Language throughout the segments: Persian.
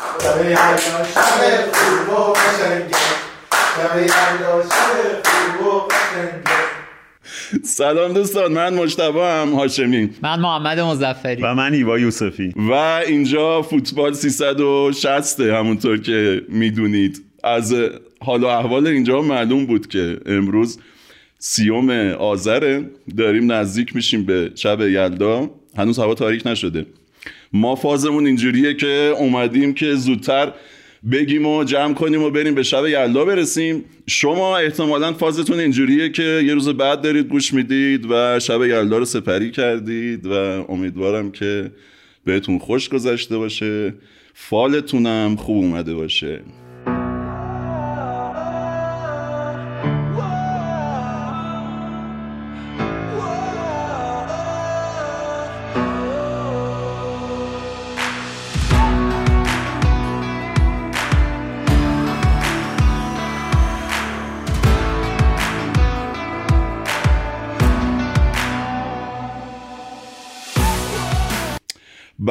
شب یلدا شب خوب و قشنگه. شب یلدا شب خوب و قشنگه. سلام دوستان من مجتبی هم هاشمی. من محمد مزفری و من ایوا یوسفی. و اینجا فوتبال 360 همونطور که می‌دونید. از حال و احوال اینجا معلوم بود که امروز سیوم آذره. داریم نزدیک میشیم به شب یلدا. هنوز هوا تاریک نشده. ما فازمون اینجوریه که اومدیم که زودتر بگیم و جمع کنیم و بریم به شب یلدا برسیم. شما احتمالا فازتون اینجوریه که یه روز بعد دارید گوش می‌دید و شب یلدا رو سپری کردید و امیدوارم که بهتون خوش گذشته باشه. فالتونم خوب اومده باشه.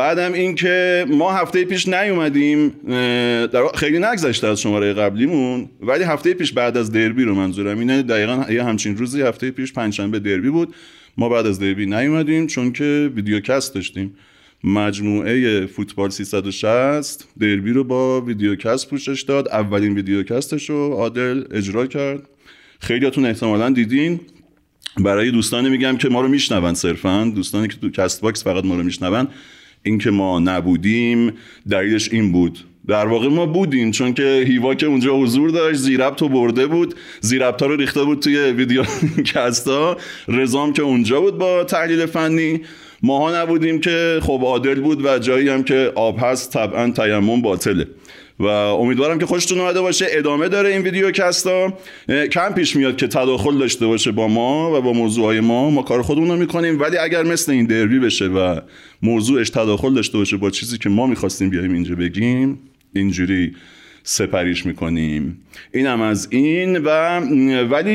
بعدم اینکه ما هفته پیش نیومدیم در خیلی نگذشته از شماره قبلیمون ولی هفته پیش بعد از دربی رو منظورم اینه. دقیقا یه همچین روزی هفته پیش پنجشنبه دربی بود. ما بعد از دربی نیومدیم چون که ویدیوکست داشتیم. مجموعه فوتبال 360 دربی رو با ویدیوکست پوشش داد. اولین ویدیوکستش رو عادل اجرا کرد. خیلیاتون احتمالا دیدین. برای دوستانی میگم که ما رو میشنون صرفا. دوستانی که تو کست باکس فقط ما رو میشنون. اینکه ما نبودیم دلیلش این بود. در واقع ما بودیم چون که هیوا که اونجا حضور داشت زیربت رو برده بود. زیربت ها رو ریخته بود توی ویدیو کستا. رزام که اونجا بود با تحلیل فنی. ماها نبودیم که خب عادل بود و جایی هم که آب هست طبعا تیمم باطله. و امیدوارم که خوشتون اومده باشه. ادامه داره این ویدیو کستا. کم پیش میاد که تداخل داشته باشه با ما و با موضوعهای ما. ما کار خودمون رو می‌کنیم. ولی اگر مثل این دربی بشه و موضوعش تداخل داشته باشه با چیزی که ما می‌خواستیم بیایم اینجا بگیم اینجوری سپریش می‌کنیم. اینم از این و ولی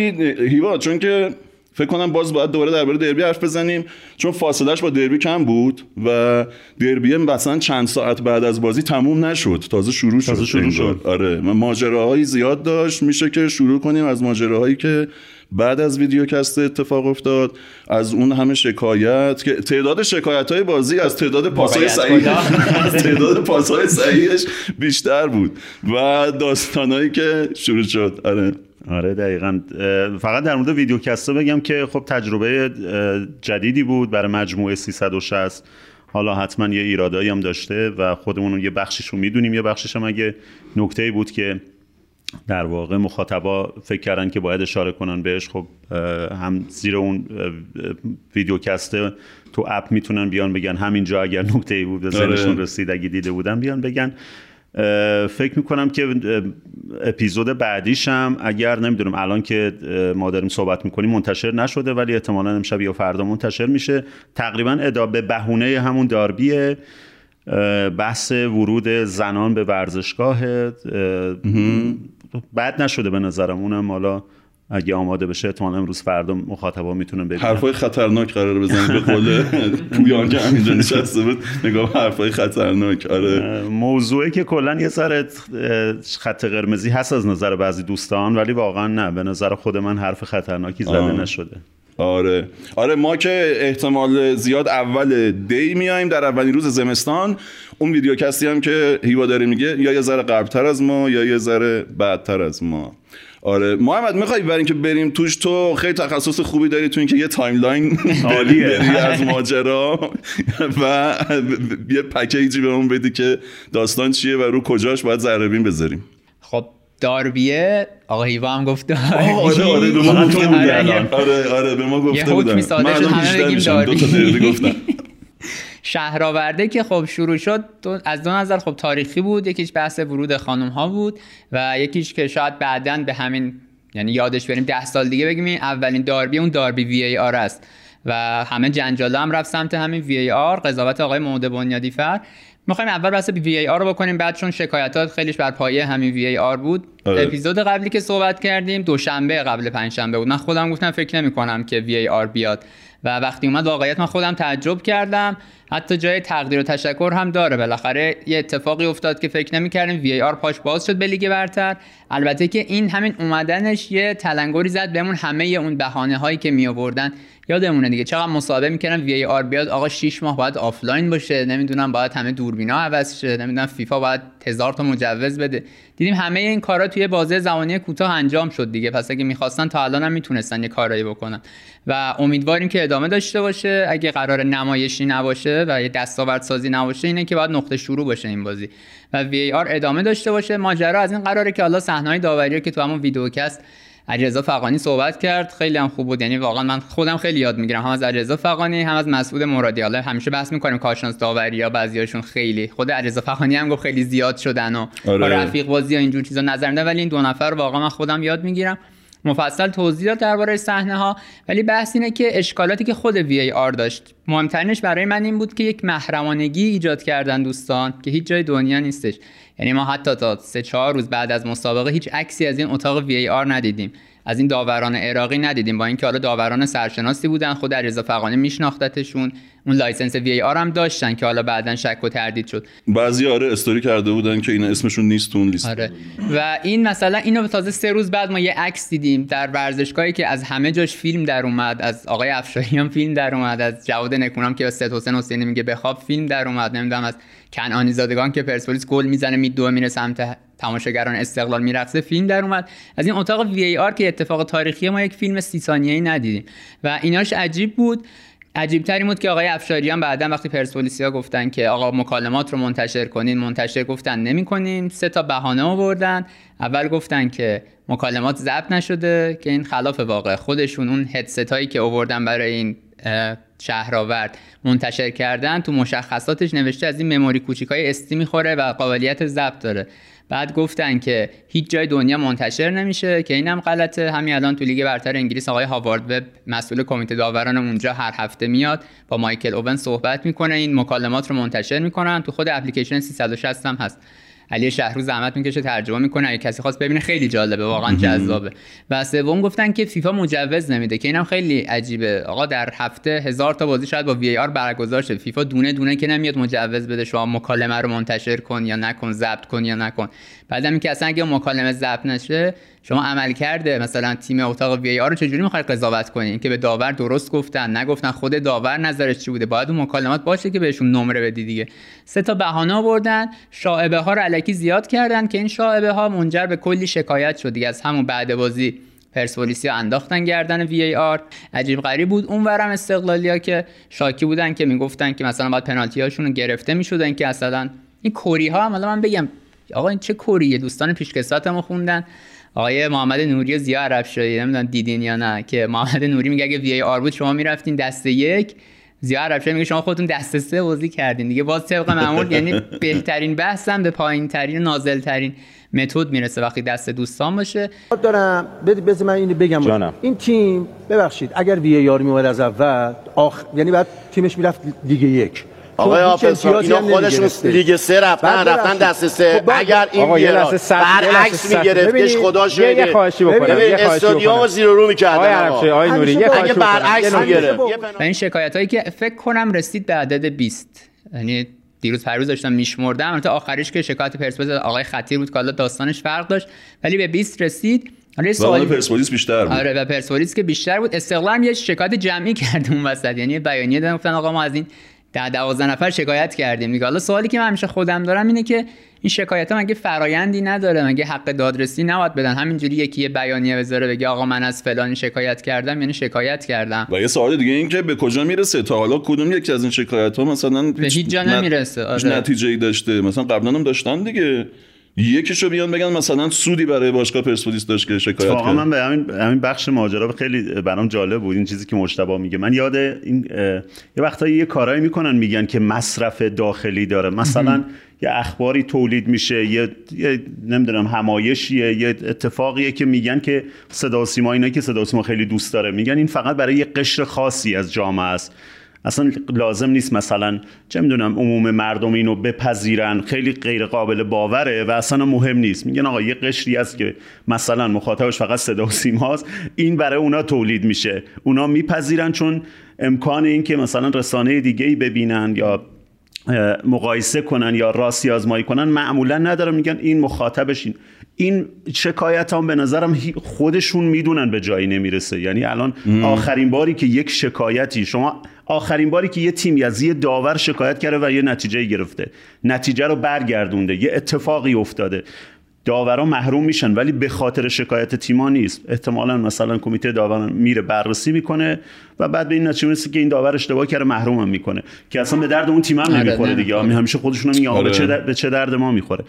هیوا چون که فکر کنم باز باید دوباره درباره دربی حرف بزنیم چون فاصلهش با دربی کم بود و دربی مثلا چند ساعت بعد از بازی تموم نشد تازه شروع شد تازه شروع شد. آره ماجراهایی زیاد داشت میشه که شروع کنیم از ماجراهایی که بعد از ویدیوکست اتفاق افتاد از اون همه شکایت که تعداد شکایت های بازی از تعداد پاسهای صحیح از تعداد پاسهای صحیحش بیشتر بود و داستانهایی که شروع شد. آره. آره دقیقا. فقط در مورد ویدیوکست بگم که خب تجربه جدیدی بود برای مجموعه 360 حالا حتما یه ایرادایی هم داشته و خودمون یه بخشیش رو می‌دونیم یه بخشیش هم اگه نکته بود که در واقع مخاطبا فکر کردن که باید اشاره کنن بهش خب هم زیر اون ویدیوکسته تو اپ می‌تونن بیان بگن. همینجا اگر نکته ای بود به ذهنشون رسید اگه دیده بودن بیان بگن. فکر می‌کنم که اپیزود بعدیش هم اگر نمی‌دونم الان که ما داریم صحبت می‌کنیم منتشر نشده ولی احتمالا امشب یا فردا منتشر میشه. تقریبا ادا به بهونه همون داربیه. بحث ورود زنان به ورزشگاه بد نشده به نظرم. اونم حالا اگه آماده بشه احتمالا امروز فردا مخاطبا می‌تونن ببینن. حرفای خطرناک قرار بزنید به قول پویان که همینجا نشسته بود نگاه حرفای خطرناک. آره. موضوعی که کلا یه سر خط قرمزی هست از نظر بعضی دوستان ولی واقعا نه. به نظر خود من حرف خطرناکی زده آه. نشده. آره. آره ما که احتمال زیاد اول دی میایم در اولین روز زمستان اون ویدیوکستی هم که هیوا داره میگه یا یه ذره قبلتر از ما یا یه ذره بعدتر از ما. آره. محمد می‌خوای برای اینکه بریم توش؟ تو خیلی تخصص خوبی داری تو اینکه یه timeline عالیه. بری از ماجرا و یه پکیجی بهمون بدی که داستان چیه و رو کجاش باید ذره بذاریم. خب داربیه آقا هیوا هم گفت آره آره به ما گفته بودن. آره، آره آره به ما گفته بودن. من همه بگیم میشم. دو تا داربی. گفتم. شهرآورده که خب شروع شد از دو نظر خب تاریخی بود یکیش بحث ورود خانم ها بود و یکیش که شاید بعدا به همین یعنی یادش بریم ده سال دیگه بگیم اولین داربی اون داربی VAR است و همه جنجالا هم رفت سمت همین VAR قضاوت آقای محمد بنیادی فر می‌خوایم اول بحث VAR رو بکنیم بعد چون شکایتات خیلیش بر پایه همین VAR بود. آره. اپیزود قبلی که صحبت کردیم دوشنبه قبل پنجشنبه بود. من خودم گفتم فکر نمی کنم که VAR بیاد. و وقتی اومد واقعیت من خودم تعجب کردم. حتی جای تقدیر و تشکر هم داره. بالاخره یه اتفاقی افتاد که فکر نمی‌کردیم VAR پاش باز شد به لیگ برتر. البته که این همین اومدنش یه تلنگری زد بهمون همه اون بهانه هایی که می آوردن یادمونه دیگه چقدر مصاحبه می‌کردن VAR بیاد آقا 6 ماه باید آفلاین باشه نمی‌دونم باید همه دوربینا عوض شه نمی‌دونم فیفا باید هزار تا مجوز بده. دیدیم همه این کارا توی بازه زمانی کوتاه انجام شد دیگه. پس اگه می‌خواستن تا الان هم می‌تونستن یه کارایی بکنن. و امیدواریم که ادامه داشته باشه. اگه قرار نمایشی نباشه و یه دستاورد سازی نباشه اینه که باید نقطه شروع باشه این بازی. و وی آر ادامه داشته باشه. ماجرا از این قراره که حالا صحنه‌های داوری که تو همون ویدیوکست علیرضا فقانی صحبت کرد خیلی هم خوب بود. یعنی واقعا من خودم خیلی یاد می‌گیرم. هم از علیرضا فقانی هم از مسعود مرادی حالا همیشه بحث می‌کنیم کارشناس داوری ها بعضیاشون خیلی. خود علیرضا فقانی هم گفت خیلی زیاد شدن و آره. رفیق بازی ها اینجور چیزا نظر ولی این دو نفر واقعا من خودم یاد می‌گیرم. مفصل توضیح داد درباره صحنه ها ولی بحث اینه که اشکالاتی که خود VAR داشت. مهمترینش برای من این بود که یک محرمانگی ایجاد کردن دوستان که هیچ جای دنیا نیستش. یعنی ما حتی تا سه چهار روز بعد از مسابقه هیچ عکسی از این اتاق VAR ندیدیم. از این داوران عراقی ندیدیم. با اینکه حالا داوران سرشناسی بودن خود علیرضا فقانی میشناختتشون. اون license VAR هم داشتن که حالا بعدا شک و تردید شد. بعضی آره استوری کرده بودن که این اسمشون نیست اون لیست. آره. و این مثلا اینو تازه سه روز بعد ما یه عکس دیدیم در ورزشگاهی که از همه جاش فیلم در اومد از آقای افشاریان فیلم در اومد از جواد نکونام که ست حسین حسینی میگه بخواب فیلم در اومد. نمی‌دونم از کنعانی زادگان که پرسپولیس گل می‌زنه می دو میره سمت تماشاگران استقلال میرقصه فیلم در اومد. از این اتاق وی ای آر که اتفاق تاریخی ما یک فیلم سی ثانیه‌ای ندیدیم. و ایناش عجیب بود. عجیب تری بود که آقای افشاریان بعدا وقتی پرسپولیسیا گفتن که آقا مکالمات رو منتشر کنین منتشر گفتن نمی‌کنیم. سه تا بهانه آوردن. اول گفتن که مکالمات ضبط نشده که این خلاف واقع. خودشون اون هدست هایی که آوردن برای این شهرآورد منتشر کردن تو مشخصاتش نوشته از این مموری کوچیکای استی می‌خوره و قابلیت ضبط داره. بعد گفتن که هیچ جای دنیا منتشر نمیشه که اینم غلطه. همین الان تو لیگ برتر انگلیس آقای هاوارد وب مسئول کمیته داوران اونجا هر هفته میاد با مایکل اوون صحبت می‌کنه. این مکالمات رو منتشر می‌کنن. تو خود اپلیکیشن 360 هم هست. علی شهرو زحمت می‌کشه ترجمه می‌کنه. اگه کسی خواست ببینه خیلی جالبه واقعا جذابه. و سوم گفتن که فیفا مجوز نمیده که اینم خیلی عجیبه. آقا در هفته هزار تا بازی شاید با وی آر برگزار شه. فیفا دونه دونه که نمیاد مجوز بده شما مکالمه رو منتشر کن یا نکن ضبط کن یا نکن. بعدم اینکه اصلا اگه مکالمه ضبط نشه شما عمل کرده مثلا تیم اتاق وی آر رو چجوری می‌خوای قضاوت کنین که به داور درست گفتن نگفتن خود داور نظرش چی بوده؟ باید اون مکالمات باشه که بهشون نمره بدی دیگه. سه تا بهانه آوردن شائبه ها رو علکی زیاد کردن که این شائبه ها منجر به کلی شکایت شد دیگه. از همون بعد بازی پرسپولیسیا انداختن گردن وی ای آر. عجیب غریب بود. اون ورم استقلالیا که شاکی بودن که می‌گفتن که مثلا باید پنالتی هاشون گرفته می‌شدن که اصلا این کوری ها هم من بگم آقا این چه کوریه؟ دوستان پیشکسوتمو خوندن. آقای محمد نوری و زیا عرب شایی نمی‌دونم دیدین یا نه که محمد نوری میگه اگه وی آر بود شما می‌رفتین دست یک. زیا عرب میگه شما خودتون دست سه بازی کردین دیگه. باز طبق معمول یعنی بهترین بحثم به پایین ترین نازل ترین متد می‌رسه وقتی دست دوستان باشه. دارم بده بذار من اینو بگم. جانم. این تیم ببخشید اگر وی آر میومد از اول آخ یعنی بعد تیمش می‌رفت لیگ یک. آقای امتیازی اینا خودشون. لیگ سه رفتن رفتن. دست سه خب اگر این لحظه برعکس. میگرفتش خدا یه, شده یه خواهشی بکنم یه خواهشی استادیوم زیر رو می‌کردن آقای عربچه آقای نوری یه خواهشی. برعکس. می‌گرفت این شکایت هایی که فکر کنم رسید به عدد 20 یعنی دیروز پریروز داشتم میشمردم البته آخریش که شکایت پرسپولیس آقای خطیر بود که حالا داستانش فرق داشت ولی به 20 رسید مال سوالی پرسپولیس بیشتر بود آره و پرسپولیس که بیشتر بود استقلال هم یه شکایت جمعی کرده اون وسط یعنی یه بیانیه دادن گفتن آقا ما از این ده دوازده نفر شکایت کردیم. دیگه حالا سوالی که من همیشه خودم دارم اینه که این شکایت ها مگه فرایندی نداره؟ مگه حق دادرسی نباید بدن؟ همینجوری یکی یه بیانیه بذاره بگه آقا من از فلانی شکایت کردم یعنی شکایت کردم. و یه سوال دیگه این که به کجا می‌رسه؟ تا حالا کدوم یکی از این شکایت ها مثلا به هیچ جا نمی‌رسه، آره. نتیجه ای داشته؟ مثلا قبلا هم داشتن دیگه. یکیشو بیان بگن مثلا سودی برای باشگاه پرسپولیس داشت که شکایت کرد. من به همین همین بخش ماجرا خیلی برام جالب بود این چیزی که مجتبی میگه. من یاد این یه وقتایی یه کارایی می‌کنن میگن که مصرف داخلی داره. مثلا یه اخباری تولید میشه یه, یه نمی‌دونم همایشیه یه اتفاقیه که میگن که صدا سیما اینا که صدا سیما خیلی دوست داره. میگن این فقط برای یه قشر خاصی از جامعه است. اصلا لازم نیست مثلا چه می‌دونم عموم مردم اینو بپذیرن خیلی غیر قابل باوره و اصلا مهم نیست. میگن آقا یه قشری هست که مثلا مخاطبش فقط صدا و سیماست. این برای اونا تولید میشه. اونا میپذیرن چون امکان این که مثلا رسانه دیگه ای ببینن یا مقایسه کنن یا راستی آزمایی کنن معمولا ندارن. میگن این مخاطبش این. این شکایت هم به نظرم خودشون می‌دونن به جایی نمی‌رسه. یعنی الان آخرین باری که یک شکایتی شما آخرین باری که یه تیمی از یه داور شکایت کرده و یه نتیجه گرفته. نتیجه رو برگردونده. یه اتفاقی افتاده. داورا محروم میشن ولی به خاطر شکایت تیما نیست. احتمالا مثلا کمیته داوران میره بررسی می‌کنه و بعد به این نتیجه می‌رسه که این داور اشتباه کرده محروم می‌کنه. که اصلا به درد اون تیم هم آره، نمی‌خوره دیگه. همیشه خودشون میگن آره. به چه درد ما می‌خوره.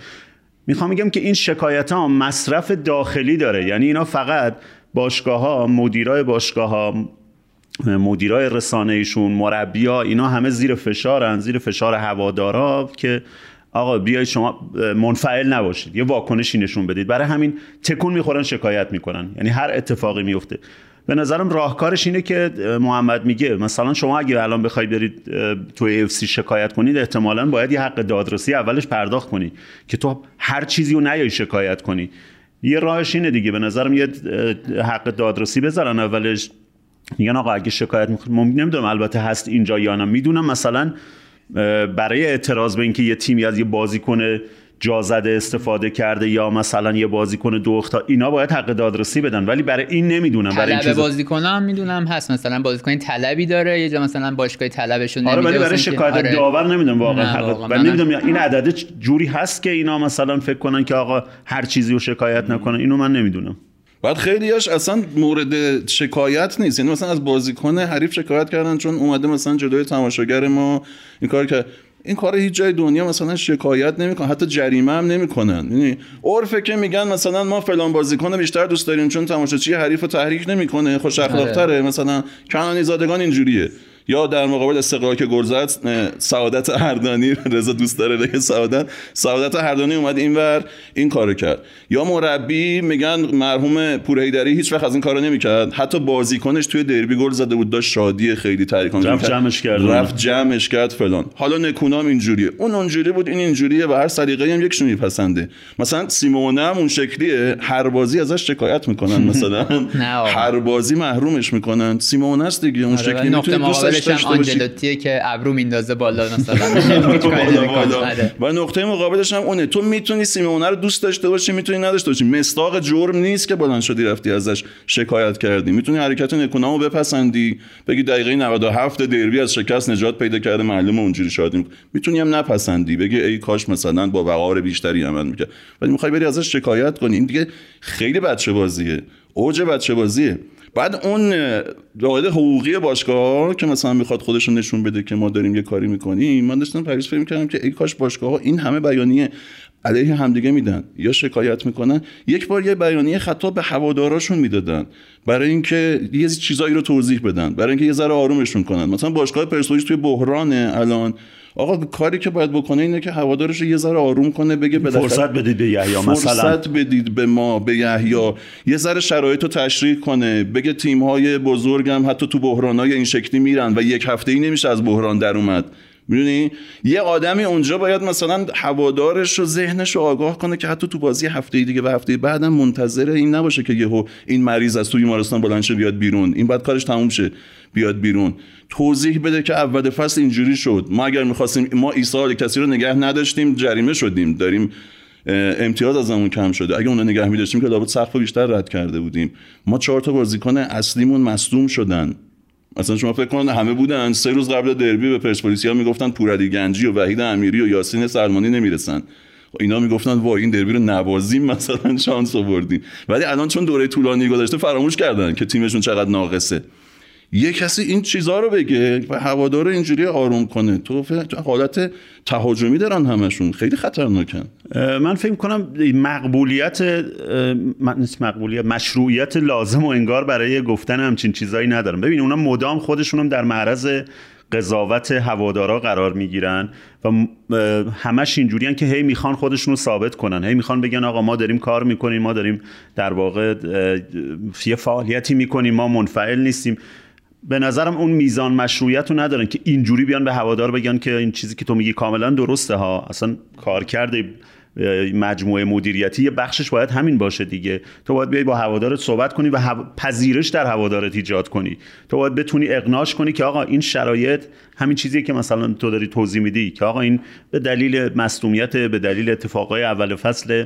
می‌خوام بگم که این شکایت ها مصرف داخلی داره. یعنی اینا فقط باشگاه ها مدیرای باشگاه ها مدیرای رسانه ایشون مربیا اینا همه زیر فشارن زیر فشار هوادارا که آقا بیاید شما منفعل نباشید یه واکنشی نشون بدید. برای همین تکون می‌خورن شکایت می‌کنن. یعنی هر اتفاقی میفته به نظرم راهکارش اینه که محمد میگه مثلا شما اگه الان بخواید برید تو اف سی شکایت کنید احتمالا باید یه حق دادرسی اولش پرداخت کنی که تو هر چیزی رو نیای شکایت کنی. یه راهش اینه دیگه به نظرم یه حق دادرسی بذارن اولش. میگن آقا اگه شکایت می‌کنید ممکن نمی‌دونم البته هست اینجا یا نه. می‌دونم مثلا برای اعتراض به اینکه یه تیمی از یه بازیکن جا زده استفاده کرده یا مثلا یه بازیکن دو اختا اینا باید حق دادرسی بدن. ولی برای این نمی‌دونم برای این چیزا. بازیکن هم می‌دونم هست. مثلا بازیکن طلبی داره یه جا مثلا باشگاه طلبشون آره نمیده ولی برای شکایت آره. داور نمی‌دونم واقعا نه، حق و من- نمی‌دونم این عدده جوری هست که اینا مثلا فکر کنن که آقا هر چیزی رو شکایت نکنن اینو من نمی‌دونم. بعد خیلیاش اصلا مورد شکایت نیست. یعنی مثلا از بازیکن حریف شکایت کردن چون اومده مثلا جلوی تماشاگر ما این کار که این کار هیچ جای دنیا مثلا شکایت نمی‌کنن حتی جریمه هم نمی‌کنن. یعنی عرفه که میگن مثلا ما فلان بازیکن بیشتر دوست داریم چون تماشاچی حریف رو تحریک نمی‌کنه خوش اخلاق‌تره مثلا کنانی زادگان اینجوریه. یا در مقابل استقلال که گل زد سعادت اردانی رضا دوست داره بگه سعادت. سعادت اردانی اومد اینور این کارو کرد. یا مربی میگن مرحوم پورهیدری هیچ وقت از این کارو نمی‌کرد. حتی بازیکنش توی دربی گل زده بود داشت شادی خیلی تحریک رفت جمعش کرد. رفت جمعش کرد فلان. حالا نکونام اینجوریه. اون اونجوری بود این اینجوریه و هر سلیقه‌ای هم یکشون میپسنده. مثلا سیمونه هم اون شکلیه. هر بازی ازش شکایت می‌کنن مثلا. هر بازی محرومش می‌کنن. سیمونه است دیگه اون آره، شکلی نقطه دوستش داشته هم آنجلوتیه که ابرو میندازه بالا مثلا. بالا. آره. و نقطه مقابلش هم اونه. تو می‌تونی سیمونه رو دوست داشته باشی می‌تونی نداشته باشی. مستاق جرم نیست که بلند شدی رفتی ازش شکایت کردی. می‌تونی حرکت نکونامو بپسندی. بگی دقیقه 97 دربی از شکست نجات پیدا کرده معلومه اونجوری شادی. می‌تونی هم نپسندی. بگی ای کاش مثلا با وقار بیشتری عمل می‌کرد. ولی می‌خوای بری ازش شکایت کنی. این دیگه خیلی بچه بازیه اوج بچه بازیه بعد اون قاعده حقوقی باشگاه که مثلا می‌خواد خودش رو نشون بده که ما داریم یه کاری می‌کنیم من داشتم پریز فکر کردم که ای کاش باشگاه ها این همه بیانیه علیه همدیگه میدن. یا شکایت می‌کنن. یک بار یه بیانیه خطاب به هواداراشون می‌دادن. برای اینکه یه چیزایی رو توضیح بدن. برای اینکه یه ذره آرومشون کنن. مثلا باشگاه پرسپولیس توی بحرانه الان. آقا کاری که باید بکنه اینه که هوادارش رو یه ذره آروم کنه بگه بالاخره- فرصت بدید به یحیی مثلا. فرصت بدید به ما به یحیی. یه ذره شرایط رو تشریح کنه. بگه تیم های بزرگم حتی تو بحران های این شکلی میرن و یک هفته ای نمیشه از بحران در اومد. می‌دونی؟ یه آدمی اونجا باید مثلا هوادارش رو ذهنش رو آگاه کنه که حتی تو بازی هفته دیگه و هفته بعدم منتظر این نباشه که یهو این مریض از توی بیمارستان بلند شه بیاد بیرون. این بعد کارش تموم شه بیاد بیرون. توضیح بده که اول فصل اینجوری شد. ما اگر می‌خواستیم ما ایسال کسی رو نگه نداشتیم جریمه شدیم. داریم امتیاز از همون کم شده. اگه اونو نگه می‌داشتیم که لابد سقف بیشتر رد کرده بودیم. ما چهار تا بازیکن اصلیمون مصدوم شدن. مثلا شما فکر کن همه بودن سه روز قبل دربی به پرسپولیسیا می‌گفتن پورعلی گنجی و وحید امیری و یاسین سلمانی نمی‌رسن. اینا می‌گفتن وای این دربی رو نوازیم مثلا شانس آوردیم. ولی الان چون دوره طولانی گذشته فراموش کردن که تیمشون چقدر ناقصه. یه کسی این چیزها رو بگه و هوادار اینجوری آروم کنه. تو حالت تهاجمی دارن همشون. خیلی خطرناکن. من فکر کنم مقبولیت مقبولیت مشروعیت لازم و انگار برای گفتن همچین چیزایی ندارم. ببین اونا مدام خودشونم در معرض قضاوت هوادارا قرار می‌گیرن و همش اینجوریان که هی می‌خوان خودشون رو ثابت کنن. هی می‌خوان بگن آقا ما داریم کار می‌کنیم ما داریم در واقع یه فعالیتی می‌کنیم ما منفعل نیستیم. به نظرم اون میزان مشروعیت رو ندارن که اینجوری بیان به هوادار بگن که این چیزی که تو میگی کاملا درسته ها. اصلا کار کرده مجموعه مدیریتی یه بخشش باید همین باشه دیگه. تو باید بیای با هوادارت صحبت کنی و پذیرش در هوادارت ایجاد کنی. تو باید بتونی اقناش کنی که آقا این شرایط همین چیزی که مثلا تو داری توضیح میدی که آقا این به دلیل مصدومیت به دلیل اتفاقای اول فصل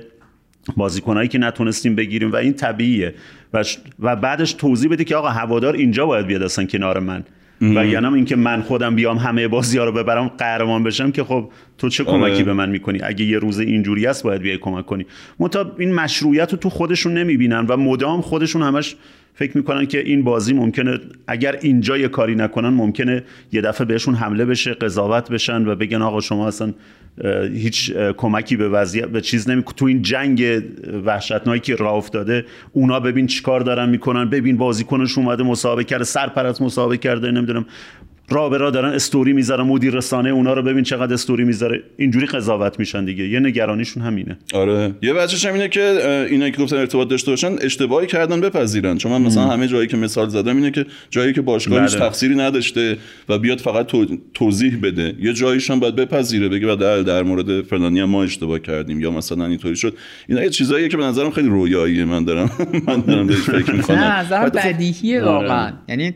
بازیکنایی که نتونستیم بگیریم و این طبیعیه. و, و بعدش توضیح بده که آقا هوادار اینجا باید بیاد اصلا کنار من. و یعنی اینکه من خودم بیام همه بازی ها رو ببرم قهرمان بشم که خب تو چه کمکی آره. به من می‌کنی؟ اگه یه روز اینجوری است باید بیای کمک کنی. منتها این مشروعیت رو تو خودشون نمی‌بینن و مدام خودشون همش فکر می‌کنن که این بازی ممکنه اگر اینجا یه کاری نکنن ممکنه یه دفعه بهشون حمله بشه قضاوت بشن و بگن آقا شما اصلا هیچ کمکی به وضعیت به چیز نمی تو این جنگ وحشتناکی که راه افتاده اونا ببین چیکار دارن می‌کنن ببین بازیکنش اومده مسابقه کرده سرپرست مسابقه کرده نمی‌دونم. را به را دارن استوری می‌ذارن مدیر رسانه اونا رو ببین چقدر استوری می‌ذاره. اینجوری قضاوت میشن دیگه. یه نگرانیشون همینه. آره. یه بچه‌ش هم اینه که اینا که گفتن ارتباط داشته باشن اشتباهی کردن بپذیرن. چون من مثلا همه جایی که مثال زدم اینه که جایی که باشگاه هیچ بله. تقصیری نداشته و بیاد فقط تو- توضیح بده. یه جاییش هم باید بپذیره بگه و در در مورد فلانی هم ما اشتباه کردیم یا مثلا اینطوری شد. اینا یه چیزاییه که به نظرم خیلی رویاییه من دارم. من دارم بهش فکر می‌کنم. بعد خب- بدیهیه آره. واقعا. یعنی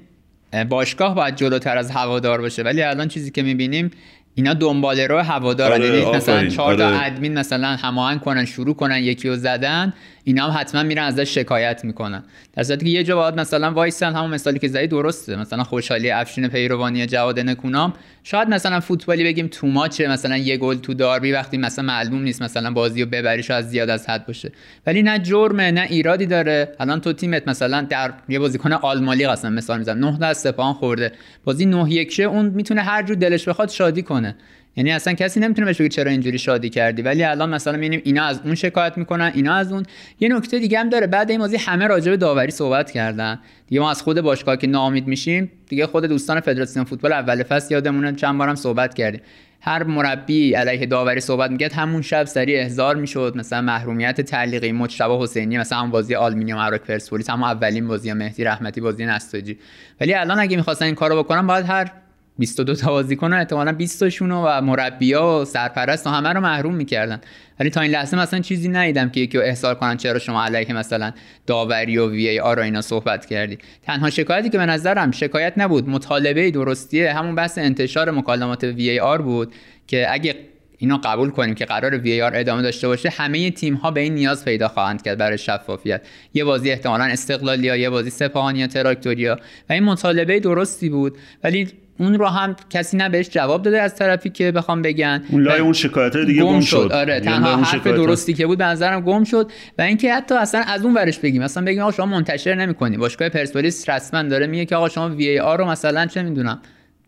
باشگاه باید جلوتر از هوادار باشه. ولی الان چیزی که می‌بینیم اینا دنباله رو هوادار آره، یعنی مثلا چهار تا آره. ادمین مثلا هماهنگ کنن شروع کنن یکی رو زدن. اینا هم حتما میرن ازش شکایت می‌کنن. در صورتی که یه جا باید مثلا وایسن همون مثالی که زدی درسته. مثلا خوشحالی افشین پیروانی جواد نکونام. شاید مثلا فوتبالی بگیم تو ماچه مثلا یه گل تو داربی وقتی مثلا معلوم نیست مثلا بازی رو ببری شاید زیاد از حد باشه. ولی نه جرمه نه ایرادی داره. الان تو تیمت مثلا در یه بازیکن آلمالی قسم مثال می‌زنم. 9 تا از سپاهان خورده. بازی 9 1 شه اون می‌تونه هر جور دلش بخواد شادی کنه. یعنی اصلا کسی نمی‌تونه بهش بگه چرا اینجوری شادی کردی. ولی الان مثلا می‌بینیم اینا از اون شکایت می‌کنن اینا از اون. یه نکته دیگه هم داره. بعد این بازی همه راجع به داوری صحبت کردن. دیگه ما از خود باشگاه که ناامید میشیم دیگه خود دوستان فدراسیون فوتبال اول فصل یادمونه. چند بارم صحبت کردیم. هر مربی علیه داوری صحبت می‌کرد همون شب سریع احضار می‌شد. مثلا محرومیت تعلیقی مجتبی حسینی مثلا هم بازی آلومینیوم اراک پرسپولیس هم اولین بازی مهدی رحمتی بازی نساجی. ولی الان اگه می‌خواستن این کارو بکنن باید هر 22 تا بازیکن احتمالاً 20 تاشون و مربیا و سرپرست و همه رو محروم می‌کردن. ولی تا این لحظه مثلا چیزی ندیدم که یکی رو احضار کنن. چرا شما علیه مثلا داوری و وی ای آر اینا صحبت کردی؟ تنها شکایتی که به نظرم شکایت نبود مطالبه درستیه همون بحث انتشار مکالمات وی ای آر بود که اگه اینو قبول کنیم که قرار وی آر ادامه داشته باشه همه تیم ها به این نیاز پیدا خواهند کرد برای شفافیت. یه بازی احتمالاً استقلالیا یه بازی سپاهانیا تراکتوریا و این مطالبه درستی بود. ولی اون رو هم کسی نه بهش جواب داده از طرفی که بخوام بگن. اون لای اون شکایت دیگه گم شد. آره یعنی تنها حرف درستی که بود به نظرم گم شد. و اینکه حتی اصلا از اون ورش بگیم مثلا بگیم آقا شما منتشر نمی‌کنی. باشگاه پرسپولیس رسما داره میگه که آقا شما وی ای آر رو مثلا چه می‌دونم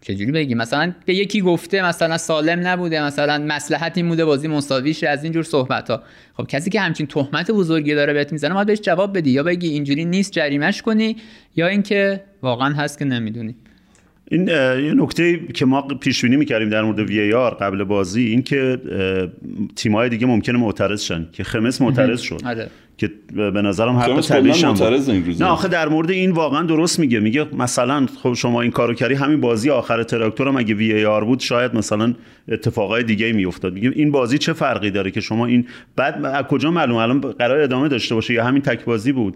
چجوری بگیم؟ مثلا به یکی گفته مثلا سالم نبوده مثلا مصلحت این بوده بازی مساوی شه از اینجور صحبت ها خب کسی که همچین تهمت بزرگی داره بهت می‌زنه باید بهش جواب بدی. یا بگی اینجوری نیست جریمش کنی یا اینکه واقعا هست که نمی‌دونی. این یه نکته که ما پیش بینی می‌کردیم در مورد وی آر قبل بازی این که تیم‌های دیگه ممکنه معترض شن که خمس معترض شد. آره. که به نظرم حق طبیعیش هم. نه آخه در مورد این واقعا درست میگه. میگه مثلا خب شما این کارو کردی همین بازی آخر تراکتور هم اگه وی آر بود شاید مثلا اتفاقای دیگه میافتاد. میگه این بازی چه فرقی داره که شما این بعد از کجا معلوم الان قرار ادامه داشته باشه یا همین تک بازی بود؟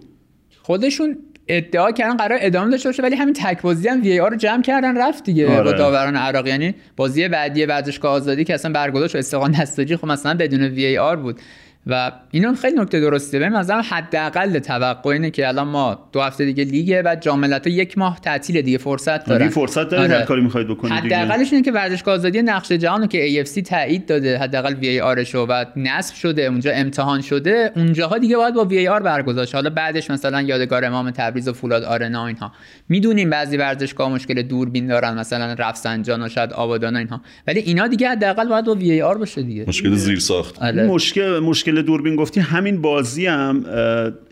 خودشون ادعا کردن قرار ادامه داشته باشه ولی همین تک بازی هم وی آر رو جمع کردن رفت دیگه آره. با داوران عراق یعنی بازی بعدی ورزشگاه آزادی که اصلا برگزار شد استقلال نساجی خب مثلا بدون وی آر بود و اینو خیلی نکته درسته. ببین مثلا حداقل توقع اینه که الان ما دو هفته دیگه لیگه بعد جام ملت‌ها یک ماه تعطیل دیگه فرصت دارن. دیگه فرصت دارید آره. هر کاری می‌خواید بکنید دیگه. حداقلش اینه که ورزشگاه آزادی نقش جهان رو که AFC تایید داده حداقل وی ای آرش رو و نصب شده اونجا امتحان شده اونجاها دیگه باید با وی آر برگزار شه. حالا بعدش مثلا یادگار امام تبریز و فولاد آرنا و اینها. می‌دونیم بعضی ورزشگاه مشکل دوربین دارن مثلا رفسنجان و شاید آبادان و اینها. ولی اینا دیگه حداقل باید با وی آر باشه دیگه. مشکل زیر ساخت آره. این مشکل مشکل دوربین گفتی همین بازی هم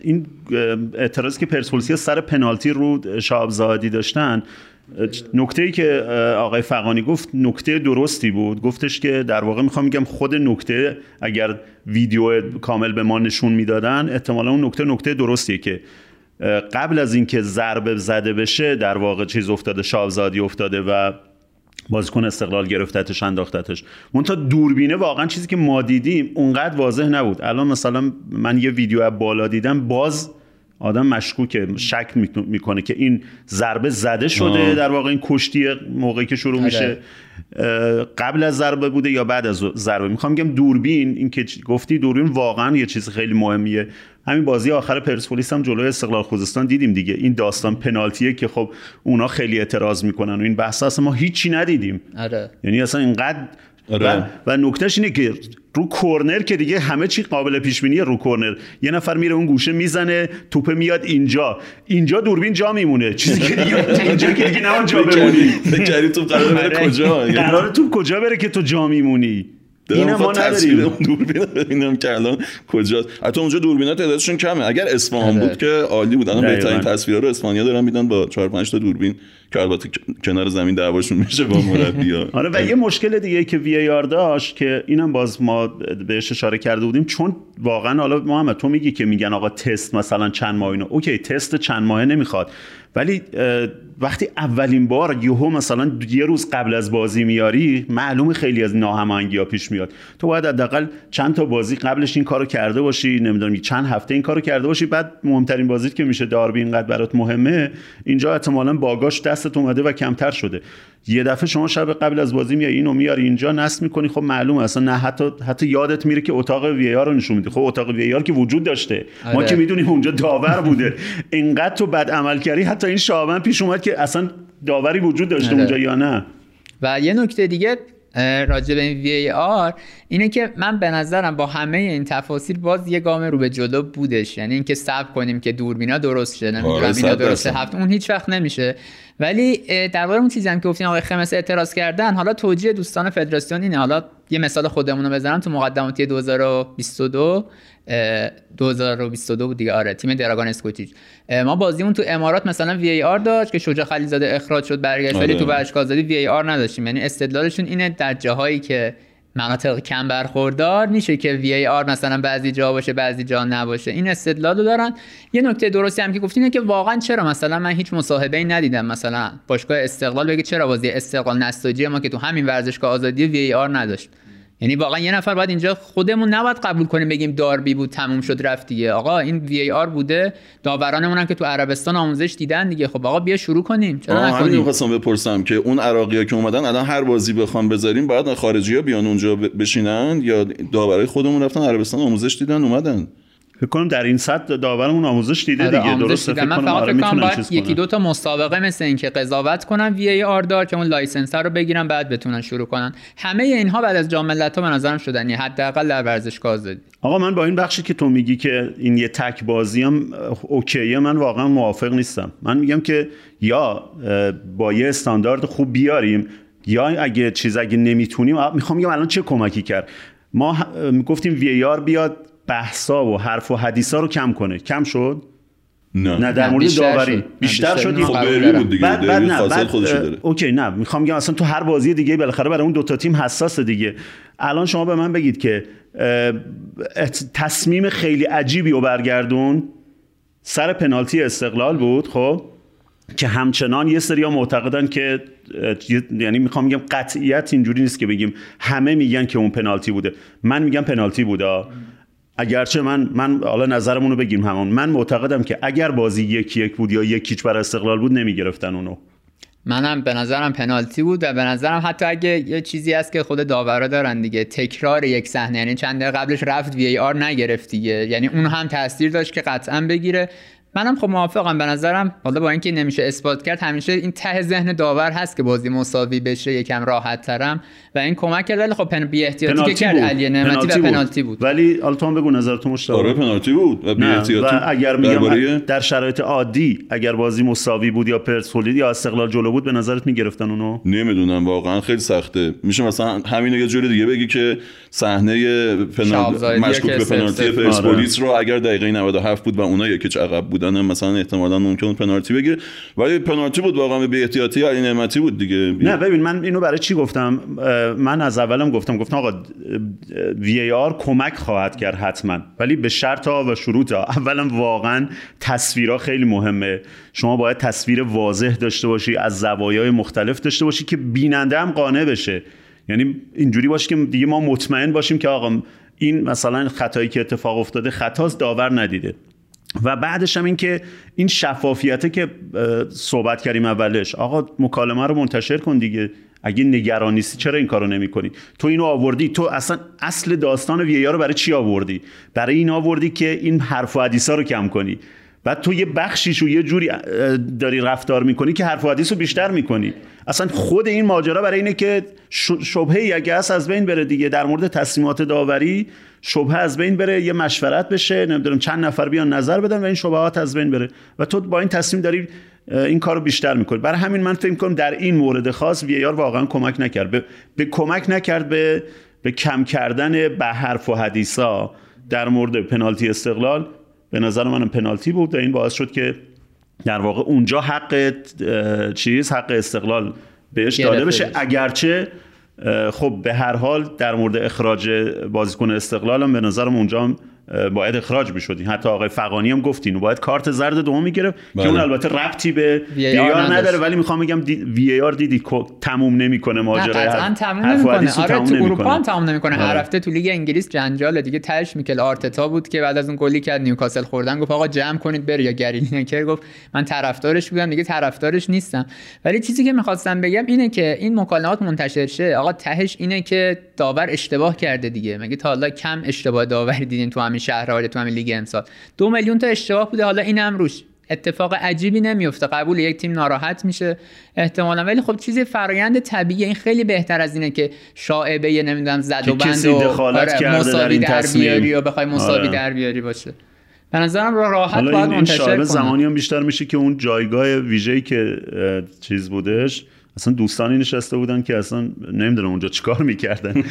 این اعتراضی که پرسپولیس سر پنالتی رو شاب زادی داشتن نکته ای که آقای فقانی گفت نکته درستی بود. گفتش که در واقع می‌خوام میگم خود نکته اگر ویدیو کامل به ما نشون می‌دادن احتمالا اون نکته نکته درستیه که قبل از اینکه ضربه زده بشه در واقع چیز افتاده شابزادی افتاده و بازیکن استقلال گرفتتش انداختتش. منتها دوربینه واقعا چیزی که ما دیدیم اونقدر واضح نبود. الان مثلا من یه ویدیو از بالا دیدم باز آدم مشکوکه شک می‌کنه که این ضربه زده شده آه. در واقع این کشتی موقعی که شروع آره. میشه قبل از ضربه بوده یا بعد از ضربه می‌خوام بگم دوربین این که گفتی دوربین واقعا یه چیز خیلی مهمیه همین بازی آخر پرسپولیس هم جلوی استقلال خوزستان دیدیم دیگه این داستان پنالتیه که خب اونا خیلی اعتراض می‌کنن و این بحث اصلا ما هیچی ندیدیم آره یعنی اصلا اینقدر. و, و نکتهش اینه که رو کورنر که دیگه همه چی قابل پیش بینیه رو کورنر. یه نفر میره اون گوشه می‌زنه توپه میاد اینجا. اینجا دوربین جا میمونه. چیزی که دیگه اینجا که دیگه نه جا بمونی. فکر کردی تو قرار بره آره. کجا؟ قرار تو کجا بره که تو جا میمونی؟ این اینم ما نداریم. اون دوربین ببینم که الان کجاست. حتی اونجا دوربینا تعدادشون کمه. اگر اصفهان آره. بود که عالی بود. الان. بهترین تصویرها رو اسپانیا دارن میدن با 4 5 تا دوربین. که البته کنار زمین دعواشون میشه با مربی‌ها آره و یه مشکل دیگه که وی آر داشت که اینم باز ما بهش اشاره کرده بودیم چون واقعا حالا محمد تو میگی که میگن آقا تست مثلا چند ماه اینو. اوکی تست چند ماهه نمی‌خواد. ولی وقتی اولین بار یهو مثلا یه روز قبل از بازی میاری معلوم خیلی از ناهماهنگی ها پیش میاد. تو باید حداقل چند تا بازی قبلش این کارو کرده باشی نمی‌دونم چند هفته این کارو کرده باشی بعد مهمترین بازی که میشه داربی اینقدر برات مهمه اینجا احتمالاً باگاش دستت اومده و کمتر شده. یه دفعه شما شب قبل از بازی میای اینو میاری اینجا نصب می‌کنی. خب معلومه اصلا نه حتی حتی یادت میره که اتاق وی رو نشون میده خب اتاق وی که وجود داشته. ما آره. که می‌دونیم اونجا داور بوده. اینقدر تو بد عمل کردی حتی این شابن پیش اومد که اصلا داوری وجود داشته آره. اونجا یا نه. و یه نکته دیگه راجع به این وی آر اینه که من به نظرم با همه این تفاصیل باز یه گام رو به جلو بودش. یعنی اینکه صبر کنیم که دوربینا درست شه نمی‌دونم آره، اینا درصد. هفت اون هیچ وقت نمیشه. ولی در واقع اون چیزی هم که گفتین آقای خمس اعتراض کردن حالا توجیه دوستان فدراسیون اینه. حالا یه مثال خودمون رو بزنم. تو مقدماتی 2022 اه، 2022 بود دیگه. آره تیم دراگان اسکوتیچ. اه، ما بازیمون تو امارات مثلا وی ای آر داشت که شجاع خلیزاده اخراج شد برگشت ولی آره. تو ورزشگاه آزادی وی ای آر نداشتیم. یعنی استدلالشون اینه در جاهایی که مناطق کم برخوردار میشه که وی ای آر مثلا بعضی جا باشه بعضی جا نباشه. این استدلال رو دارن. یه نکته درستی هم که گفتین که واقعا چرا؟ مثلا من هیچ مصاحبه ای ندیدم. مثلا باشگاه استقلال بگه چرا بازی استقلال نساجی ما که تو همین ورزشگاه آزادی وی ای آر نداشت. یعنی واقعا یه نفر باید اینجا خودمون نباید قبول کنیم بگیم داربی بود تموم شد رفت دیگه. آقا این وی ای آر بوده. داورانمون هم که تو عربستان آموزش دیدن دیگه. خب آقا بیا شروع کنیم. چرا نکنیم؟ می‌خواستم بپرسم که اون عراقی که اومدن الان هر بازی بخوام بذاریم باید خارجی ها بیان اونجا بشینن؟ یا داورای خودمون رفتن عربستان آموزش دیدن اومدن؟ فکر کنم در این سطح داورمون آموزش دیده آره، دیگه آموزش درسته؟ دیدم. فکر من کنم فقط آره کنم باید یکی. دو تا مسابقه مثل این که قضاوت کنن VAR دار که اون license رو بگیرن بعد بتونن شروع کنن. همه اینها بعد از جام ملت‌ها به نظرم شدنی حداقل در ورزشگاه آزادی آقا من با این بخشی که تو میگی که این یه تک بازی هم OK ه من واقعا موافق نیستم. من میگم که یا با یه استاندارد خوب بیاریم یا اگه چیز اگه نمی‌تونیم می‌خوام بگم الان چه کمکی کرد؟ ما گفتیم وی آر بیاد بحثا و حرف و حدیثا رو کم کنه. کم شد؟ نه. نه در مورد بیشتر داوری. بیشتر شد خب دارم. بود دیگه. بعد بعد نه فاصله بعد داره. اوکی نه می‌خوام بگم اصلا تو هر بازی دیگه بالاخره برای اون دو تا تیم حساسه دیگه. الان شما به من بگید که تصمیم خیلی عجیبی رو برگردون. سر پنالتی استقلال بود خب که همچنان یه سری معتقدن که یعنی می‌خوام بگم قطعیت اینجوری نیست که بگیم همه میگن که اون پنالتی بوده. من میگم پنالتی بوده اگرچه من من حالا نظرمون رو بگیم همون. من معتقدم که اگر بازی یک یک بود یا یک هیچ برای استقلال بود نمی‌گرفتن اونو. منم به نظرم پنالتی بود و به نظرم حتی اگه یه چیزی هست که خود داورا دارن دیگه تکرار یک صحنه یعنی چند دقیقه قبلش رفت وی آر نگرفت دیگه. یعنی اون هم تاثیر داشت که قطعا بگیره. منم خب موافقم. به نظرم حالا با اینکه نمیشه اثبات کرد همیشه این ته ذهن داور هست که بازی مساوی بشه یکم راحت ترم و این کمک کرد ولی خب پن بی احتیاطی که کرد علی نعمتی و پنالتی بود. ولی حالا تو هم بگو نظر تو مشتاق. آره پنالتی بود. و بی احتیاطی و اگر میگم در شرایط عادی اگر بازی مساوی بود یا پرسپولیس یا استقلال جلو بود به نظرت می‌گرفتن اونو؟ نمی‌دونم واقعا خیلی سخته. میشه مثلا همین یه جوری دیگه بگی که صحنه پنالتی مشکوک به پنالتی. پرسپولیس رو اگر دقیقه 97 بود و اونا یکی عقب بودن بودن مثلا احتمالا ممکن پنالتی بگیره. ولی پنالتی بود واقعا به احتیاطی علی نعمتی بود دیگه. نه ببین من اینو برای چی گفتم؟ من از اولم گفتم گفتم آقا وی ای آر کمک خواهد کرد حتما. ولی به شرط ها و شروط ها اولا واقعا تصویرها خیلی مهمه. شما باید تصویر واضح داشته باشی از زوایای مختلف داشته باشی که بیننده هم قانع بشه. یعنی اینجوری باشه که دیگه ما مطمئن باشیم که آقا این مثلا خطایی که اتفاق افتاده خطاست داور ندیده. و بعدش هم این که این شفافیته که صحبت کردیم اولش آقا مکالمه رو منتشر کن دیگه اگه نگران نیستی چرا این کارو نمی‌کنی؟ تو اینو آوردی تو اصلا اصل داستان وی رو برای چی آوردی؟ برای این آوردی که این حرف و حدیثا رو کم کنی. بعد تو یه بخشیش رو یه جوری داری رفتار می‌کنی که حرف و حدیث رو بیشتر می‌کنی. اصلا خود این ماجرا برای اینه که شبهه اگه هست از بین بره دیگه. در مورد تصمیمات داوری شبهه از بین بره یه مشورت بشه نمی‌دونم چند نفر بیان نظر بدن و این شبهات از بین بره. و تو با این تصمیم داری این کارو بیشتر می‌کنی. برای همین من فکر کنم در این مورد خاص وی آر واقعا کمک نکرد. به, به کمک نکرد به به کم کردن به حرف و حدیثا در مورد پنالتی استقلال. به نظر منم پنالتی بود و این باعث شد که در واقع اونجا حق چیز حق استقلال بهش داده بشه. اگرچه خب به هر حال در مورد اخراج بازیکن استقلال هم به نظرم اونجا هم باید اخراج می‌شدی حتی آقای فقانی هم گفتین باید کارت زرد دوم می‌گرفت. که بله. اون البته ربطی به VAR. نداره. ولی می‌خوام بگم VAR دیدی کو- تموم نمی‌کنه نه ماجرا تموم حرف و نمی‌کنه آره تموم تو اروپا نمی‌کنه. هم تموم نمی‌کنه. هر آره. هفته تو لیگ انگلیس جنجاله دیگه تهش میکل آرتتا بود که بعد از اون گلی کرد نیوکاسل خوردن. گفت آقا جمع کنید بره یا گری لینکر گفت من طرفدارش بودم. دیگه طرفدارش نیستم. ولی چیزی که می‌خواستم بگم اینه که این مکالمات منتشر شه. آقا تهش اینه که داور اشتباه کرده دیگه. مگه تا حالا کم اشتباه داوری دیدین تو همین شهرها تو همین لیگ امسال دو میلیون تا اشتباه بوده حالا اینم روش اتفاق عجیبی نمیفته قبول یک تیم ناراحت میشه احتمالا ولی خب چیزی فرایند طبیعی این خیلی بهتر از اینه که شاعبه یه نمی‌دونم زد و بند و دخالت کرده در مساوی این در تصمیم. بیاری و بخوای مساوی آره. در بیاری باشه به نظرم را- راحت حالا باید این, این منتشر شاعبه کنن. زمانی هم بیشتر میشه که اون جایگاه ویژه‌ای که چیز بودش اصلا دوستانی نشسته بودن که اصلا نمی‌دونم اونجا چیکار می‌کردن.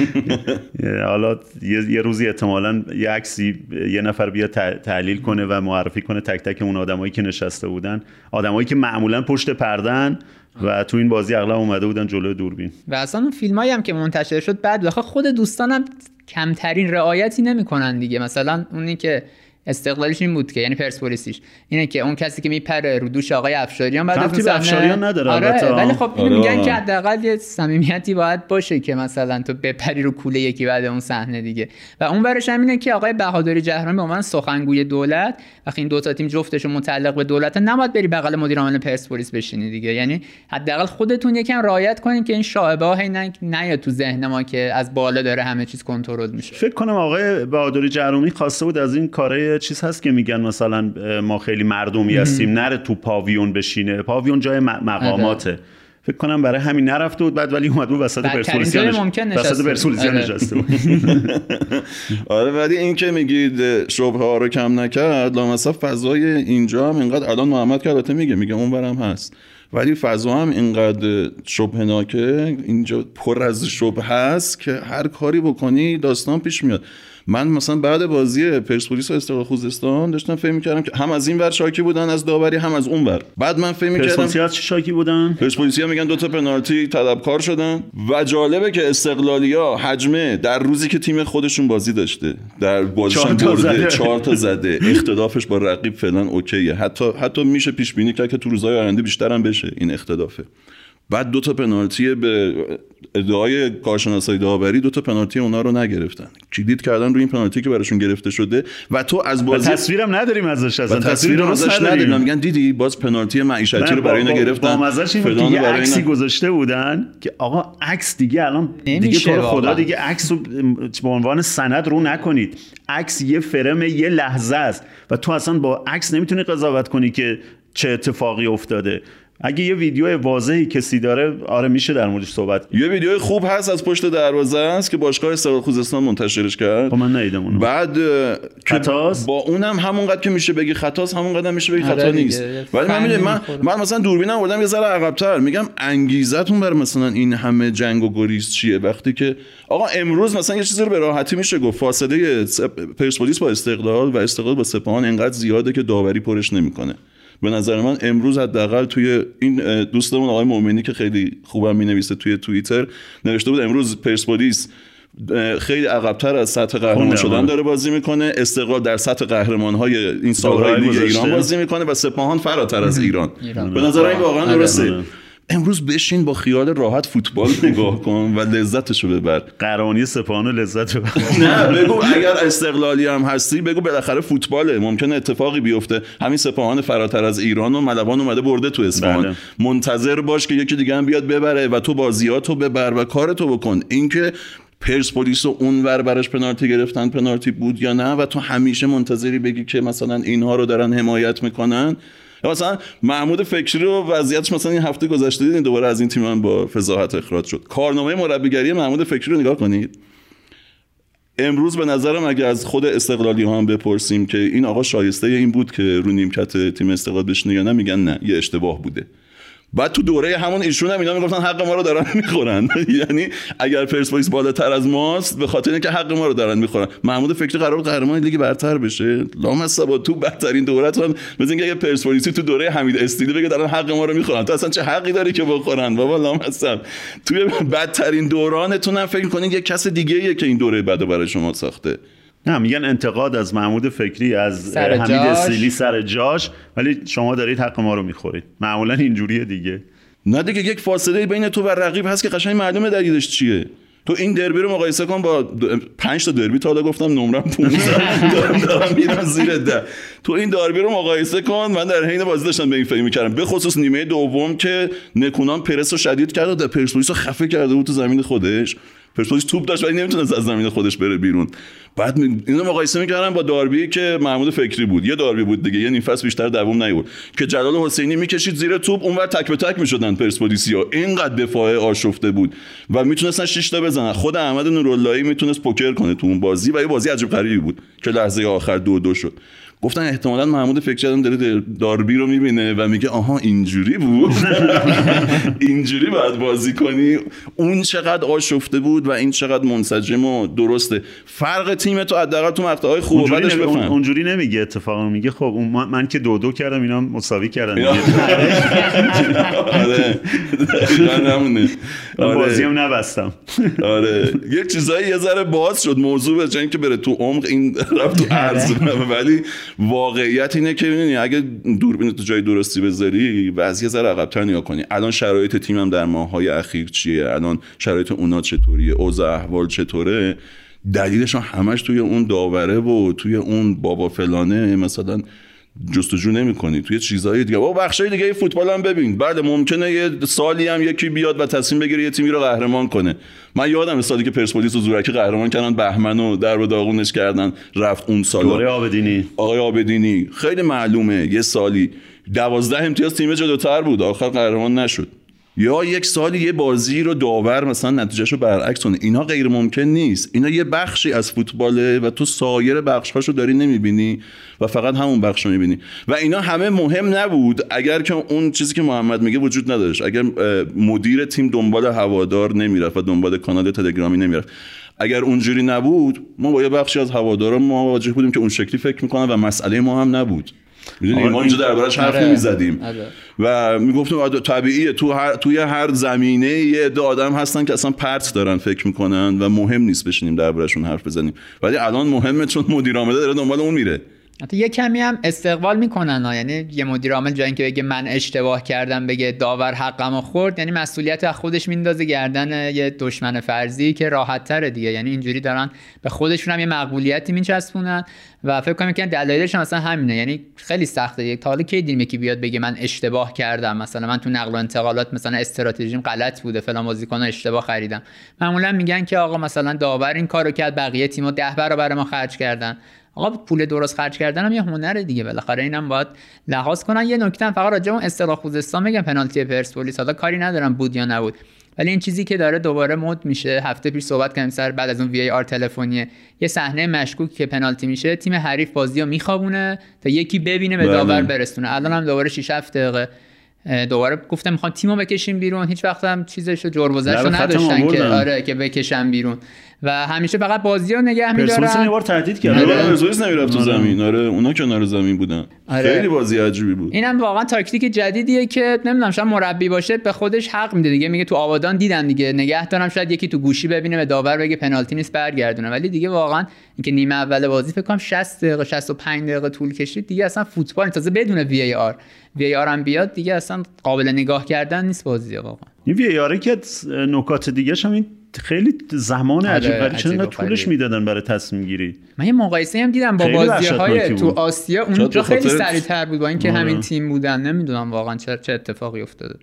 حالا یه, روزی احتمالا یه عکسی یه نفر بیا تحلیل کنه و معرفی کنه تک تک اون آدمایی که نشسته بودن. آدمایی که معمولا پشت پردن و تو این بازی اغلب اومده بودن جلو دوربین. و اصلا اون فیلم هم که منتشر شد بعد بخواه خود دوستانم کمترین رعایتی نمی‌کنن دیگه. مثلا اونی که استقلالش این بود که یعنی پرسپولیسیش اینه که اون کسی که میپره رو دوش آقای افشاریان بعد از افشاریان نداره آره البته. ولی خب اینو آره میگن واقعا. که حداقل یه صمیمیتی باید باشه که مثلا تو بپری رو کوله یکی بعد اون صحنه دیگه و اون برش هم اینه که آقای بهادری جهرمی به عنوان سخنگوی دولت وقتی این دو تا تیم جفتشون متعلق به دولت نباید بری بغل مدیر عامل پرسپولیس بشینی دیگه یعنی حداقل خودتون یکم رعایت کنین که این شایبه ها نیاد تو ذهن ما که از بالا داره همه چیز کنترل میشه فکر کنم آقای بهادری جهرومی خواسته بود از این چیز هست که میگن مثلا ما خیلی مردمی هستیم نره تو پاویون بشینه. پاویون جای مقاماته. فکر کنم برای همین نرفته بود بعد ولی اومد بود وسط نشسته وسط بود. پرسپولیسیا آره. نشسته بود. آره ولی این که میگید شبه ها رو کم نکرد لامصب فضای اینجا هم اینقدر الان محمد که البته میگه میگه اون برم هست. ولی فضا هم اینقدر شبهناکه اینجا پر از شبه هست که هر کاری بکنی داستان پیش میاد. من مثلا بعد بازی پرسپولیس و استقلال خوزستان داشتم فکر می‌کردم که هم از این ور شاکی بودن از داوری هم از اون ور. بعد من فکر می‌کردم پرسپولیسیا از چه شاکی بودن؟ پرسپولیسیا میگن دو تا پنالتی طلبکار شدن. و جالبه که استقلالیا حجمه در روزی که تیم خودشون بازی داشته در بازیشون برده زده. چهار تا زده. اختلافش با رقیب فعلا اوکیه. حتی حتی میشه پیش بینی کرد که تو روزهای آینده بیشتر هم بشه این اختلافه. بعد دو تا پنالتی به ادعای کارشناسای داوری دو تا پنالتی اونا رو نگرفتن. کلید کردن روی این پنالتی که براشون گرفته شده و تو از بازی تصویرم نداریم ازش اصلا. تصویر تصویر درست ازش نداریم. میگن دیدی باز پنالتی معیشتی رو برای اینا گرفتن. با این بود که عکسی اینا- گذاشته بودن که آقا عکس دیگه الان دیگه تو رو خدا. دیگه عکس رو به عنوان سند رو نکنید. عکس یه فرم یه لحظه است و تو اصلا با عکس نمی‌تونی قضاوت کنی که چه اتفاقی افتاده. اگه یه ویدیو واضحی کسی داره آره میشه در موردش صحبت یه ویدیو خوب هست از پشت دروازه است که باشگاه استقلال خوزستان منتشرش کرد. خب من ندیدم اونو. بعد خطاست؟ با اونم همونقدر که میشه بگی خطاست همونقدر میشه بگی آره خطا دیگه. نیست. ولی من فنی می‌دونی من. من مثلا دوربینم بردم یه ذره عقب‌تر. میگم انگیزتون برای مثلا این همه جنگ و گریز چیه؟ وقتی که آقا امروز مثلا یه چیزی رو به راحتی میشه گفت. فاصله پرسپولیس با استقلال و استقلال با سپاهان انقدر زیاده که داوری پرش نمی‌کنه. به نظر من امروز حداقل توی این دوستمون آقای مؤمنی که خیلی خوبم می‌نویسه توی توییتر نوشته بود امروز پرسپولیس خیلی عقبتر از سطح قهرمان شدن. داره بازی می‌کنه استقلال در سطح قهرمان های این سالهای لیگ. ایران بازی می‌کنه و سپاهان فراتر از ایران ایران. به نظر این واقعا آره. درسته آره. امروز بشین با خیال راحت فوتبال نگاه کن و لذتشو ببر. قرانی سپاهان و لذت ببر. نه بگو اگر استقلالی هم هستی بگو بالاخره فوتباله. ممکنه اتفاقی بیفته. همین سپاهان فراتر از ایران و ملوان اومده برده تو اصفهان. بله. منتظر باش که یکی دیگه هم بیاد ببره و تو بازیاتو ببر و کارتو بکن. اینکه پرسپولیس و اونور براش پنالتی گرفتن پنالتی بود یا نه و تو همیشه منتظری بگی که مثلا اینها رو دارن حمایت می‌کنن یا مثلا محمود فکری رو وضعیتش مثلا این هفته گذشته دیدین؟ دوباره از این تیم با فضاحت اخراج شد. کارنامه مربیگری محمود فکری رو نگاه کنید. امروز به نظرم اگه از خود استقلالی ها هم بپرسیم که این آقا شایسته این بود که رو نیمکت تیم استقلال بشینه یا نه میگن نه یه اشتباه بوده. بعد تو دوره همون ایشون هم اینا می‌گفتن حق ما رو دارن می‌خورن. یعنی اگر پرسپولیس بالاتر از ماست به خاطر اینکه حق ما رو دارن می‌خورن. محمود فکری قرار قهرمان لیگ برتر بشه. لامصبا تو بدترین دورت هم مثل اینکه اگه پرسپولیسی تو دوره حمید استیلی بگه دارن حق ما رو می‌خورن. تو اصلا چه حقی داری که بخورن؟ بابا لامصب. توی بدترین دورانتون هم فکر کنید یه کس دیگه که این دوره بعدو برای شما ساخته. نه میگن انتقاد از محمود فکری از سر حمید جاش. سیلی سر جاش. ولی شما دارید حق ما رو می‌خورید. معمولا اینجوریه دیگه. نه دیگه یک فاصله بین تو و رقیب هست که قشنگ معلومه دلیلش چیه. تو این دربی رو مقایسه کن با پنج تا دربی. تا حالا گفتم نمرم 15 دارم دارم میرم زیر ده. تو این دربی رو مقایسه کن. من در حین بازی داشتم به این فکر می‌کردم. به خصوص نیمه دوم که نکونان پرس رو شدید کرد و در پرسپولیس رو خفه کرده بود تو زمین خودش. پرسپولیس توپ داشت ولی نمی‌تونست از زمین خودش بره بیرون. بعد اینو مقایسه می‌کردم با داربی که محمود فکری بود. یه داربی بود دیگه یه نیم فصل بیشتر دووم نیورد. که جلال حسینی می‌کشید زیر توپ اونور تک به تک می‌شدن پرسپولیسیا اینقدر دفاع آشفته بود و می‌تونستن 6 تا بزنن. خود احمد نوراللهی می‌تونست پوکر کنه تو اون بازی و یه بازی عجیب غریبی بود که لحظه آخر دو دو شد. گفتن احتمالا محمود فکری الان داره داربی رو می‌بینه و میگه آها اینجوری بود؟ اینجوری باید بازی کنی؟ اون چقدر آشفته بود و این چقدر منسجم و درسته. فرق تیم تو حداقل تو مقطعهای خوب و اونجوری, نمی... اونجوری نمیگه اتفاقا میگه. خب اون من, من که دو دو کردم اینا مساوی کردن. آره. آره. بازی هم نبستم. آره. یه چیزایی یه ذره باز شد موضوع به جای اینکه بره تو عمق این رفت تو عرض. ولی واقعیت اینه که ببینی اگه دوربین تو جای درستی بذاری وضعیت ذره عقب‌تر نگاه کنی. الان شرایط تیمم در ماه‌های اخیر چیه؟ الان شرایط اونا چطوریه؟ اوضاع احوال چطوره؟ دلیلش هم همش توی اون داوره و توی اون بابا فلانه. مثلا جستجو نمی‌کنی. توی چیزهای دیگه. با بخشای دیگه فوتبال هم ببین. بله ممکنه یه سالی هم یکی بیاد و تصمیم بگیره یه تیمی رو قهرمان کنه. من یادم سالی که پرسپولیس و زورکی قهرمان کردن بهمن و در و داغونش کردن رفت اون سال دوره آبدینی. آقای آبدینی. خیلی معلومه یه سالی. دوازده امتیاز تیم جلوتر بود. آخر قهرمان نشد. یا یک سالی یه بازی رو داور مثلا نتیجهش رو برعکس کنه اینا غیر ممکن نیست. اینا یه بخشی از فوتباله و تو سایر بخشهاشو داری نمی‌بینی و فقط همون بخش رو می‌بینی. و اینا همه مهم نبود اگر که اون چیزی که محمد میگه وجود نداشت. اگر مدیر تیم دنبال هوادار نمی‌رفت و دنبال کانال تلگرامی نمی‌رفت. اگر اونجوری نبود ما با یه بخشی از هوادارا مواجه بودیم که اون شکلی فکر می‌کنن و مسئله ما هم نبود. می‌دونی ما اینجا دربارش حرف آره. نمی‌زدیم آره. و می‌گفتیم آده- طبیعیه تو هر توی هر زمینه یه عده آدم هستن که اصلا پرت دارن فکر می‌کنن و مهم نیست بشینیم دربارشون حرف بزنیم ولی الان مهمه چون مدیر عامل داره دنبال اون میره حتی یه کمی هم استقبال می‌کنن ها. یعنی یه مدیر عامل جای اینکه بگه من اشتباه کردم بگه داور حقمو خورد یعنی مسئولیت از خودش میندازه. گردن یه دشمن فرضی که راحت تره دیگه. یعنی اینجوری دارن به خودشون هم یه مقبولیتی میچسبونن و فکر کنم که دلایلش مثلا همینه. یعنی خیلی سخته. یک تا حالا کی دیدیم یکی بیاد بگه من اشتباه کردم؟ مثلا من تو نقل و انتقالات مثلا استراتژیم غلط بوده فلان بازیکن اشتباه خریدم. معمولا میگن که آقا مثلا داور این کارو کرد بقیه تیم‌ها ده برابر ما خرج کردن. آقا پول درست خرج کردن هم یه هنره دیگه بالاخره اینم باید لحاظ کنن. یه نکته فقط راجع اون اصطلاح خوزستان میگم پنالتی پرسپولیس. حالا کاری ندارم بود یا نبود. ولی این چیزی که داره دوباره مد میشه هفته پیش صحبت کردیم سر بعد از اون وی آر تلفنیه. یه صحنه مشکوک که پنالتی میشه تیم حریف بازی رو میخوابونه تا یکی ببینه به بله. داور برسونه. الان هم دوباره 6 7 دقیقه. دوباره گفتم می‌خوان تیمو بکشیم بیرون. هیچ وقت هم چیزشو خطم نداشتن که. آره که بکشن بیرون. و همیشه فقط بازی رو نگه پرسپولیس هم یه میدارن بار تهدید آره. کرد پرسپولیس نمی‌رفت تو آره. زمین. آره اونا کنار زمین بودن. آره. خیلی بازی عجیبی بود. اینم واقعا تاکتیک جدیدیه که نمی‌دونم شاید مربی باشه به خودش حق میده دیگه. میگه تو آبادان دیدم دیگه. نگه دارم شاید یکی تو گوشی ببینه به داور بگه پنالتی نیست برگردونه. ولی دیگه واقعا اینکه نیمه اول بازی فکر کنم 60 دقیقه 65 دقیقه طول کشید دیگه اصلا فوتبال. تازه بدون وی ای آر. وی ای آر هم بیاد دیگه اصلا قابل نگاه کردن نیست بازی واقعا. این وی آره که نکات دیگه هم این خیلی زمان آره، عجیب عجیب چرا طولش. می‌دادن برای تصمیم گیری من یه مقایسه هم دیدم با خیلی بازی های وحشتناکی تو. آسیا اونجا خیلی سریعتر بود با اینکه آره. همین تیم بودن نمی‌دونم واقعا چه چه اتفاقی افتاده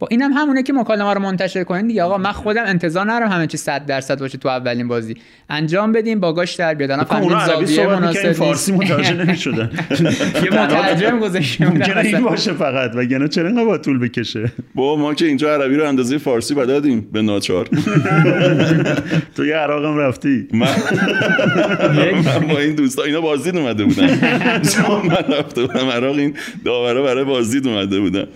با اینم همونه که مکالمه رو منتشر کنین دیگه. آقا من خودم انتظار ندارم همه چی 100 درصد باشه تو اولین بازی. انجام بدیم باگاش در بیاد. الان فهمیدیم زاویه مناسب فارسی. متوجه نمی‌شدن. یه مترجم ممکنه این. باشه فقط. وگرنه چرا اینقدر با طول بکشه؟ با ما که اینجا عربی رو اندازه فارسی بلدیم به ناچار. تو یه عراقم رفتی. من با این دوستا اینا بازدید اومده بودن. من رفته بودم عراق این داورا برای بازدید اومده بودن.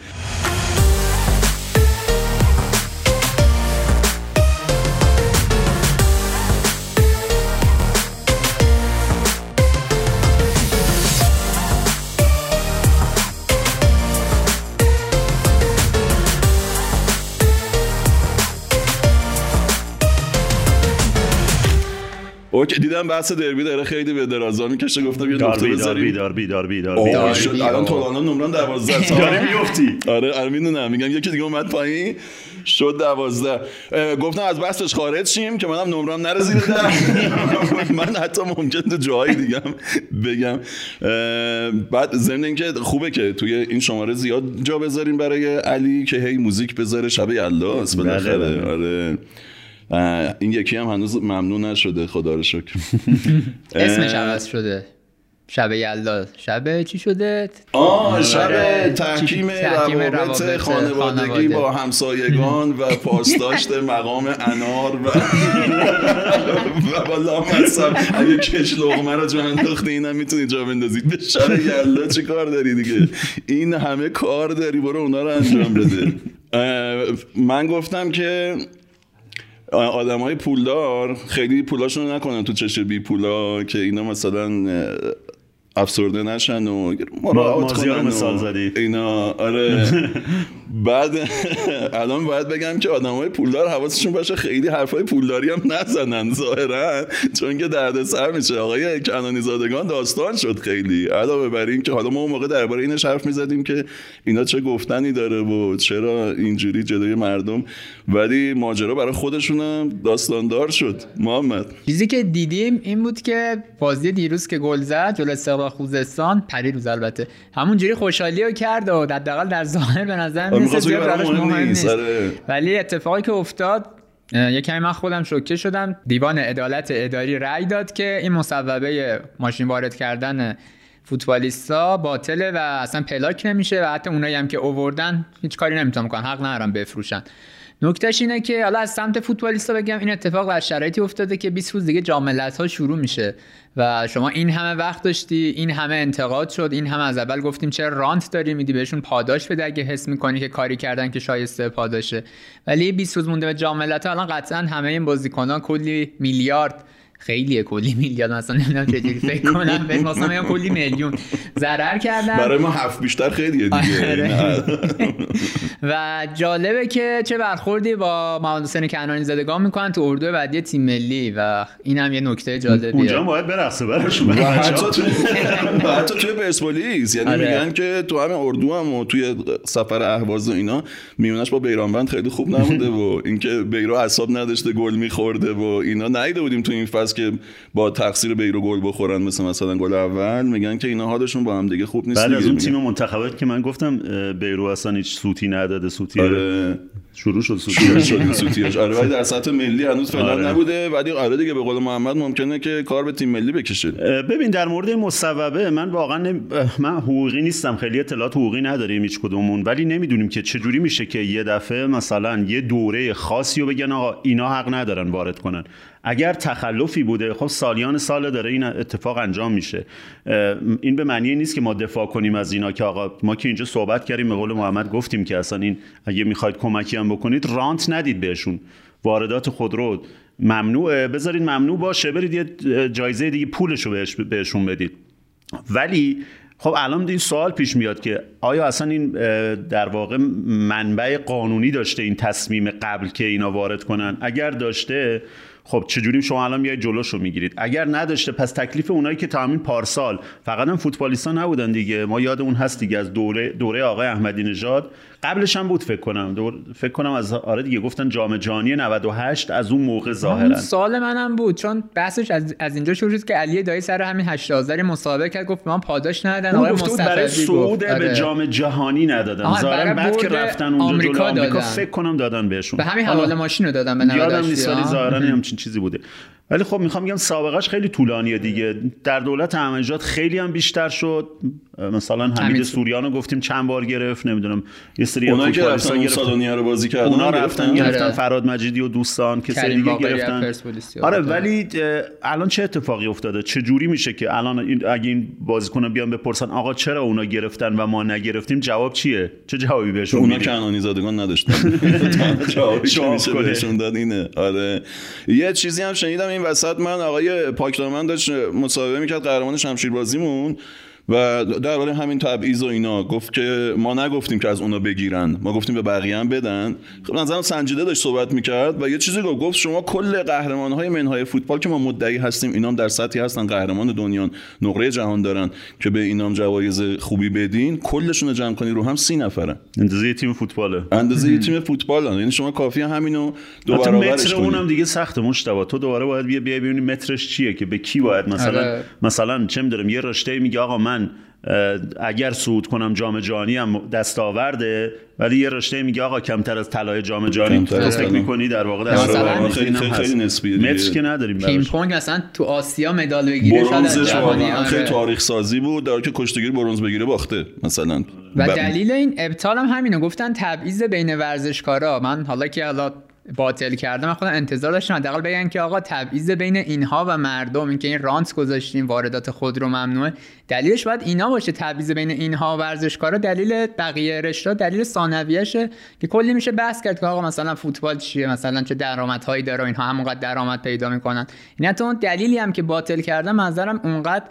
اوکی دیدم بحث دربی داره خیلی به درازا می‌کشه گفتم یه نقطه داربی داربی بذاریم. داربی داربی آه، داربی داربی. شد الان تولانا نمران دوازده داری میفتی آره آره می‌دونم. میگم یکی دیگه اومد پایین. شد دوازده. اه، گفتم از بحثش خارج شیم که منم نمرم نره زیر من حتی ممکن تو جاهای دیگه بگم. بعد ضمن اینکه خوبه که توی این شماره زیاد جا بذاریم برای علی که هی موزیک بذاره شب یلاس بالاخره. بله،. آره. این یکی هم هنوز ممنون نشده خدا رو شکر. اسمش عوض شده. شب یلدا شب چی شده؟ آه شب آره. تحکیم روابط روابط خانوادگی خانواده. با همسایگان و پاسداشت مقام انار و و بالا مصب اگه کش لغمه رو جا انداخته اینم می‌تونی جا بندازید به شب یلا چه کار داری دیگه؟ این همه کار داری برو اونا رو انجام بده. من گفتم که آدم های پولدار خیلی پولاشون نکنن تو چش بی پولا که اینا مثلا افسرده نشن و مراعات کنن مثال زدی. اینا. آره. بعد الان باید بگم که آدم های پولدار حواسشون باشه خیلی حرفای پولداری هم نزنن ظاهرا چون که درد سر میشه. آقای کنانی زادگان داستان شد خیلی. علاوه بر این که حالا ما اون موقع درباره اینش حرف می‌زدیم که اینا چه گفتنی داره و چرا اینجوری جلوی مردم. ولی ماجرا برای خودشونم داستاندار شد. محمد. چیزی که دیدیم این بود که بازی دیروز که گل زد جلو خوزستان پریروز البته. همونجوری خوشحالی رو کرد و حداقل در ظاهر به نظر آره، نیست براش مهم نیست. آره. ولی اتفاقی که افتاد یه کمی من خودم شوکه شدم. دیوان عدالت اداری رأی داد که این مصوبه ماشین وارد کردن فوتبالیستا باطله و اصلا پلاک نمیشه و حتی اونایی هم که اووردن هیچ کاری نمی‌تونن کنن حق ندارن بفروشن. نکتهش اینه که حالا از سمت فوتبالیستا بگم این اتفاق در شرایطی افتاده که 20 روز دیگه جام ها شروع میشه و شما این همه وقت داشتی این همه انتقاد شد این همه از اول گفتیم چرا رانت داری میدی بهشون پاداش بده اگه حس می‌کنی که کاری کردن که شایسته پاداشه. ولی 20 روز مونده به جام الان قطعا همه این بازیکنان کلی میلیارد خیلیه کلی میلیارد مثلا نمی‌دونم چجوری فکر کنم. بهش مثلا میگم کلی میلیون. ضرر کردن برای ما هفت بیشتر خیلیه دیگه. آره. و جالبه که چه برخوردی با محمد حسین کنانی زدگان می‌کنن تو اردو بعدی تیم ملی و این هم یه نکته جالبیه. اونجا هم باید برقصه براشون حتی توی و حتی توی پرسپولیس. یعنی آره. میگن که تو همه اردو هم و توی سفر اهواز و اینا میونش با بیرانوند خیلی خوب نبوده و اینکه بیرو حساب نداشته گل میخورده و اینا. نیده بودیم تو این فصل که با تقصیر بیرو گل بخورن مثل مثلا گل اول میگن که اینا حالشون با هم دیگه خوب نیست بعد از. اون. تیم منتخبات که من گفتم بیرو اصلا هیچ سوتی نداده سوتی آره شروع شد شروع سوتی شد. سوتیاش آره ولی در سطح ملی هنوز فعلا آره. نبوده. ولی آره دیگه به قول محمد ممکنه که کار به تیم ملی بکشه. ببین در مورد مصوبه من واقعا. من حقوقی نیستم. خیلی اطلاعات حقوقی نداریم هیچ کدومون. ولی نمی‌دونیم که چه جوری میشه که یه دفعه مثلا یه دوره خاصی رو بگن آقا اینا حق ندارن وارد کنن. اگر تخلفی بوده خب سالیان سال داره این اتفاق انجام میشه. این به معنی نیست که ما دفاع کنیم از اینا که آقا ما که اینجا صحبت کردیم به قول محمد گفتیم که اصلا این اگه می‌خواید کمکی هم بکنید رانت ندید بهشون. واردات خودرو ممنوعه بذارید ممنوع باشه برید یه جایزه دیگه پولش رو بهش بهشون بدید. ولی خب الان این سوال پیش میاد که آیا اصلا این در واقع منبع قانونی داشته این تصمیم قبل که اینا وارد کنن؟ اگر داشته خب چجوری شما الان میای جلوش رو می‌گیرید؟ اگر نداشته پس تکلیف اونایی که تا همین پارسال فقط هم فوتبالیستا نبودن دیگه. ما یاد اون هست دیگه از دوره دوره آقای احمدی نژاد. قبلش هم بود فکر کنم. دور فکر کنم از آره دیگه گفتن جام جهانی 98 از اون موقع ظاهرا. سوال منم بود چون بحثش از, از اینجا شروع شد که علی دایی سر همین 80 مسابقه کرد. گفت من پاداش ندادن. آقای بود برای مصطفی صعود. به آره. جام جهانی ندادن. ظاهرا بعد که رفتن اونجا آمریکا جلو آمریکا دادن. فکر کنم دادن بهشون. به همین حواله ماشین رو دادن به یادم نیست ولی. ظاهرا یه همچین چیزی بوده. ولی خب می‌خوام بگم سابقش خیلی طولانیه دیگه. در دولت احمدی خیلی هم بیشتر شد. مثلا حمید حمید سوریانو گفتیم چند بار گرفت نمی‌دونم. یه سری اونایی که رفتن اون رو بازی کردن. اونا رفتن گرفتن. گرفتن آره. فراد مجیدی و دوستان کسای کریم دیگه گرفتن. آره. ولی الان چه اتفاقی افتاده؟ چه جوری میشه که الان این اگه این بازیکن‌ها بیان بپرسن آقا چرا اونا گرفتن و ما نگرفتیم؟ جواب چیه؟ چه جوابی بهشون اونا کنانی زادگان نداشتن. که جواب. بهشون داد اینه آره. یه چیزی هم شنیدم این وسط من آقای پاکدامن داشت مصاحبه می‌کرد قهرمان شمشیر بازیمون و درباره همین تبعیض و اینا گفت که ما نگفتیم که از اونا بگیرن. ما گفتیم به بقیه هم بدن. خب نظرم سنجیده داشت صحبت می‌کرد و یه چیزی گفت. گفت شما کل قهرمان های منهای فوتبال که ما مدعی هستیم اینا هم در سطحی هستن قهرمان دنیا نقره جهان دارن که به اینا هم جوایز خوبی بدین. کلشون رو جمع کنی رو هم سی نفرن. اندازه یه تیم فوتباله. اندازه یه تیم فوتبال. یعنی شما کافی همینو دو برابرش متر کنی. اونم دیگه سخته مشتبه تو دوباره باید بیا بیا ببینی مترش چیه که به کی باید مثلا آره. مثلا چه می‌دونم یه رشته میگه آقا من اه، اگر صعود کنم جام جهانی هم دستاورده ولی یه رشته میگه آقا کمتر از طلای جام جهانی. فکر. می‌کنی در واقع دستاورده خیلی- خیلی- نسبیه. متر که نداریم. پینگ براش. پونگ اصلا تو آسیا مدال بگیره شاید واقعا خیلی آره. تاریخ سازی بود در که کشتیگیر برونز بگیره باخته مثلا. و ب- دلیل این ابطال هم همینه. گفتن تبعیض بین ورزشکارا. من حالا که حالا باطل کردم من خودم انتظار داشتم حداقل بگن که آقا تبعیض بین اینها و مردم اینکه این رانت گذاشتیم واردات خودرو ممنوعه. دلیلش باید اینا باشه تبعیض بین اینها و ورزشکارا. دلیل بقیه رشته دلیل ثانویه‌شه که کلی میشه بحث کرد که آقا مثلا فوتبال چیه مثلا چه درآمدهایی داره اینها همونقدر درآمد پیدا می‌کنن. این حتی اون دلیلی هم که باطل کردم نظرم اونقدر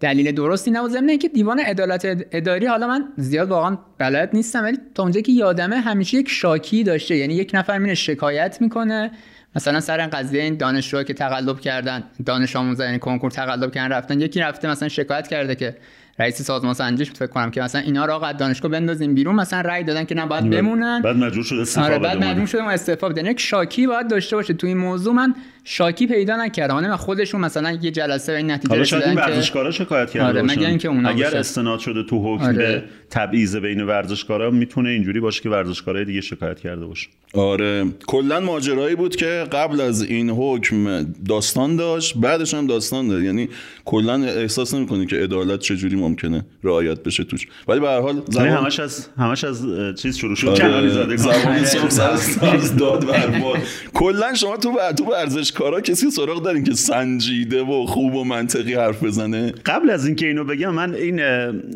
دلیل درستی نبود ضمن اینکه دیوان عدالت اداری حالا من زیاد واقعا بلد نیستم ولی تا اونجایی که یادمه همیشه یک شاکی داشته. یعنی یک نفر میره شکایت می‌کنه. مثلا سر این قضیه این دانشجوها که تقلب کردن دانش آموزا یعنی کنکور تقلب کردن رفتن. یکی رفته مثلا شکایت کرده که رئیس سازمان سنجش فکر کنم که مثلا اینا رو آقا از دانشگاه بندازیم بیرون مثلا رأی دادن که نه باید بمونن بعد مجبور شد استعفا آره بده بعد. مجبور شدم استعفا بدن یک شاکی باید داشته باشه تو این موضوع من شاکی پیدا نکردم من خودشون مثلا یه جلسه این نتیجه حالا شاید این رسیدن که ورزشکارا شکایت کرده آره،. مگر اینکه اونا اگر. استناد شده تو حکم آره. به تبعیض بین ورزشکارا می‌تونه اینجوری باشه که ورزشکارای دیگه شکایت کرده باشه آره کلا ماجرایی بود که قبل از این حکم داستان داشت بعدش هم داستان داره یعنی کلا احساس نمی‌کنی که عدالت چجوری ممکنه رعایت بشه توش. ولی به هر حال یعنی زمان همش از همش از چیز شروع شد. آره، زاده زبان صبح سر از داد برباد کلا شما تو تو ورزشکارا کسی سراغ دارین که سنجیده و خوب و منطقی حرف بزنه؟ قبل از اینکه اینو بگم من این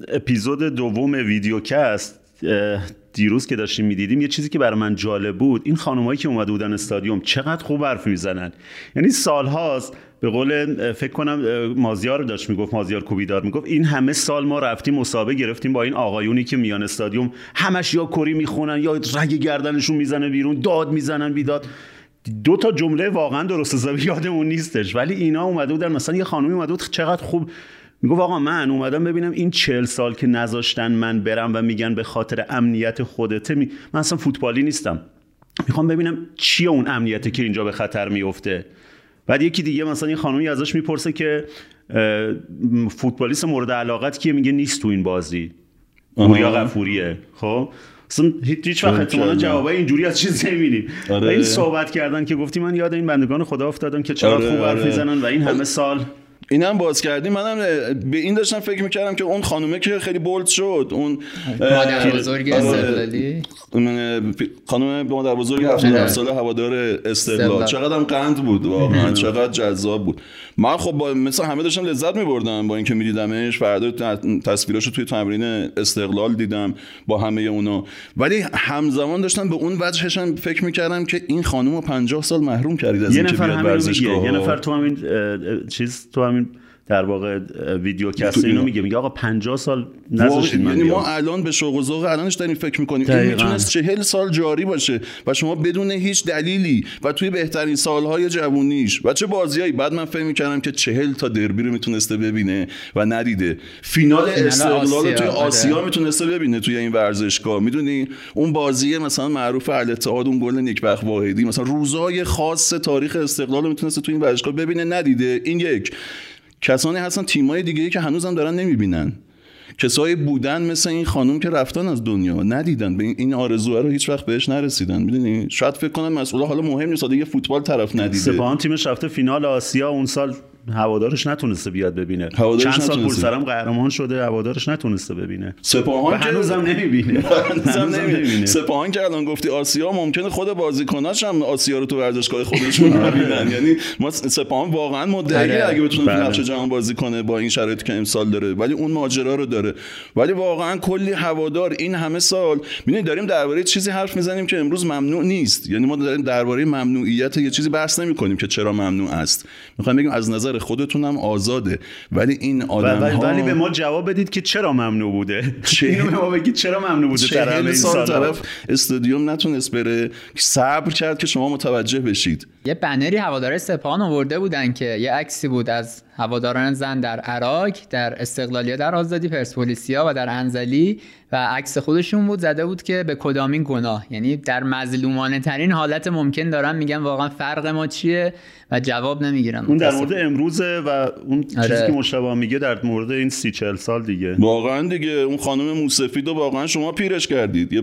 اپیزود دوم ویدیوکست دیروز که داشتیم می‌دیدیم یه چیزی که برای من جالب بود این خانمایی که اومده بودن استادیوم چقدر خوب حرف می‌زنن. یعنی سالهاست به قول فکر کنم مازیار داشت می‌گفت مازیار کوبیدار می‌گفت این همه سال ما رفتیم مسابقه گرفتیم با این آقایونی که میان استادیوم همش یا کری می‌خونن یا رگ گردنشون می‌زنه بیرون داد می‌زنن بیداد. دو تا جمله واقعا درست حسابی یادمون نیستش ولی اینا اومده بودن مثلا یه خانمی اومده بود چقدر خوب می‌گفت آقا من اومدم ببینم این چهل سال که نذاشتن من برم و میگن به خاطر امنیت خودته می... من اصلا فوتبالی نیستم. می‌خوام ببینم چیه اون امنیته که اینجا به خطر میفته بعد یکی دیگه مثلا یه خانمی ازش می‌پرسه که فوتبالیست مورد علاقت کیه میگه نیست تو این بازی. گویا غفوریه خب اصلا هیچ وقت آره، احتمالاً. جوابای اینجوری از چیز نمی‌بینیم آره. این صحبت کردن که گفتی من یاد این بندگان خدا افتادم که چقدر آره، خوب حرف آره. می‌زنن و این همه سال اینم باز کردیم منم به این داشتم فکر می‌کردم که اون خانومه که خیلی بولد شد اون مادر بزرگ آره. استقلالی؟ خانم مادر بزرگ 77 ساله هوادار استقلال. استقلال. چقدر هم قند بود واقعا چقدر جذاب بود. من خب با مثل همه داشتم لذت میبردم با اینکه میدیدمش فردا تصویراشو توی تمرین استقلال دیدم با همه اونا. ولی همزمان داشتم به اون وجهشم فکر می‌کردم که این خانم رو 50 سال محروم کردید از یه نفر بیاد ورزشگاه یه نفر تو همین چیز تو همین در واقع ویدیو کست اینو. میگه. میگه آقا 50 سال نذاشتید من یعنی. ما الان به شوق و ذوق الانش داریم فکر می‌کنیم. این. می‌تونست چهل سال جاری باشه و شما بدون هیچ دلیلی و توی بهترین سالهای جوونیش و چه بازیایی. بعد من فکر می‌کردم که چهل تا دربی رو می‌تونسته ببینه و ندیده. فینال استقلال رو توی آره. آسیا می‌تونسته ببینه توی این ورزشگاه. می‌دونی؟ اون بازی مثلا معروف الاتحاد اون گل نیکبخت واحدی. مثلا روزای خاص تاریخ استقلال رو می‌تونسته توی این ورزشگاه ببینه ندیده. این یک. کسانی هستن تیمای دیگه که هنوزم دارن نمی‌بینن. کسایی بودن مثل این خانم که رفتن از دنیا ندیدن. به این- آرزوها رو هیچ وقت بهش نرسیدن. می‌دونی؟ شاید فکر کنن مسئولا حالا مهم نیست یه فوتبال طرف ندیده. سپاهان تیمش رفته فینال آسیا اون سال هوادارش نتونسته بیاد ببینه. چند سال پول. سرم قهرمان شده هوادارش نتونسته ببینه. سپاهان که هنوزم نمی‌بینه. هنوزم نمی‌بینه. سپاهان که الان گفتی آسیا ممکنه خود بازیکناش هم آسیا رو تو ورزشگاه خودشون ببینن. یعنی ما سپاهان واقعا مدعی آره. اگه بتونه تو بله. نقش جهان بازی کنه با این شرایطی که امسال داره. ولی اون ماجرا رو داره. ولی واقعا کلی هوادار این همه سال می‌دونید داریم درباره چیزی حرف می‌زنیم که امروز ممنوع نیست. یعنی ما داریم درباره ممنوعیت یه چیزی بحث نمی کنیم که چرا ممنوع است. می‌خوایم بگیم از نظر خودتونم آزاده. ولی این آدم ولی, ولی به ما جواب بدید که چرا ممنوع بوده. چه- اینو به ما بگید چرا ممنوع بوده سال سال طرف استادیوم نتونست بره. صبر کرد که شما متوجه بشید. یه بنری هواداره سپاهان آورده بودن که یه عکسی بود از هواداران زن در عراق در استقلالیا در آزادی پرسپولیسیا و در انزلی و عکس خودشون بود زده بود که به کدامین گناه. یعنی در مظلومانه ترین حالت ممکن دارن میگن واقعا فرق ما چیه و جواب نمی‌گیرن. اون در مورد امروزه و اون چیزی آره. که مشتبه میگه در مورد این سی چل سال دیگه. واقعا دیگه اون خانم موسفید رو واقعا شما پیرش کردید. یه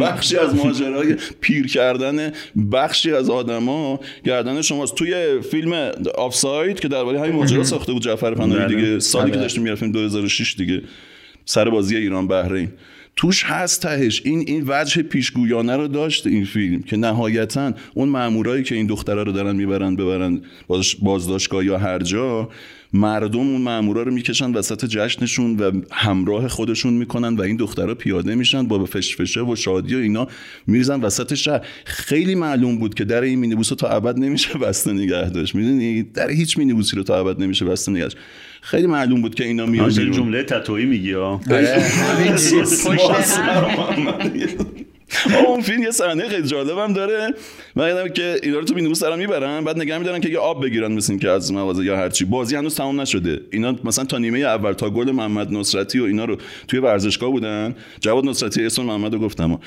بخشی از ماجرای پیر کردن بخشی از آدما گردن شماست. توی فیلم آفساید که درباره همین ماجرا ساخته بود جعفر پناهی بله. دیگه سالی که بله. داشتیم می‌رفتیم 2006 دیگه سر بازی ایران بحرین توش هست تهش این این وجه پیشگویانه رو داشت این فیلم که نهایتا اون مامورایی که این دختره رو دارن می‌برن ببرن باز بازداشتگاه یا هر جا مردم اون مامورا رو می‌کشن وسط جشنشون و همراه خودشون می‌کنن و این دخترها پیاده میشن با فشفشه و شادی و اینا میریزن وسط شهر. خیلی معلوم بود که در این مینیبوس تا ابد نمیشه بسته نگه داشت. می‌دونی؟ در هیچ مینیبوسی رو تا ابد نمیشه بسته نگه داشت. خیلی معلوم بود که اینا میان. جمله تتویی میگی ها اون فیلم یه صحنه خیلی جالبم داره. من یادم که اینا رو تو مینیبوس دارن می‌برن بعد نگه میدارن که یه آب بگیرن مثل که از مغازه یا هرچی بازی هنوز تمام نشده. اینا مثلا تا نیمه اول تا گل محمد نصرتی و اینا رو توی ورزشگاه بودن. جواد نصرتی اسم محمد رو گفتم.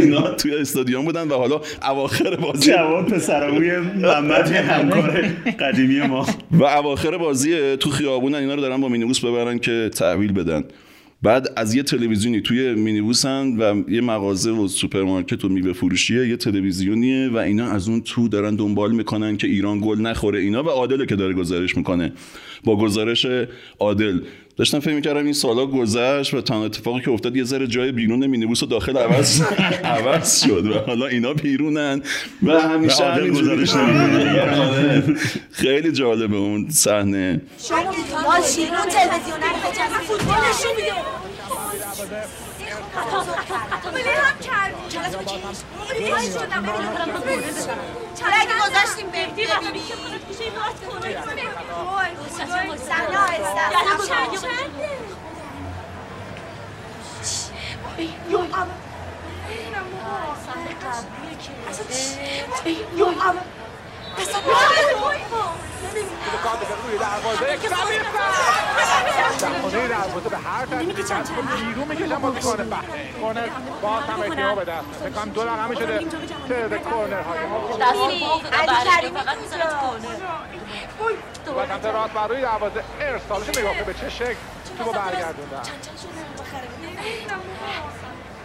اینا توی استادیوم بودن و حالا اواخر بازی جواد پسرعموی محمد همکار قدیمی ما. و اواخر بازی تو خیابونن اینا رو دارن با مینیبوس ببرن که تحویل بدن. بعد از یه تلویزیونی توی مینیبوسن و یه مغازه و سوپرمارکت و میوه فروشیه یه تلویزیونیه و اینا از اون تو دارن دنبال می‌کنن که ایران گل نخوره اینا و عادل که داره گزارش می‌کنه. با گزارش عادل داشتم فکر می‌کردم این سالا گذشت و تنها اتفاقی که افتاد یه ذره جای بیرون مینیبوس و داخل عوض عوض شد و حالا اینا بیرونن و همیشه همینجوری گزارش نمی‌کنه. خیلی جالبه اون صحنه. ماشین اون تلویزیون رو بجز فوتبال نشون میده ولی هم کردیم چرا تو چرا اگه گذاشتیم بهتی ببینیم صحنه آهسته خونه دروازه به هر ترتیبی دست رو بیرون می‌کشن بازیکن بحرین کورنر باز هم اشتباه به دست فکر دو دقیقه شده تعداد کورنر های علی کریمی و سمت راست بر روی دروازه ارسالش نگاه کن به چه شکل تو برگردوندن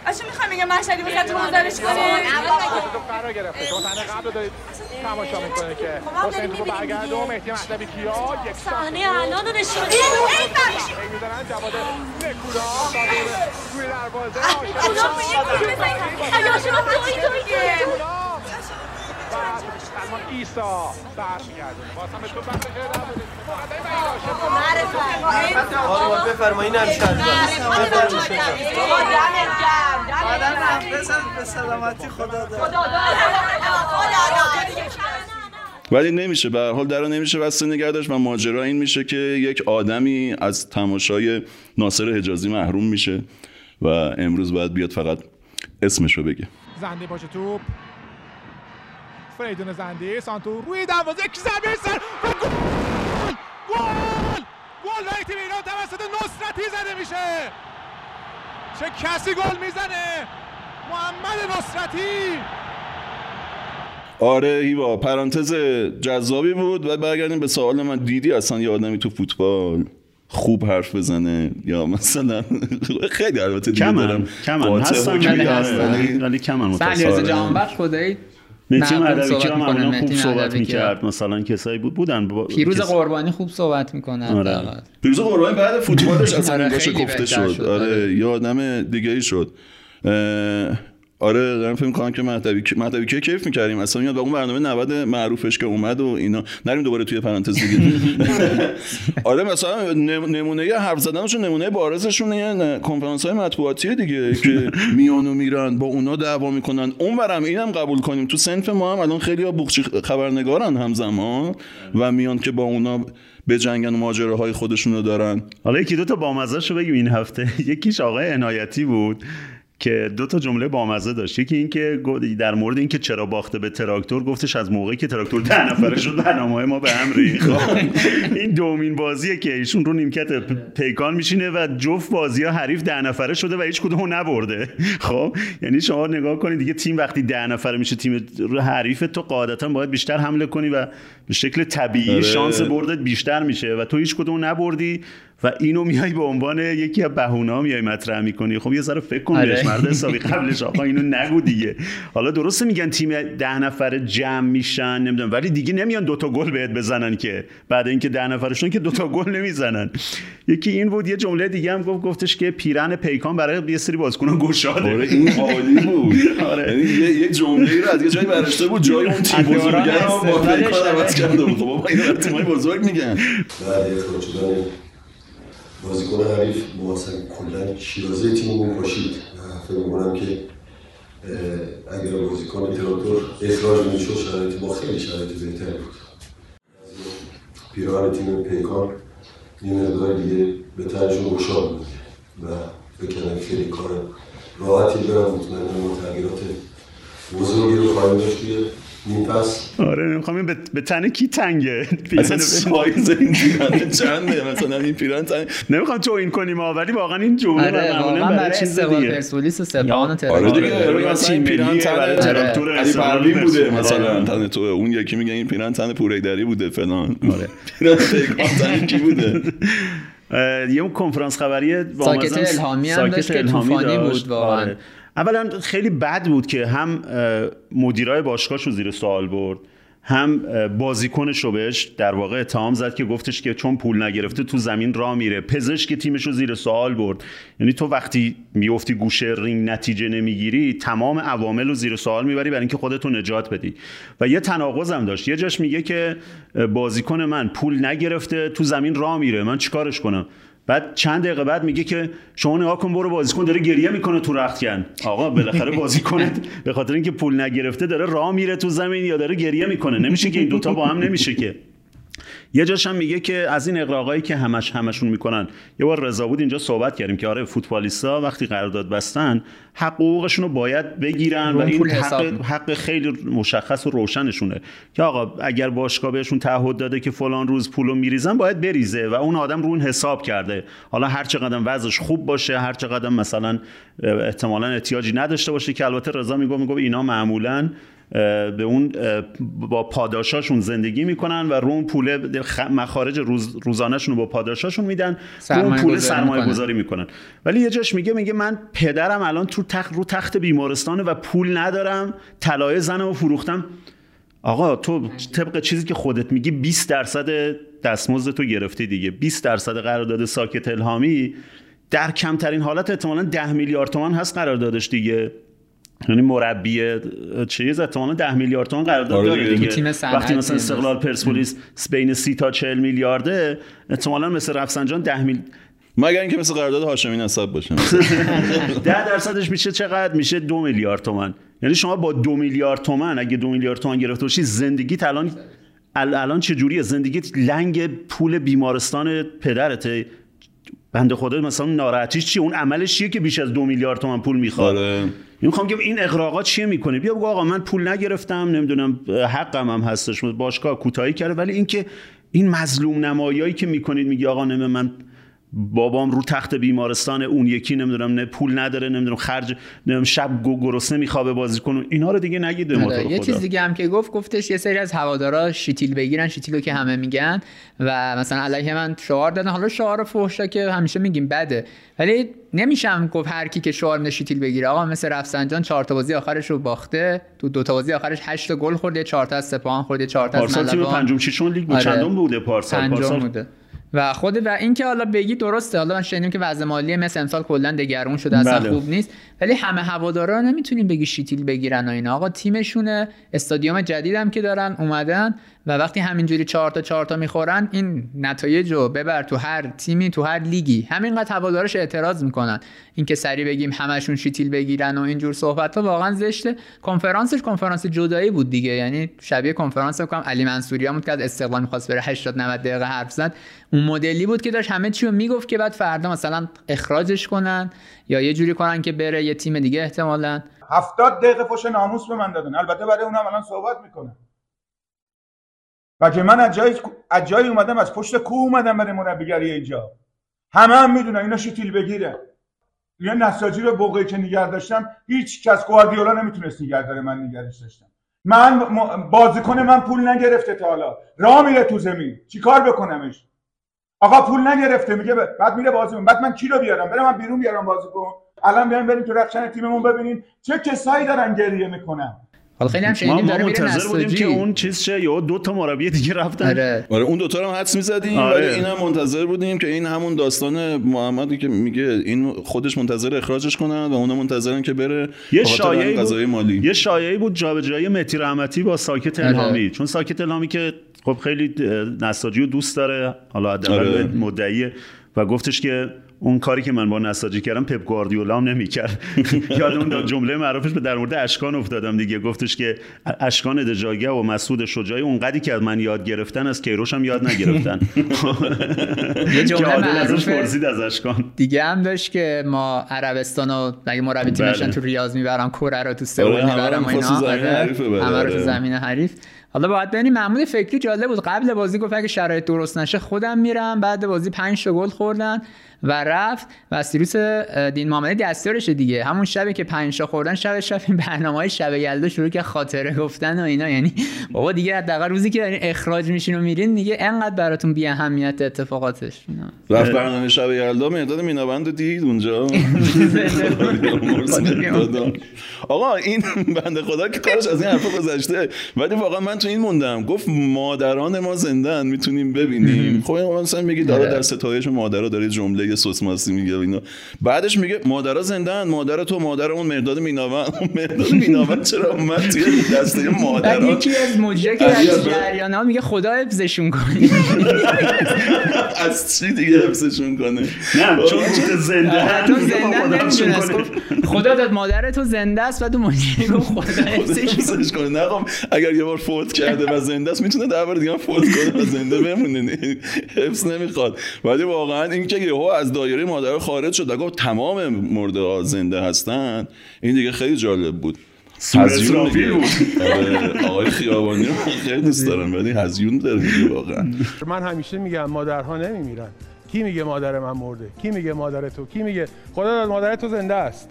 اصلا می‌خوام میگم مشهدی واسه تو گزارش کنیم تو قرار گرفته شما صحنه قبل رو دارید تماشا می‌کنه که خب حسین برگرده دیگه. و مهدی مهدوی کیا یک صحنه الان رو نشون ای بخش می‌زنن جواد صادر روی دروازه میگه اگه شما توی توی به سلامتی خدا ولی نمیشه به حال در نمیشه بسته نگه داشت و ماجرا این میشه که یک آدمی از تماشای ناصر حجازی محروم میشه و امروز باید بیاد فقط اسمش رو بگه. زنده باشه توپ. فریدون زنده. سانتو روی دروازه. یک ضربه سر؟ و گل! گل! گل برای تیم ایران توسط نصرتی زده میشه. چه کسی گل می‌زنه؟ محمد نصرتی. آره هیوا پرانتز جذابی بود. و برگردیم به سوال من. دیدی اصلا یه آدمی تو فوتبال خوب حرف بزنه؟ یا مثلا خیلی البته دیگه دارم کمن. هستن حکمی ولی کمن متاسفانه. علیرضا جهانبخش خدایی. مهدی صحبت کیا می‌کنه، معمولا خوب صحبت. می‌کرد مثلا کسایی بود بودن با- پیروز کس- قربانی خوب صحبت می‌کنه آره. پیروز قربانی بعد فوتبالش اصلا آره، گفته شد شد، آره آره. یه آدم دیگه ای شد اه، آره دارم فکر کنم که مهدوی مهدوی کیا کیف می‌کردیم؟ اصلا میاد با اون برنامه 90 معروفش که اومد و اینا. نریم دوباره توی پرانتز دیگه آره مثلا نم- نمونه حرف زدنشون نمونه بارزشون یه کنفرانس های مطبوعاتی دیگه که میان و میرن با اونا دعوا می‌کنن. اونورم اینم قبول کنیم. تو سنف ما هم الان خیلی بوخچی خبرنگارن همزمان و میان که با اونا به جنگن و ماجراهای خودشون رو دارن. حالا یکی دو تا بامزه رو بگیم این هفته. یکیش آقای عنایتی بود. که دو تا جمله بامزه داشت. یکی این که گفت- در مورد اینکه چرا باخته به تراکتور گفتش از موقعی که تراکتور ده نفره شد برنامه ما به هم ریخت. این دومین بازیه که ایشون رو نیمکت پیکان میشینه و جفت بازی ها حریف ده نفره شده و هیچ کدوم رو نبرده. خب؟ یعنی شما نگاه کنید دیگه تیم وقتی ده نفره میشه تیم حریف تو قاعدتا باید بیشتر حمله کنی و به شکل طبیعی آره. شانس بردت بیشتر میشه و تو هیچ کدوم نبردی. و اینو میای به عنوان یکی از بهونه میای مطرح می‌کنی. خب یه ذره فکر کن آره. بهش مرد حسابی قبلش. آقا اینو نگو دیگه. حالا درسته میگن تیم ده نفر جمع میشن نمی‌دونم. ولی دیگه نمیان دوتا گل بهت بزنن که. بعد اینکه ده نفرشون که دوتا گل نمی‌زنن. یکی این بود یه جمله دیگه هم گفت گفتش که پیرن پیکان برای یه سری بازیکنان گشاده. آره این عالی بود. آره. یعنی یه جمله ای رو از یه جایی برشته بود جای اون تیم رو با پیکان عوض. کرده بود. خب بابا اینو تیمای بزرگ میگن. بعد یه خود شدن بازیکن حریف با اصلا کلا شیرازه تیممون پاشید و فکر می‌کنم که اگر بازیکن تراکتور اخراج می‌شد شرایط ما خیلی شرایط بهتری بود. پیراهن تیم پیکان یه مقدار دیگه به تنشون گشاد بود و کردم خیلی کار راحتی برم مطمئنم تغییرات بزرگی رو خواهیم داشت فصل آره نمی‌خوام به, به تن کی تنگه؟ اصلا سایز این پیران چنده؟ مثلا این پیران چنده نمی‌خوام تو این کنیم ولی واقعا این جمله آره معمولا واقعا برای برای چیز دیگه. پرسپولیس و سپاهان و آره تهران. دیگه آره، آره مثلا این ملیه تن برای تراکتور علی بوده. مثلا. آره. تن تو اون یکی میگه این پیران تن پوریدری بوده فلان. آره. پیران پیکان تن کی بوده؟ یه اون کنفرانس خبری با ساکت الهامی هم داشت که طوفانی. بود واقعا. اولا خیلی بد بود که هم مدیرای باشگاهش رو زیر سوال برد هم بازیکنش رو بهش در واقع اتهام زد که گفتش که چون پول نگرفته تو زمین را میره. پزشک تیمش رو زیر سوال برد. یعنی تو وقتی میفتی گوشه رینگ نتیجه نمی‌گیری تمام عوامل رو زیر سوال می‌بری برای اینکه خودتو نجات بدی. و یه تناقض هم داشت. یه جاش میگه که بازیکن من پول نگرفته تو زمین را میره. من چیکارش کنم؟ بعد چند دقیقه بعد میگه که شما نگاه کن برو بازیکن داره گریه می‌کنه تو رختکن. آقا بالاخره بازیکنت به خاطر اینکه پول نگرفته داره راه میره تو زمین یا داره گریه می‌کنه. نمیشه که این دوتا با هم نمیشه که. یه جاش هم میگه که از این اقراقایی که همش همشون می‌کنن یه بار رضا بود اینجا صحبت کردیم که آره فوتبالیستا وقتی قرارداد بستن حق حقوقشون رو باید بگیرن و این حق, حق خیلی مشخص و روشنشونه. که آقا اگر باشگاه بهشون تعهد داده که فلان روز پولو میریزن باید بریزه و اون آدم رو اون حساب کرده. حالا هر چقدر وضعش خوب باشه هر چقدر مثلا احتمالا احتیاجی نداشته باشه که البته رضا میگه میگه اینا معمولا به اون با پاداشاشون زندگی می‌کنن و رو اون پول مخارج روز روزانهشون رو با پاداشاشون میدن رو اون پول سرمایه. گذاری می‌کنن. ولی یه جاش میگه میگه من پدرم الان تو تخت رو تخت بیمارستانه و پول ندارم طلای زنم رو فروختم. آقا تو طبق چیزی که خودت میگی 20 درصد دستمزد تو گرفتی دیگه. 20 درصد قرارداد ساکت الهامی در کمترین حالت احتمالا 10 میلیارد تومان هست قراردادش دیگه. یعنی مربی چیز؟ احتمالا 10 میلیارد تومان قرارداد آره داره دیگه. دیگه. تیم وقتی مثلا. استقلال پرسپولیس بین 30 تا 40 میلیارده احتمالا مثل رفسنجان 10 میل مگر اینکه مثل قرارداد هاشمی نسب باشه. 10 درصدش میشه چقدر؟ میشه دو میلیارد تومن یعنی شما با دو میلیارد تومن اگه دو میلیارد تومن گرفته باشی زندگیت الان ال- الان چه جوریه زندگیت لنگ پول بیمارستان پدرته. بنده خدا مثلا ناراحتیش چیه؟ اون عملش چیه که بیش از دو میلیارد تومن پول می‌خواد؟ آره. می‌خوام که این اقراقات چیه می‌کنه؟ بیا بگو آقا من پول نگرفتم نمی‌دونم حقم هم هستش باشگاه کوتاهی کرده ولی اینکه این مظلوم نمایایی که می‌کنید میگی آقا نمه من بابام رو تخت بیمارستان اون یکی نمی‌دونم نه پول نداره نمی‌دونم خرج نمی‌دونم شب گو- گرسنه میخوابه بازی کنه. اینا رو دیگه نگید به ما آره، رو یه. چیز دیگه هم که گفت گفتش یه سری از هوادارا شیتیل بگیرن شیتیلو که همه میگن و مثلا علیه من شعار دادن. حالا شعار فحشا که همیشه میگیم بده. ولی نمیشم گفت هر کی که شعار شیتیل بگیره. آقا مثل رفسنجان چهار تا بازی آخرش رو باخته. تو دو تا بازی آخرش 8 تا گل خورده 4 تا از سپاهان خورده 4 تا از پارسال تیم ملوان. پنجم ششم لیگ بود. آره. چندم بوده پارسال؟ پارسال بوده. و خود و اینکه حالا بگی درسته حالا من شنیدم که وضع مالی مثل امسال کلا دگرگون شده اصلا بله. خوب نیست ولی همه هوادارا نمی‌تونیم بگی شیتیل بگیرن و اینا. آقا تیمشونه. استادیوم جدیدم که دارن اومدن و وقتی همینجوری چهار تا چهار تا می‌خورن این نتایج رو ببر تو هر تیمی تو هر لیگی. همینقدر هوادارش اعتراض می‌کنن. اینکه سری بگیم همشون شیتیل بگیرن و اینجور صحبت ها واقعا زشته. کنفرانسش کنفرانس جدایی بود دیگه. یعنی شبیه کنفرانس بکنم علی منصوری بود که از استقلال می‌خواست بره 80 90 دقیقه حرف زد. اون مدلی بود که داشت همه چی رو می‌گفت که بعد فردا مثلا اخراجش کنن. یا یه جوری کنن که بره یه تیم دیگه احتمالاً. هفتاد دقیقه فش ناموس به من دادن. البته برای اونم الان صحبت می‌کنم. که من از جایی از جایی اومدم از پشت کوه اومدم برای مربیگری اینجا. همه هم می‌دونن اینا شتیل بگیره. یه نساجی رو بوقی که نگه داشتم هیچ کس گواردیولا نمی‌تونست نگه داره من نگرش داشتم. من بازیکن من پول نگرفته تا حالا. راه میره تو زمین. چیکار بکنمش؟ آقا پول نگرفته میگه ب- بعد میره بازی کن بعد من کی رو بیارم؟ برم من بیرون بیارم بازی کن. الان بیایم بریم تو رخشن تیممون ببینین چه کسایی دارن گریه می‌کنن. حالا خیلی هم شنیدیم داره میره منتظر بودیم نساجی که اون چیز شه یا دو تا مربی دیگه رفتن. آره. آره اون دوتا رو هم حدس می‌زدیم آره. ولی این هم منتظر بودیم که این همون داستان محمدی که میگه این خودش منتظر اخراجش کنن و اونا منتظرن که بره یه شایعی بود مالی. یه شایعی بود جابجایی مهدی رحمتی با ساکت آره. الهامی چون ساکت الهامی که خب خیلی نساجی رو دوست داره حالا حداقل آره. مدعیه و گفتش که اون کاری که من با نساجی کردم پپ گواردیولا هم نمی‌کرد. یاد اون جمله معروفش به در مورد اشکان افتادم دیگه. گفتش که اشکان دژاگه و مسعود شجاعی اونقدری که از من یاد گرفتن از کیروش هم یاد نگرفتن. یه جمله ازش پرسید از اشکان. دیگه هم داشت که ما عربستان و اگه مربی تیم بله. تو ریاض می‌برم کره رو تو سئول آره، می‌برم اینا. آره، رو تو آره. زمین حریف. حالا باید ببینیم محمود فکری جالب بود. قبل بازی گفت اگه شرایط درست نشه خودم میرم. بعد بازی 5 تا گل خوردن. و رفت و سیروس دین محمدی دستیارش دیگه. همون شبی که 5 تا خوردن شب شب این برنامه‌های شب یلدا شروع که خاطره گفتن و اینا. یعنی بابا دیگه حداقل روزی که دارین اخراج میشین و میرین دیگه انقدر براتون بی اهمیت اتفاقاتش. رفت برنامه شب یلدا مرداد مینابند دید اونجا. آقا این بنده خدا که کارش از این حرفا گذشته. ولی واقعا من تو این موندم. گفت مادران ما زندن می‌تونیم ببینیم. خب مثلا میگه داره در ستایش مادرها داره جمله یه سوسماسی میگه و اینا. بعدش میگه مادرها زندن مادر تو مادر اون مرداد میناوند اون مرداد میناوند چرا اومد توی دسته بعد مادرها یکی از مجرا که. در جریان ها میگه خدا حفظشون کنه. از چی دیگه حفظشون کنه؟ نه چون زنده تو میگه زنده خدا داد مادر تو زنده است و تو مجرا گفت خدا حفظش کنه. نه خب اگر یه بار فوت کرده و زنده است می‌تونه در بار دیگه هم فوت کنه و زنده بمونه. حفظ نمی‌خواد. ولی واقعا این که یهو از دایره مادر خارج شد و گفت تمام مرده ها زنده هستن. این دیگه خیلی جالب بود. هزیون. بود. آره، آقای خیابانی رو خیلی دوست دارم ولی هزیون داره دیگه واقعا. من همیشه میگم مادرها نمیمیرن. کی میگه مادر من مرده؟ کی میگه مادر تو؟ کی میگه؟ خدا داد مادر تو زنده است.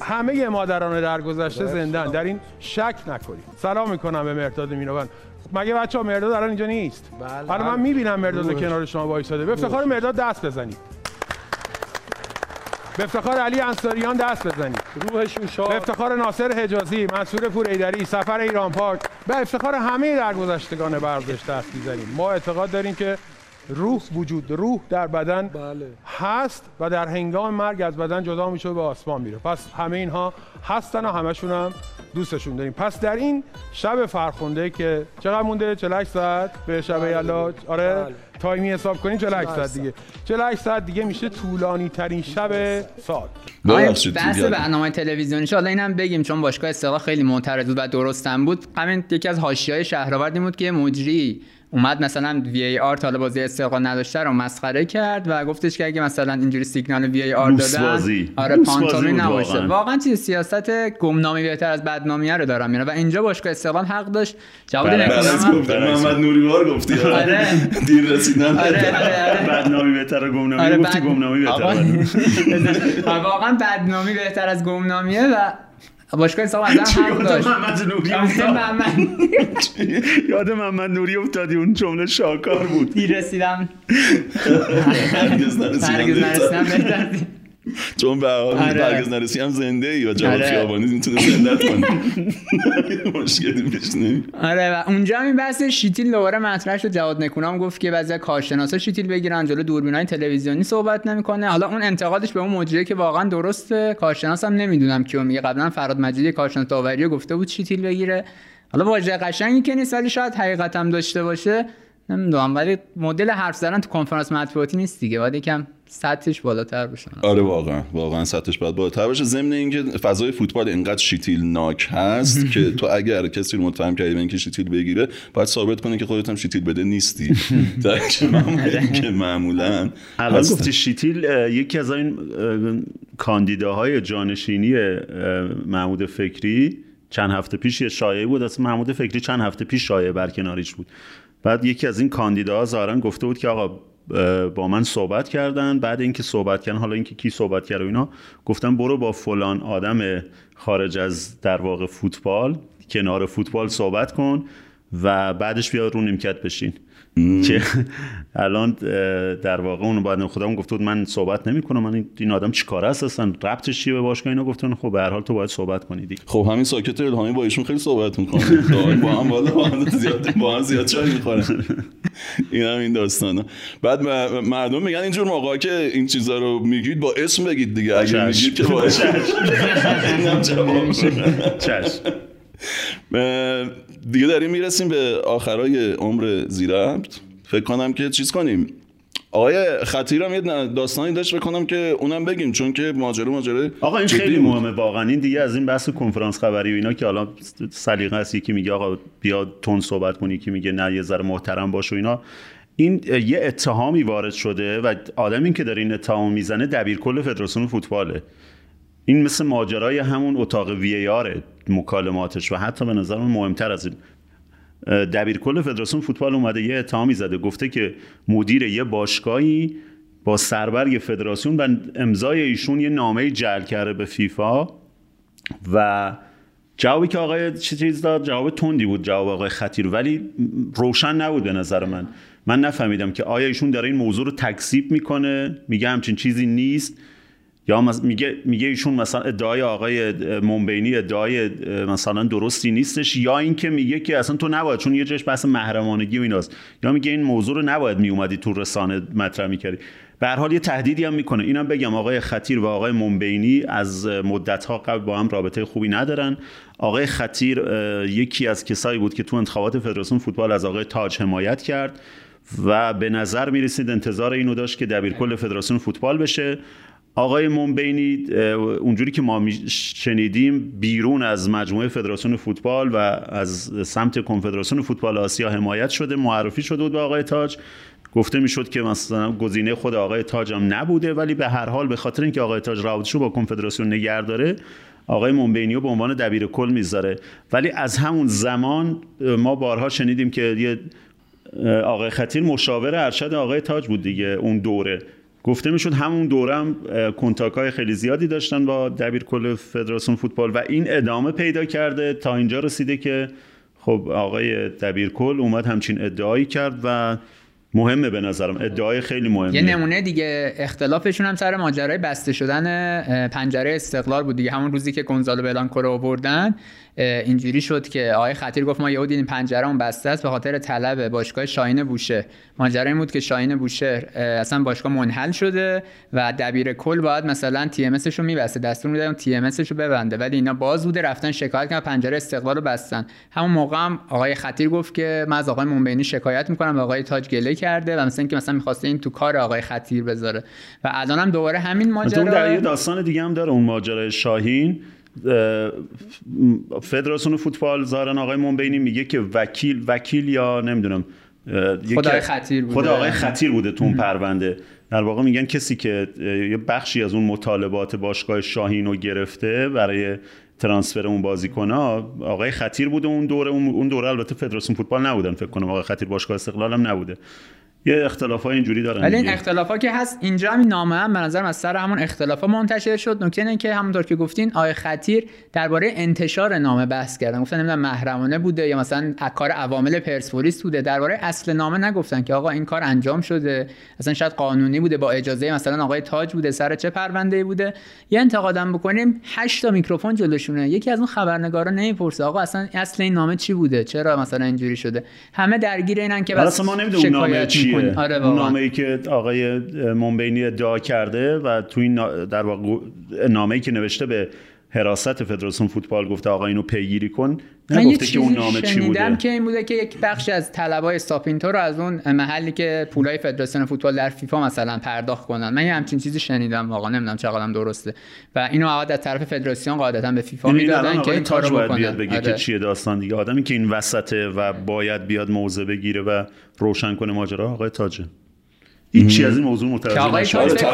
همه مادران درگذشته زندن. در این شک نکنید. سلام می‌کنم به مرداد مینوان. مگه بچه ها مرداد الان اینجا نیست؟ بله. حالا من می‌بینم مرداد. کنار شما وایساده. به افتخار مرداد دست بزنید. به افتخار علی انصاریان دست بزنید. روحشون شاد به افتخار ناصر حجازی منصور پوریدری سفر ایران پاک به افتخار همه درگذشتگان ورزش دست می‌زنیم. ما اعتقاد داریم که روح وجود روح در بدن بله. هست و در هنگام مرگ از بدن جدا میشه و به آسمان میره. پس همه اینها هستن و همشون هم دوستشون داریم. پس در این شب فرخنده که چقدر مونده؟ 48 ساعت به شب یلا. آره بله. تایمی حساب کنیم 48 ساعت 48 دیگه. 48 ساعت دیگه میشه طولانی ترین شب سال. بحث. برنامه تلویزیونی حالا اینم بگیم چون باشگاه استقلال خیلی معترض بود و درستم بود. همین یکی از حاشیه‌های شهرآورد این بود که مجری اومد مثلا وی ای آر تا حالا بازی استقلال نداشته رو مسخره کرد و گفتش که اگه مثلا اینجوری سیگنال وی ای آر دادن بازی. آره پانتومی نباشه. واقعا. واقعا چیز سیاست گمنامی بهتر از بدنامیه رو دارم میره و اینجا باشگاه استقلال حق داشت. جواب بله. برعکس هم- گفتم محمد نوریوار گفتی. آره. دیر رسیدن. آره آره آره. بدنامی بهتر گمنامی. آره، گفتی گمنامی بهتر واقعا بدنامی بهتر از گمنامیه و باشگاه استقلال از حق یاد داشت محمد نوری افتاد یاد محمد نوری افتادی اون جمله شاکار بود دیر رسیدم هرگز. نرسیدم چون به حال آره. هرگز نرسی هم زنده ای و جواد آره. خیابانی می‌تونه زندت کنه. مشکلی پیش آره و اونجا هم این بحث شیتیل دوباره مطرح شد جواد نکونام گفت که بعضی کارشناسا شیتیل بگیرن جلو دوربینای تلویزیونی صحبت نمی‌کنه. حالا اون انتقادش به اون مجریه که واقعا درسته. کارشناس هم نمی‌دونم کیو میگه. قبلا فراد مجیدی کارشناس داوری گفته بود شیتیل بگیره. حالا واژه قشنگی که نیست ولی شاید حقیقت هم داشته باشه. نمی‌دونم ولی مدل حرف زدن تو کنفرانس مطبوعاتی نیست دیگه. باید یکم سطحش بالاتر بشه آره واقعا. واقعا سطحش باید بالاتر باشه. ضمن اینکه فضای فوتبال اینقدر شیتیل ناک هست که تو اگر کسی رو متهم کردی به اینکه شیتیل بگیره باید ثابت کنه که خودت هم شیتیل بده نیستی. در که معمولا که معمولا. الان. گفتی شیتیل یکی از این اه، کاندیداهای جانشینی محمود فکری چند هفته پیش یه شایعه بود. اصلا محمود فکری چند هفته پیش شایعه برکناریش بود. بعد یکی از این کاندیداها ظاهرا گفته بود که آقا با من صحبت کردن. بعد اینکه صحبت کردن حالا اینکه کی صحبت کرد و اینا گفتن برو با فلان آدم خارج از در واقع فوتبال کنار فوتبال صحبت کن و بعدش بیا رو نیمکت بشین. که الان در واقع اون بعد خودم گفته بود من صحبت نمی‌کنم. من این- آدم چیکاره است اصلا؟ ربطش چیه به باشگاه؟ اینا گفتن خب به هر حال تو باید صحبت کنی دیگه. خب همین ساکت الهامی با ایشون خیلی صحبت می‌کنه. با هم بالا با هم زیاد با هم زیاد چای می‌خورن. این هم این داستانا بعد مردم میگن اینجور موقع که این چیزا رو میگید با اسم بگید دیگه. اگه. میگید که با اسم اینم جواب چشم. اه، دیگه داریم می‌رسیم به آخرای عمر زیربط. فکر کنم که چیز کنیم. آقای خطیر هم یه داستانی داشت فکر کنم که اونم بگیم چون که ماجرا ماجرا آقا این خیلی. مهمه واقعا. این دیگه از این بحث کنفرانس خبری و اینا که حالا سلیقه است یکی میگه آقا بیا تون صحبت کنی یکی میگه نه یه ذره محترم باش و اینا. این یه اتهامی وارد شده و آدمی که داره این اتهام می‌زنه دبیر کل فدراسیون فوتباله. این مثل ماجرای همون اتاق وی آره مکالماتش و حتی به نظر من مهمتر از این. دبیر کل فدراسیون فوتبال اومده یه اتهامی زده گفته که مدیر یه باشگاهی با سربرگ فدراسیون و امضای ایشون یه نامه جعل کرده به فیفا و جوابی که آقای چیز داد؟ جواب تندی بود جواب آقای خطیر. ولی روشن نبود به نظر من. من نفهمیدم که آیا ایشون داره این موضوع رو تکذیب می‌کنه؟ میگه همچین چیزی نیست. یا میگه میگه ایشون مثلا ادعای آقای منبینی ادعای مثلا درستی نیستش یا اینکه میگه که اصلا تو نباید چون یه جاش بحث محرمانگی و ایناست. یا میگه این موضوع رو نباید میومدی تو رسانه مطرح می‌کردی. به هر حال یه تهدیدی هم می‌کنه. اینم بگم آقای خطیر و آقای منبینی از مدت ها قبل با هم رابطه خوبی ندارن. آقای خطیر یکی از کسایی بود که تو انتخابات فدراسیون فوتبال از آقای تاج حمایت کرد و به نظر می‌رسید انتظار اینو داشت که دبیرکل فدراسیون فوتبال بشه. آقای منبینی اه، اونجوری که ما شنیدیم بیرون از مجموعه فدراسیون فوتبال و از سمت کنفدراسیون فوتبال آسیا حمایت شده معرفی شده بود به آقای تاج. گفته می‌شد که مثلا گزینه خود آقای تاج هم نبوده ولی به هر حال به خاطر اینکه آقای تاج رابطش رو با کنفدراسیون نگه داره آقای منبینی رو به عنوان دبیر کل می‌ذاره ولی از همون زمان ما بارها شنیدیم که یه آقای خطیر مشاور ارشد آقای تاج بود دیگه اون دوره. گفته می‌شد همون دورم کنتاک های خیلی زیادی داشتن با دبیر کل فدراسیون فوتبال و این ادامه پیدا کرده. تا اینجا رسیده که خب آقای دبیر کل اومد همچین ادعایی کرد و مهمه به نظرم. ادعای خیلی مهمه یه نمونه دیگه اختلافشون هم سر ماجرای بسته شدن پنجره استقلال بود دیگه. همون روزی که گونزالو بلانکو رو آوردن اینجوری شد که آقای خطیر گفت ما یهو دیدیم پنجرهمون بسته است به خاطر طلب باشگاه شاهین بوشه ماجرا این بود که شاهین بوشه اصلا باشگاه منحل شده و دبیر کل باید مثلا تی ام رو میبسته دستور می‌دادن تی ام رو ببنده. ولی اینا باز بوده رفتن شکایت کردن پنجره استقلال رو بستن. همون موقع هم آقای خطیر گفت که من از آقای منبینی شکایت می‌کنم و آقای تاج گله کرده و مثلا اینکه مثلا می‌خواسته این تو کار آقای خطیر بذاره. و الان هم دوباره همین ماجرا در داستان دیگه هم داره اون ماجرای شاهین. فدراسیون فوتبال زارن آقای منبینی میگه که وکیل وکیل یا نمی‌دونم خود آقای خطیر بوده. خود آقای خطیر بوده تو اون پرونده. در واقع میگن کسی که یه بخشی از اون مطالبات باشگاه شاهین رو گرفته برای ترانسفر اون بازیکن ها آقای خطیر بوده. اون دوره اون دوره البته فدراسیون فوتبال نبودن فکر کنم آقای خطیر باشگاه استقلال هم نبوده. یه اختلاف های اینجوری دارن ولی این اختلاف ها که هست اینجا همین نامه هم به نظر از سر همون اختلاف ها منتشر شد. نکته اینه که همونطور که گفتین آقای خطیر درباره انتشار نامه بحث کردن. گفتن نمی‌دونم محرمانه بوده یا مثلا کار عوامل پرسپولیس بوده. درباره اصل نامه نگفتن که آقا این کار انجام شده. اصلا شاید قانونی بوده با اجازه مثلا آقای تاج بوده سر چه پرونده بوده. یه انتقادم بکنیم 8 تا میکروفون جلوشونه. یکی از اون خبرنگارا نمی‌پرسه آقا اصلا اصل این نامه چی بوده؟ چرا مثلا اینجوری شده؟ همه درگیر اینن که بس ما نمی‌دونیم نامه چیه آره نامه ای که آقای منبینی ادعا کرده و تو این در واقع نامه ای که نوشته به حراست فدراسیون فوتبال گفته آقا اینو پیگیری کن نگفته که اون نامه چی بوده؟ که این بوده که یک بخشی از طلبای استاپینتو رو از اون محلی که پولای فدراسیون فوتبال در فیفا مثلا پرداخت کنن. من یه همچین چیزی شنیدم واقعا نمی‌دونم چقدرم درسته. و اینو عقد از طرف فدراسیون قاعدتا به فیفا می‌دادن که این کارو بکنن بیاد بگه آره. که چیه داستان دیگه. آدمی که این وسطه و باید بیاد موضع بگیره و روشن کنه ماجرا آقای تاجه. هیچی از این موضوع متوجه آقای تاج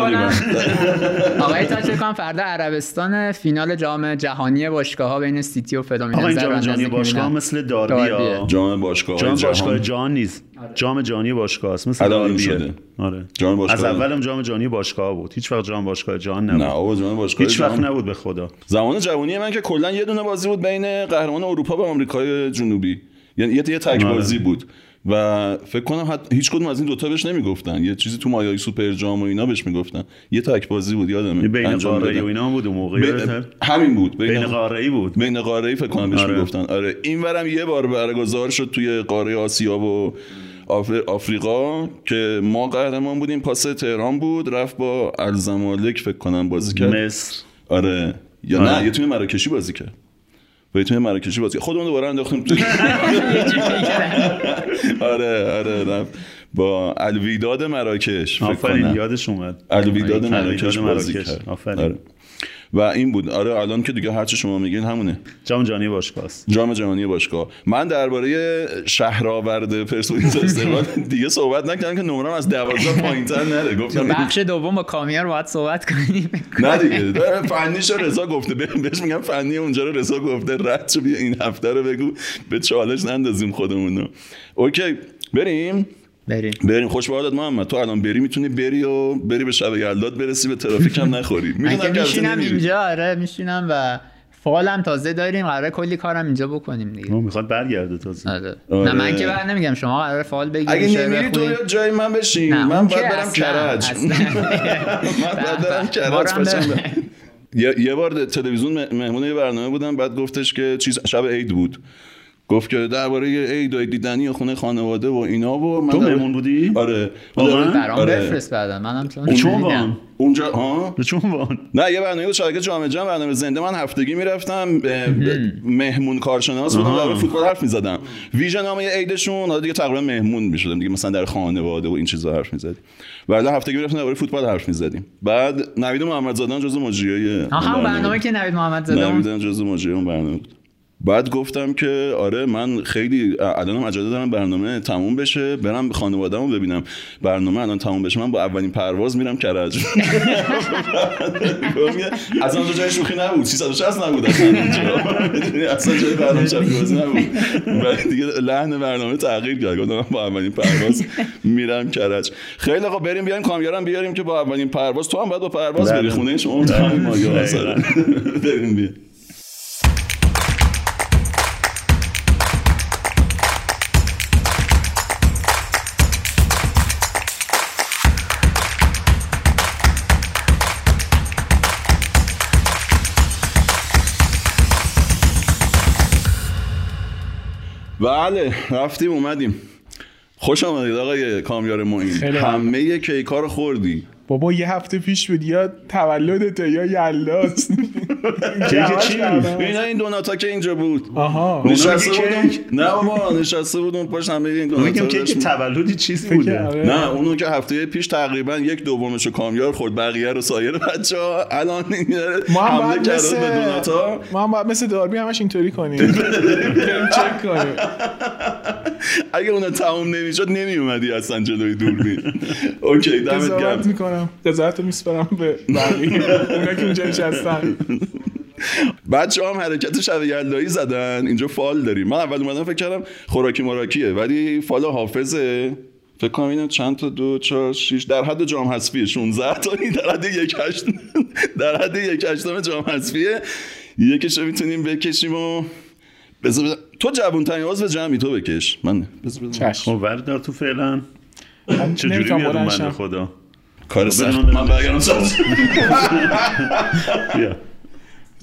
آقای تاج کنم فردا عربستان فینال جام جهانی باشگاه ها بین سیتی و فدامین آقا این جام جهانی باشگاه مثل داربی جام باشگاه جام باشگاه جهان نیست. جام جهانی باشگاه است مثل داربی. آره. جام باشگاه از اولم جام جهانی باشگاه بود. هیچ وقت جام باشگاه جهان نبود. نه آقا جام باشگاه هیچ وقت نبود به خدا. زمان جوانی من که کلا یه دونه بازی بود بین قهرمان اروپا و آمریکای جنوبی. یعنی یه تک بازی بود. و فکر کنم حت هیچ کدوم از این دوتا بهش نمی‌گفتن. یه چیزی تو مایای سوپر جام و اینا بهش می‌گفتن. یه تک بازی بود یادمه. بین قاره و اینا بود اون موقع همین بود. بین, بین قاره بود. بین قاره فکر کنم بهش آره. می‌گفتن. آره. اینورم یه بار برگزار شد توی قاره آسیا و آفریقا که ما قهرمان بودیم. پاس تهران بود. رفت با الزمالک فکر کنم بازی کرد. مصر. آره. یا آره. نه یه توی مراکشی بازی کرد. با توی مراکشی بازی خودمون دوباره انداختیم تو آره آره با الویداد مراکش فکر کنم. یادش اومد. الویداد مراکش بازی کرد. آره. و این بود. آره الان که دیگه هرچی شما میگین همونه. جام جهانی باشگاه است. جام جهانی باشگاه. من درباره شهرآورد پرسپولیس استقلال دیگه صحبت نکردم که نمرم از 12 پایینتر نره. گفتم بخش دوم با کامیار باید صحبت کنیم. نه دیگه. فنیشو رضا گفته. بهش میگم فنی اونجا رو رضا گفته. رد شو بیا این هفته رو بگو. به چالش نندازیم خودمون اوکی بریم. بریم. بریم. خوش به محمد. تو الان بری می‌تونی بری و بری به شب یلداد برسی به ترافیک هم نخوری. می‌دونم که میشینم اینجا آره میشینم و فعالم تازه داریم. قراره کلی کارم اینجا بکنیم دیگه. می‌خواد برگرده تازه. آره. نه من که بر نمیگم. شما قراره فعال بگیری اگه نمیری تو جای من بشین. من باید برم کرج من باید برم کرج یه بار تلویزیون مهمون یه برنامه بودم بعد گفتش که چیز شب عید بود. گفت که درباره عید و دیدنی و خونه خانواده و اینا و من تو مهمون بودی؟ آره. برام آره. بفرست بعدا منم چون چون اونجا ها؟ چون وان؟ نه یه برنامه بود شبکه جامعه جمع برنامه زنده. من هفتگی می‌رفتم مهمون کارشناس بودم در فوتبال حرف می‌زدم. ویژن نامه عیدشون حالا دیگه تقریبا مهمون می‌شدم دیگه مثلا در خانواده و این چیزا حرف می‌زدیم. بعد هفتگی می‌رفتم درباره فوتبال حرف می‌زدیم. بعد نوید محمدزاده جزو مجریای ها هم برنامه که نوید محمدزاده نوید جزو مجریای اون برنامه بود. بعد گفتم که آره من خیلی الانم عجله دارم برنامه تموم بشه برم به خانواده‌مو ببینم. برنامه الان تموم بشه من با اولین پرواز میرم کرج. اصلا اونجا جای شوخی نبود 360 نبود اصلا اصلا جای برنامه بازی نبود. بعد دیگه لحن برنامه تغییر کرد. گفتم من با اولین پرواز میرم کرج. خیلی آقا بریم بیایم کامیارم بیاریم که با اولین پرواز. تو هم باید با پرواز بری خونه شما بریم بیایم. بله رفتیم اومدیم. خوش آمدید آقای کامیار معین. همه کیکا رو خوردی. بابا یه هفته پیش بود یا تولدت یا یلاست. کیک چی؟ اینا این دوناتا که اینجا بود. آها. نشسته بودم نه بابا نشسته بودم پشت همه این دوناتا داشتم. تولدی چیزی بوده. نه اونو که هفته پیش تقریبا یک دومش رو کامیار خورد بقیه رو سایر بچه ها الان این ما هم باید مثل دوناتا ما هم باید مثل داربی همش اینطوری کنیم. بریم چک کنیم. اگه اونا تموم نمی‌شد نمی اومدی اصلا جلوی دوربین. اوکی دمت گرم. می‌کنم. قضاوت رو میسپرم به بقیه. اونا که اونجا نشستن. بچه هم حرکت شب یلدایی زدن. اینجا فال داریم. من اول اومدم فکر کردم خوراکی مراکیه ولی فال حافظه. فکر کنم اینو چند تا دو چهار شیش در حد جام حذفیه. 16 تا این در حد یک هشت در حد یک هشتم جام حذفیه. یکیش رو می‌تونیم بکشیم و بذار- تو جوون ترین عضو جمعی تو بکش. من بذار. چشم. خب وردار تو فعلا. من چجوری بیاد بنده شم. خدا؟ کار سخت. بده من من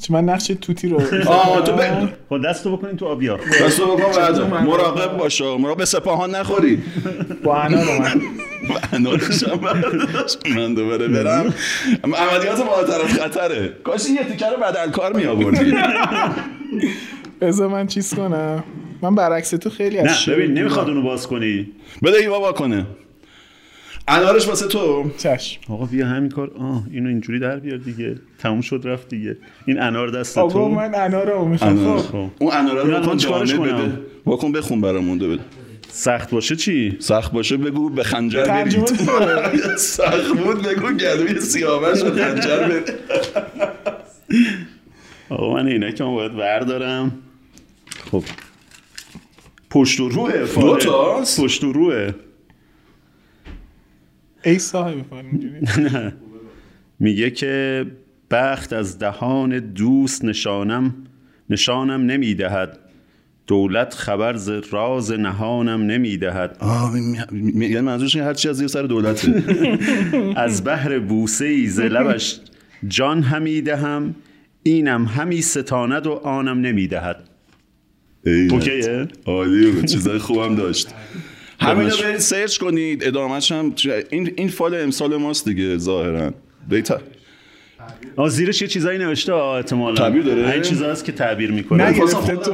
چون من نقش توتی رو آه تو ب- خب دستو بکنین تو آبیا. دستو بکن بعد. مراقب باشه مراقب سپاهان نخوری. با انا رو من. برداشت. من دوباره برم. اما عملیات ما طرف خطره. کاش یه تیکه رو بدل کار می آوردی. بذار من چیز کنم. من برعکس تو خیلی از نه ببین. نمی‌خواد اونو باز کنی. بده ای بابا کنه انارش واسه تو. چشم. آقا بیا همین کار. آه اینو اینجوری در بیار دیگه. تموم شد رفت دیگه. این انار دست آقا تو. من انا رو می‌خوام. انار. خب. اون اناره این رو الان چیکارش کنم؟ بده. واکن بخون برامون بده. سخت باشه چی؟ سخت باشه بگو به خنجر برید. سخت بود بگو گلوی سیاوش و خنجر برید آقا من اینا که من باید بردارم. خب. پشت و روه فاله. دو تاست؟ پشت و روه. ای صاحب میگه که بخت از دهان دوست نشانم نشانم نمی‌دهد. دولت خبر ز راز نهانم نمی‌دهد. آه یعنی منظورش اینه هر چی از زیر سر دولته. از بهر بوسه ای ز لبش جان همی دهم اینم همی ستاند و آنم نمی‌دهد. اوکیه؟ عالی بود چیزای خوبم داشت. همین رو. برید سرچ کنید. ادامهش هم این این فال امسال ماست دیگه ظاهرا. بیتا آه زیرش یه چیزایی نوشته آه احتمالاً. تعبیر داره؟ این چیزا هست که تعبیر می‌کنه. نگرفته تو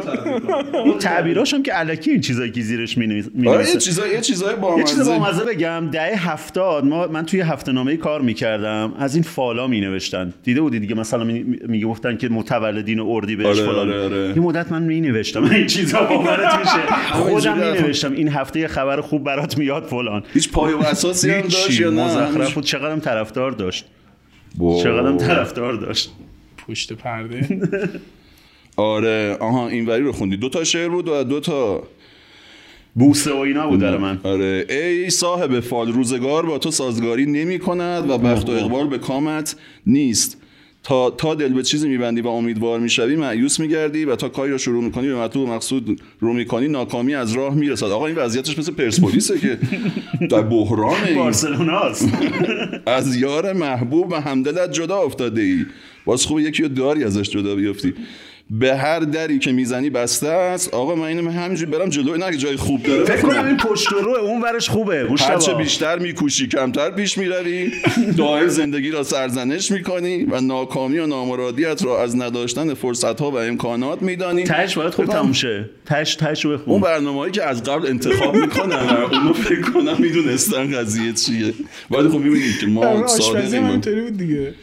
این تعبیراش هم که الکی این چیزایی که زیرش می آره یه چیزای یه چیزای یه چیز با بگم. دهه هفتاد ما من توی هفته نامه کار می‌کردم. از این فالا می نوشتن دیده بودی دیگه؟ مثلا میگه گفتن که متولدین اردی بهش آره، فلان. آره، آره. یه مدت من می نوشتم این چیزا باورت میشه. خودم می نوشتم این هفته یه خبر خوب برات میاد فلان. هیچ پای و اساسی هم داشت یا نه؟ مزخرف بود. چقدرم طرفدار داشت. با- چقدرم طرفدار داشت. پشت پرده. آره آها این وری رو خوندی. دو تا شعر بود و دو تا بوسه و اینا بود در من. آره. ای صاحب فال روزگار با تو سازگاری نمی کند و بخت و اقبال به کامت نیست. تا تا دل به چیزی میبندی و امیدوار می‌شوی معیوس میگردی و تا کاری رو شروع می‌کنی به مطلوب مقصود رو می‌کنی ناکامی از راه می‌رسد. آقا این وضعیتش مثل پرسپولیسه که در بحران بارسلوناست. از یار محبوب و همدلت جدا افتاده ای باز خوب یکی رو داری ازش جدا بیفتی به هر دری که می‌زنی بسته است. آقا من اینو همینجوری برم جلو. نه جای خوب داره. فکر کنم این پشت و رو اون ورش خوبه. هرچه مشتبه بیشتر میکوشی کمتر پیش می‌روی. دائم زندگی را سرزنش می‌کنی و ناکامی و نامرادیت را از نداشتن فرصت ها و امکانات میدانی. تهش باید خوب تموم شه. رو اون بخون. برنامه هایی که از قبل انتخاب می‌کنن اونو فکر کنم می‌دونستن قضیه چیه. ولی خب می‌بینید که ما صادقیم اینطوری بود دیگه.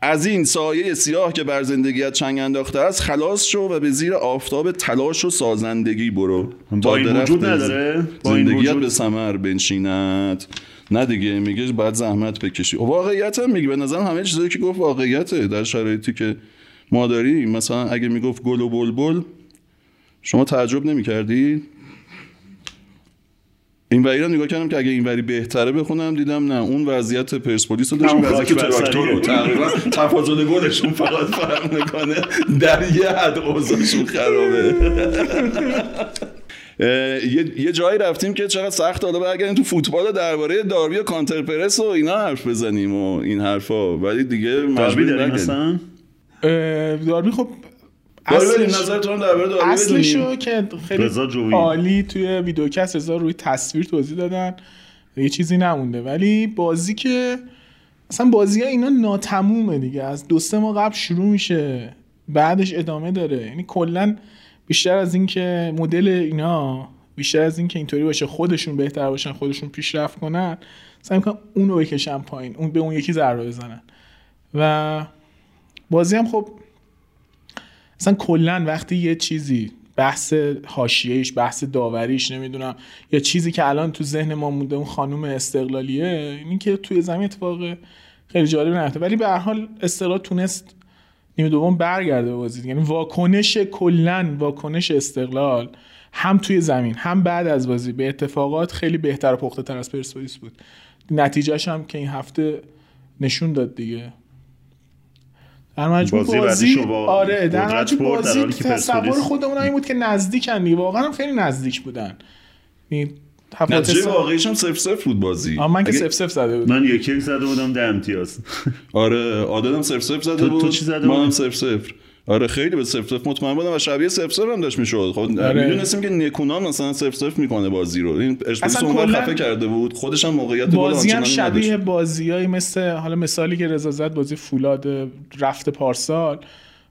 از این سایه سیاه که بر زندگیت چنگ انداخته است خلاص شو و به زیر آفتاب تلاش و سازندگی برو. با این وجود نداره؟ با این زندگیت وجود؟ به ثمر بنشیند. نه دیگه میگه باید زحمت بکشی. واقعیت هم میگه به نظرم همه چیزایی که گفت واقعیته در شرایطی که ما داریم. مثلا اگه می‌گفت گل و بلبل شما تعجب نمی‌کردی؟ این وری رو نگاه کردم که اگه این وری بهتره بخونم دیدم نه اون وضعیت پرسپولیس رو داشت وضعیت. تراکتور رو تقریبا تفاضل گلشون فقط فرق می‌کنه. در یه حد اوضاعشون خرابه. یه, یه جایی رفتیم که چقدر سخت حالا برگردیم تو فوتبال درباره داربی و کانتر پرس و اینا حرف بزنیم و این حرفا. ولی دیگه داربی داریم. مثلا؟ داربی خب اصلش- نظرتون درباره اصلشو. که خیلی. عالی توی ویدیوکست رضا روی تصویر توضیح دادن. یه چیزی نمونده. ولی بازی که اصلا بازی ها اینا ناتمومه دیگه. از دو سه ماه قبل شروع میشه. بعدش ادامه داره. یعنی کلا بیشتر از این که مدل اینا بیشتر از این که اینطوری باشه خودشون بهتر باشن خودشون پیشرفت کنن سعی می‌کنن اونو بکشن پایین اون به اون یکی ضربه بزنن. و بازی هم خب اصلا کلا وقتی یه چیزی بحث حاشیه‌ایش بحث داوریش نمی‌دونم یا چیزی که الان تو ذهن ما مونده اون خانم استقلالیه این که توی زمین اتفاق خیلی جالب نیفته. ولی به هر حال استقلال تونست نیمه دوم برگرده به بازی. یعنی واکنش کلا واکنش استقلال هم توی زمین هم بعد از بازی به اتفاقات خیلی بهتر و پخته تر از پرسپولیس بود. نتیجهش هم که این هفته نشون داد دیگه. در مجموع بازی بازی, با آره در مجموع بازی حالی که تصور خودمون این بود که نزدیکن دیگه. واقعا هم خیلی نزدیک بودن. یعنی نتیجه سا- واقعیش هم صفر صفر بود بازی. آه، من که سف سف زده بود من یک یک زده بودم ده امتیاز. آره عادلم صفر صفر زده تو- بود تو چی زده منم بودی؟ صفر صفر. آره خیلی به صفر صفر مطمئن بودم و شبیه صفر صفر هم داشت می‌شد. خب آره. می‌دونستیم که نکونام مثلا صفر صفر می‌کنه بازی رو. این اصلا اون خفه کرده بود. خودش هم موقعیت بازی هم شبیه نداشت. بازیایی مثل حالا مثالی که رضا زد بازی فولاد رفت پارسال.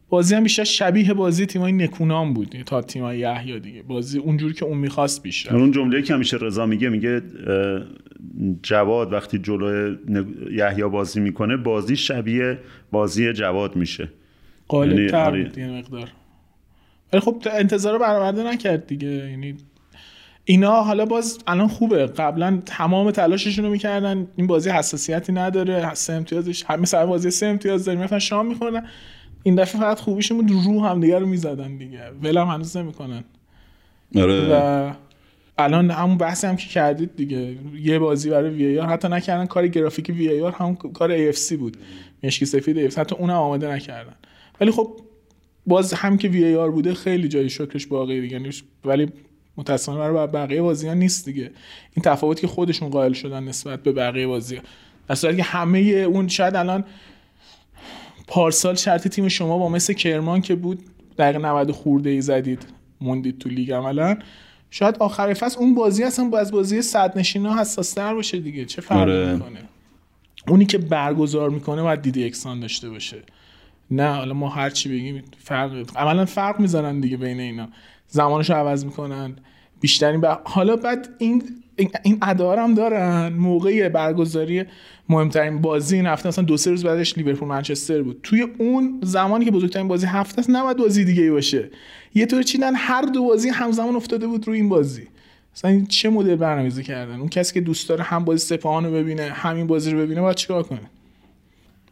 بازی هم بیشتر شبیه بازی تیمای نکونام بود تا تیمای یحیی دیگه. بازی اونجوری که اون می‌خواست بیشتر. اون جمله که همیشه رضا میگه میگه جواد وقتی جلو نگ- یحیی بازی می‌کنه بازی شبیه بازی جواد میشه. یعنی تر آره. بود یه مقدار. ولی خب انتظار رو برآورده نکرد دیگه. یعنی اینا حالا باز الان خوبه. قبلا تمام تلاششون رو می‌کردن. این بازی حساسیتی نداره. سه امتیازش هم مثلا بازی سه امتیاز داریم. مثلا شام میخوردن. این دفعه فقط خوبیشون بود. رو هم دیگه رو می‌زدن دیگه. ولم هنوز نمی‌کنن. آره. و الان همون بحثی هم که کردید دیگه. یه بازی برای وی آر. حتی نکردن. کار گرافیک وی آر همون کار ای اف سی بود. مشکی سفید AFC. حتی اونم آماده نکردن. خب باز هم که وی آر بوده خیلی جای شکرش باقی دیگه. یعنی ولی متاسفانه برای بقیه بازی ها نیست دیگه. این تفاوتی که خودشون قائل شدن نسبت به بقیه بازی ها در صورتی که همه اون شاید الان پارسال شرط تیم شما با مثل کرمان که بود دقیقه 90 خورده ای زدید موندید تو لیگ عملا. شاید آخر فصل اون بازی اصلا با از بازی صد نشینا حساس تر باشه دیگه. چه فرقی آره. می‌کنه؟ اونی که برگزار می‌کنه باید دید یکسان داشته باشه. نه حالا ما هر چی بگیم فرق عملا فرق می‌زنن دیگه بین اینا. زمانش رو عوض می‌کنن. بیشترین ب... حالا بعد این این- هم دارن. موقع برگزاری مهمترین بازی این هفته مثلا دو سه روز بعدش لیورپول منچستر بود. توی اون زمانی که بزرگترین بازی هفته است نباید بازی دیگه ای باشه. یه طور چیدن هر دو بازی همزمان افتاده بود روی این بازی. مثلا چه مدل برنامه‌ریزی کردن؟ اون کسی که دوست داره هم بازی سپاهان رو ببینه همین بازی رو ببینه باید چیکار کنه؟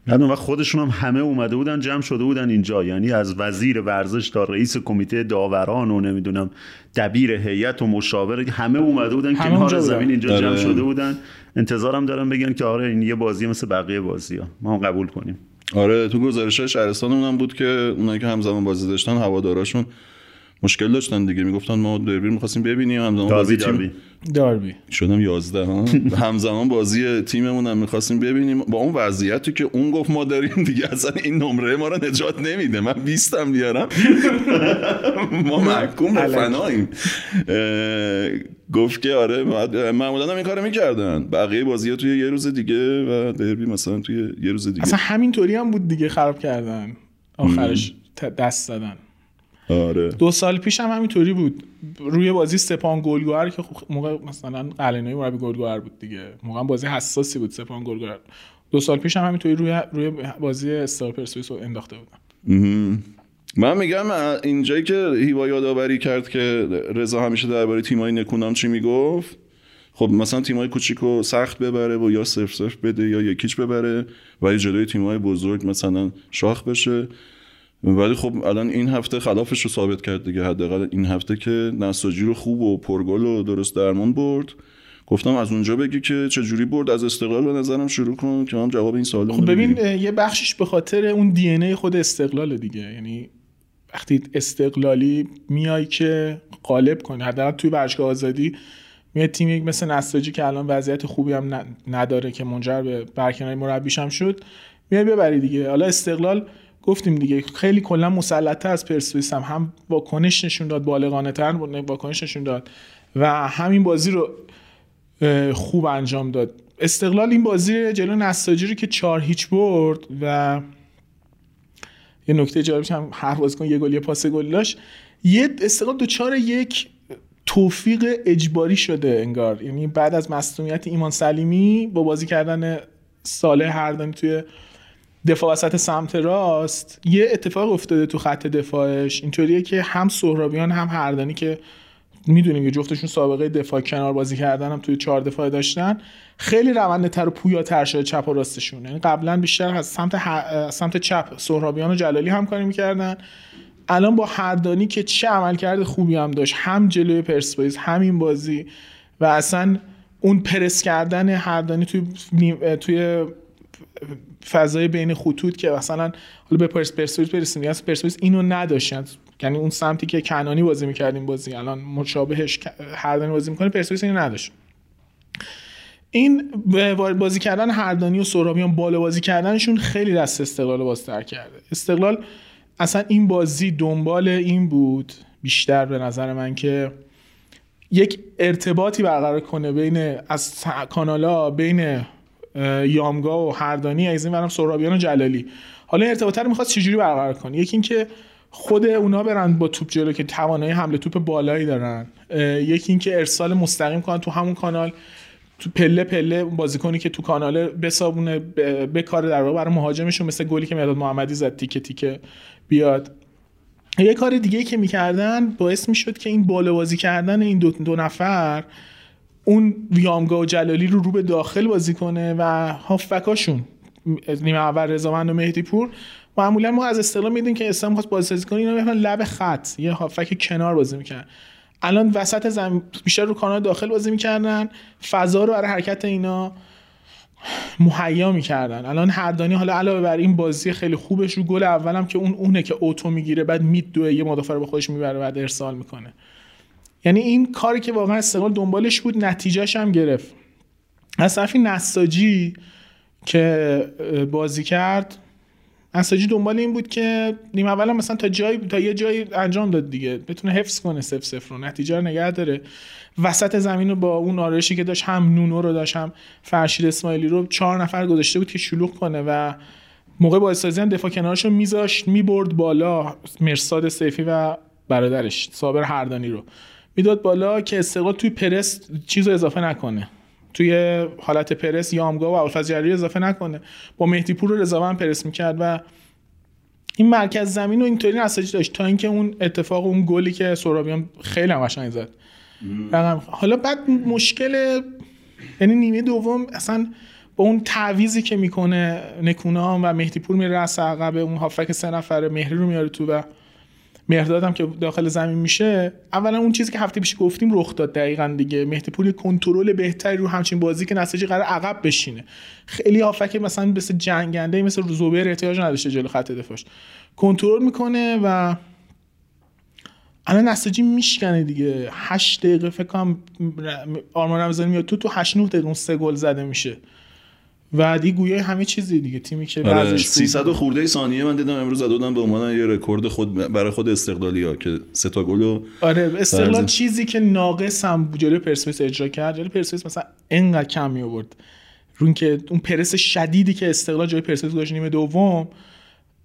بعد اون وقت خودشون هم همه اومده بودن جمع شده بودن اینجا یعنی از وزیر ورزش تا رئیس کمیته داوران و نمی‌دونم دبیر هیئت و مشاور همه اومده بودن کنار بودن. زمین اینجا جمع آره. شده بودن انتظارم دارم بگن که آره این یه بازی مثل بقیه بازی ها ما هم قبول کنیم آره تو گزارش های شهرستان هم بود که اونایی که همزمان بازی داشتن هواداراشون مشکل داشتن دیگه. می‌گفتن ما دربی می‌خواستیم ببینیم. همزمان بازی داربی تیم داربی. شدم 11 ها؟ همزمان بازی تیممون هم می‌خواستیم ببینیم. با اون وضعیتی که اون گفت ما داریم دیگه اصلا این نمره ما رو نجات نمیده. من 20 هم بیارم. ما محکوم به فناییم گفت که آره معمولا هم این کارو می‌کردن. بقیه بازی ها توی یه روز دیگه و دربی مثلا توی یه روز دیگه. اصلا همینطوری هم بود دیگه خراب کردن. آخرش دست زدن. آره. دو سال پیش هم همینطوری بود. روی بازی سپان گلگوهر که خب موقع مثلا قلنوی مربی گلگوهر بود دیگه. موقع بازی حساسی بود سپان گلگوهر. دو سال پیش هم همینطوری روی روی بازی استقلال پرسپولیس رو انداخته بودم. مهم. من میگم اینجایی که هیوا یادآوری کرد که رضا همیشه درباره تیمای نکونام چی می‌گفت خب مثلا تیمای کوچیک و سخت ببره و یا صفر صفر بده یا یکیچ ببره و جلوی تیمای بزرگ مثلا شاخ بشه. ولی خب الان این هفته خلافش رو ثابت کرد دیگه. حداقل این هفته که نساجی رو خوب و پرگل و درست درمان برد. گفتم از اونجا بگی که چه جوری برد. از استقلال به نظرم شروع کن که من جواب این سوال خب ببین یه بخشش به خاطر اون دی ای خود استقلال دیگه. یعنی وقتی استقلالی میای که غالب کنی حداقل توی ورزشگاه آزادی میاد تیمی مثل نساجی که الان وضعیت خوبی هم نداره که منجر به برکناری مربیش هم شد میای ببری دیگه. حالا استقلال گفتیم دیگه خیلی کلا مسلطه از پرسپولیس هم. هم واکنش نشون داد بالغانه تر واکنش نشون داد. و همین بازی رو خوب انجام داد. استقلال این بازی جلو نساجی رو که چهار هیچ برد و یه نکته جالبش هم هر بازیکن یه گل یه پاس گل داشت. یه استقلال دو چهار یک توفیق اجباری شده انگار. یعنی بعد از مصونیت ایمان سلیمی با بازی کردن صالح هردانی توی دفاع وسط سمت راست یه اتفاق افتاده تو خط دفاعش. اینطوریه که هم سهرابیان هم هردانی که می‌دونیم که جفتشون سابقه دفاع کنار بازی کردن هم توی چهار دفاع داشتن خیلی رونده تر و پویاتر شده چپ و راستشون. یعنی قبلا بیشتر از سمت ه- سمت چپ سهرابیان و جلالی همکاری می‌کردن. الان با هردانی که چه عملکرد خوبی هم داشت هم جلوی پرسپولیس همین بازی و اصلا اون پرس کردن هردانی توی توی فضای بین خطوط که مثلا حالا به پرس پرسپولیس برسیم یا پرسپولیس اینو نداشتن. یعنی اون سمتی که کنانی بازی می‌کردیم بازی الان مشابهش هردانی بازی می‌کنه پرسپولیس اینو نداشت. این بازی کردن هردانی و سهرابیان بالا بازی کردنشون خیلی دست استقلال رو بازتر کرده. استقلال اصلا این بازی دنبال این بود بیشتر به نظر من که یک ارتباطی برقرار کنه بین از کانالا بین یامگا و هردانی از این برم سهرابیان و جلالی. حالا ارتباط رو می‌خواد چجوری برقرار کنه؟ یکی اینکه خود اونا برن با توپ جلو که توانایی حمله توپ بالایی دارن. یکی اینکه ارسال مستقیم کنن تو همون کانال. تو پله پله بازیکنی که تو کانال بسابونه ب- بکاره در واقع برای مهاجمشون مثل گلی که مداد محمدی زد تیکه تیکه بیاد. یه کار دیگه که می‌کردن باعث می‌شد که این بالا بازی کردن این دو, دو نفر اون ویامگا و جلالی رو رو به داخل بازی کنه و هافبکاشون نیمه اول رضامند و مهدی پور. معمولا ما از استقلال می‌دونیم که اسلام خواست بازی کنه اینا میرن لب خط یه هافک کنار بازی می‌کنن الان وسط زمین بیشتر رو کانال داخل بازی می‌کردن فضا رو برای حرکت اینا مهیا می‌کردن. الان هردانی حالا علاوه بر این بازی خیلی خوبش رو گل اولم که اون اونه که اوتو می‌گیره بعد میدوه یه مدافع رو با خودش می‌بره بعد ارسال می‌کنه. یعنی این کاری که واقعا استقلال دنبالش بود نتیجهش هم گرفت. از طرفی نساجی که بازی کرد نساجی دنبال این بود که نیمه اول مثلا تا جای تا یه جایی انجام داد دیگه. بتونه حفظ کنه سف سف رو نتیجه رو نگه داره. وسط زمین رو با اون آرایشی که داشت هم نونو رو داشت هم فرشید اسماعیلی رو چهار نفر گذاشته بود که شلوغ کنه و موقع بازسازی هم دفاع کنارش رو میذاشت می‌برد بالا مرساد سیفی و برادرش صابر هردانی رو. می‌داد بالا که استقلال توی پرس چیز رو اضافه نکنه. توی حالت پرس یامگا و جریری اضافه نکنه. با مهدی پور و رضاوند پرس می‌کرد و این مرکز زمین رو اینطوری نساجی داشت تا اینکه اون اتفاق اون گلی که سرابیان خیلی هم قشنگ زد. رقم حالا بعد مشکل یعنی نیمه دوم اصلا با اون تعویزی که می‌کنه نکونام و مهدی پور میره رأس عقب اون هافک سه نفره مهری رو میاره تو و مهردادم که داخل زمین میشه اولا اون چیزی که هفته پیش گفتیم رخ داد دقیقا دیگه. مهدی پور کنترل بهتری رو همچین بازی که نساجی قرار عقب بشینه. خیلی هافک مثلا مثل جنگنده مثل زوبر احتیاج نداشته جلو خط دفاعش. کنترل می‌کنه و الان نساجی میشکنه دیگه. 8 دقیقه فکر کنم آرمان رمضانی میاد تو تو 8 9 دقیقه اون سه گل زده میشه. و دیگه گویا همه چیزی دیگه. تیمی که آره. ورزش 300 و خورده ثانیه من دیدم امروز دادن به عنوان یه رکورد خود برای خود استقلالی ها که سه تا گل رو آره استقلال برزن. چیزی که ناقص هم جلوی پرسپولیس اجرا کرد. جلوی پرسپولیس مثلا انقدر کم می آورد رو که اون پرس شدیدی که استقلال جلوی پرسپولیس گذاشت نیمه دوم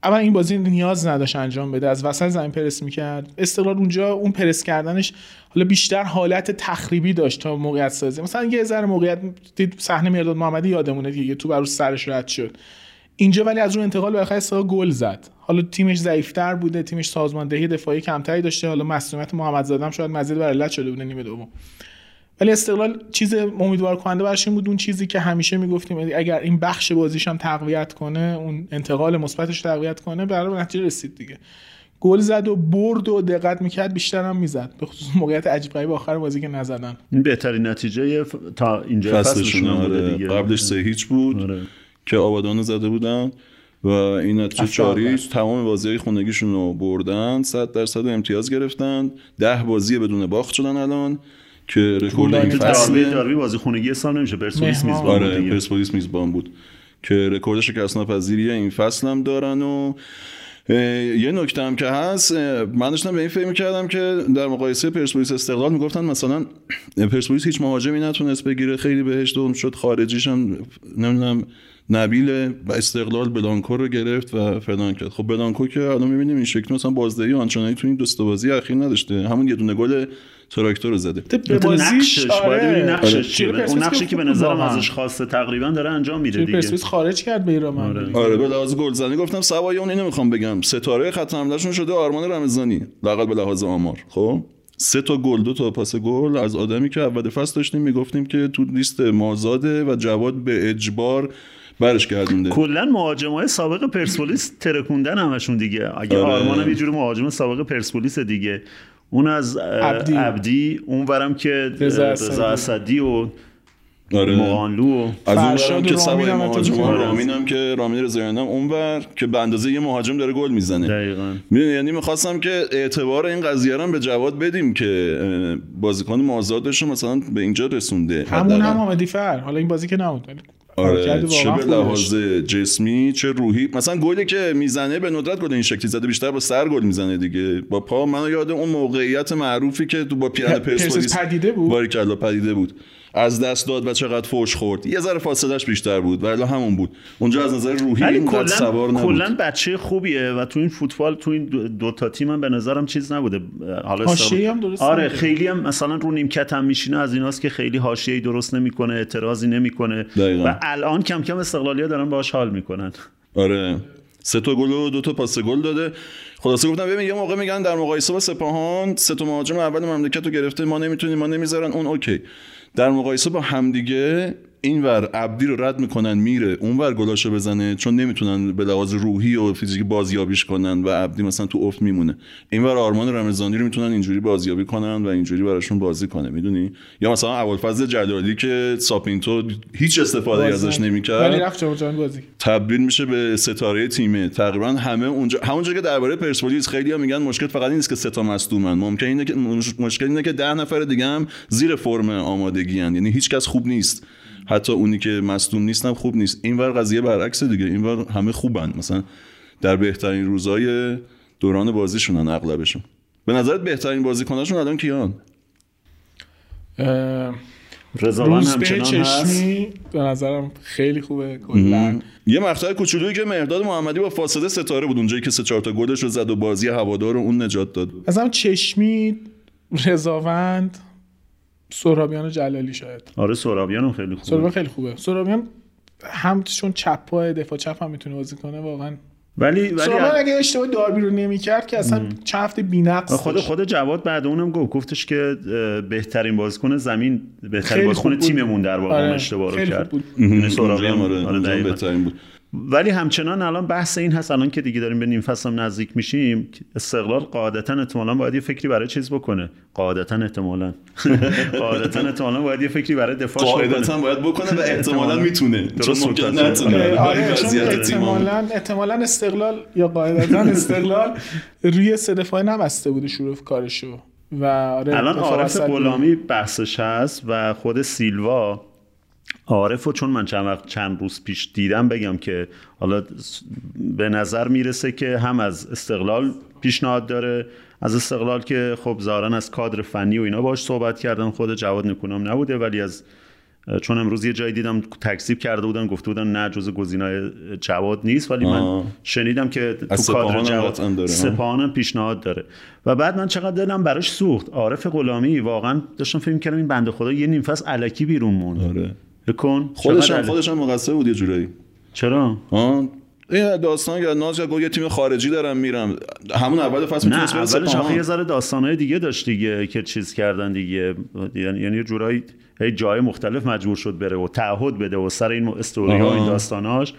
اول این بازی نیاز نداشت انجام بده از وسط زمین پرس می‌کرد. استقلال اونجا اون پرس کردنش حالا بیشتر حالت تخریبی داشت تا موقعیت سازی. مثلا یه ذره موقعیت دید صحنه مرداد محمدی یادمونه دیگه تو برو سرش رد شد. اینجا ولی از اون انتقال به استقلال گل زد. حالا تیمش ضعیفتر بوده تیمش سازماندهی دفاعی کمتری داشته. حالا مسئولیت محمد زادم شاید مزید بر علت شده بوده نیمه دوم. ولی استقلال چیز امیدوار کننده برش این بود اون چیزی که همیشه می‌گفتیم اگر این بخش بازیش هم تقویت کنه اون انتقال مثبتش تقویت کنه برای نتیجه رسید دیگه. گل زد و برد و دقت می‌کرد بیشتر هم می‌زد. به خصوص موقعیت عجیب غریب آخر بازی که نزدن. این بهترین نتیجه ف... تا اینجا فصلشون آره. دیگه. قبلش سه هیچ بود آره. که آبادان زده بودن و این نتیجه چاری تمام بازی های خونگیشون رو بردن 100 درصد امتیاز گرفتن. ده بازی بدون باخت شدن الان. که رکورد این فصل داربی بازی خونگی سال نمیشه پرسپولیس میزبان آره پرسپولیس میزبان بود. که رکورد شکست ناپذیری این فصل هم دارن و یه نکته هم که هست من داشتم به این فکر می‌کردم که در مقایسه پرسپولیس استقلال می‌گفتن مثلا پرسپولیس هیچ مهاجمی نتونست بگیره خیلی بهش دوم شد خارجیش هم نمی‌دونم نبیل و استقلال بلانکو رو گرفت و فلان کرد. خب بلانکو که الان می‌بینیم این شکلی مثلا بازدهی آنچنانی تو این دوست بازی اخیر نداشته. همون یه دونه گل تراکتور رو زده. به بازیش آره. نقشش چیه. اون نقشی که به نظرم ازش خواسته تقریبا داره انجام میده دیگه. پرسپولیس خارج کرد بیرام آره, آره به لحاظ گلزنی گفتم سوای اون اینو می‌خوام بگم. ستاره خط حملهشون شده آرمان رمضانی. لاقل به لحاظ آمار. خب؟ سه تا گل دو تا پاس گل از آدمی که اول فصل داشتیم می‌گفتیم که تو لیست مازاده و جواد به اجبار برش گردونده. کلا مهاجمای سابق پرسپولیس ترکوندن همشون دیگه. اگه آره. آرمان هم یه جور مهاجم سابق پرسپولیس دیگه. اون از عبدی, عبدی اون ورم که رضا اسدی. و آره. مغانلو و از اون ورم که سوای مهاجمان رامین هم که رامین رضاییان هم اون ور که به اندازه یه مهاجم داره گل می‌زنه. دقیقاً. یعنی می‌خواستم که اعتبار این قضیه رو به جواد بدیم که بازیکن مازادش مثلا به اینجا رسونده. همون هم حامدی فر. حالا این بازی که نبود. آره چه به لحاظ جسمی چه روحی. مثلا گلی که می‌زنه به ندرت گل این شکلی زده بیشتر با سر گل می‌زنه دیگه. با پا من یاد اون موقعیت معروفی که تو با پیرن پرسپولیس پدیده بود؟ باریکلا پدیده بود. از دست داد و چقدر فوش خورد. یه ذره فاصلش بیشتر بود ولی همون بود. اونجا از نظر روحی اینقدر سوار نبود. کلا بچه خوبیه و تو این فوتبال تو این دو تا تیم هم به نظرم چیز نبوده. حالا هم درست آره خیلی هم مثلا رو نیمکت هم میشینه از ایناست که خیلی حاشیه‌ای درست نمی‌کنه اعتراضی نمی‌کنه. و الان کم کم استقلالیا دارن باهاش حال می‌کنن. آره. سه تا گل و دو تا پاس گل داده. خلاصه گفتم ببین یه موقع میگن در مقایسه با سپاهان سه تا مهاجم اول مملکت رو گرفته ما نمی‌تونیم ما نمی‌ذارن. اون اوکی. در مقایسه با همدیگه اینور عبدی رو رد می‌کنن میره. اونور گلاشو بزنه چون نمی‌تونن به لحاظ روحی و فیزیکی بازیابیش کنن و عبدی مثلا تو افت میمونه. اینور آرمان رمضانی رو می‌تونن اینجوری بازیابی کنن و اینجوری براشون بازی کنه می‌دونی؟ یا مثلا ابوالفضل جلالی که ساپینتو هیچ استفاده ازش نمی‌کرد. ولی رفت بازی. تبدیل میشه به ستاره تیمه. تقریبا همه اونجا همونجا که درباره پرسپولیس خیلی ها میگن مشکل فقط نیست که سه تا مصدومن. ممکن اینه که مشکل اینه که ده نفر دیگه هم زیر فرم آمادگی هن. یعنی هیچ کس خوب نیست. حتی اونی که مصدوم نیستم خوب نیست. اینور قضیه برعکس دیگه. اینور همه خوبن. مثلا در بهترین روزای دوران بازیشونن اغلبشون. به نظرت بهترین بازیکناشون الان کیان؟ رضوان همچنان هست. به نظرم خیلی خوبه کلا. یه مقطع کوچولویی که مهرداد محمدی با فاصله ستاره بود. اونجایی که سه چهار تا گلش رو زد و بازی هوادار رو اون نجات داد. مثلا چشمی رضاوند سهرابیان جلالی شاید. آره سهرابیان هم خیلی خوبه. سهرابیان خیلی خوبه. سهرابیان هم چون چپ پای دفاع چپ هم می‌تونه بازی کنه واقعا. ولی ولی سهرابیان اگه اشتباه داربی رو نمی‌کرد که اصلا چند هفته بی‌نقص خود خود جواد بعد اونم گفت گفتش که بهترین بازیکن زمین بهترین بازیکن تیممون در واقع آره. اشتباه رو کرد. یعنی سهرابیان آره بهترین بود. ولی همچنان الان بحث این هست الان که دیگه داریم به نیم فصل نزدیک میشیم استقلال قاعدتا احتمالاً باید یه فکری برای چیز بکنه. قاعدتا احتمالاً. قاعدتا احتمالاً باید یه فکری برای دفاع قاعدتا باید بکنه و احتمالاً می‌تونه. چون ممکن نتونه. آره احتمالاً احتمالاً استقلال یا قاعدتا استقلال روی سه دفاعه نبسته بوده شروع کارشو. و آره الان عارف غلامی بحثش هست و خود سیلوا عارف و چون من چند وقت چند روز پیش دیدم بگم که حالا به نظر می‌رسه که هم از استقلال پیشنهاد داره از استقلال که خب ظاهرا از کادر فنی و اینا باش صحبت کردن خود جواد نکونام نبوده ولی از چون امروز یه جایی دیدم تکسیب کرده بودن گفته بودن نه جز گزینه‌های جواد نیست ولی من. شنیدم که تو کادر جواد. سپاهان پیشنهاد داره و بعد من چقدر دلم براش سوخت عارف غلامی واقعا داشتم فکر کردم این بنده خدا یه نیم فصل الکی بیرون موند آره بکن. خودش هم. خودش هم مقصر بود یه جورایی. چرا؟ ها این داستان یا ناز گفت یه تیم خارجی دارم میرم. همون اول فصل نه اولش. آخه یه ذره داستانهای دیگه داشت دیگه که چیز کردن دیگه. یعنی یعنی یه جورایی هی جای مختلف مجبور شد بره و تعهد بده و سر این استوری ها. این داستاناش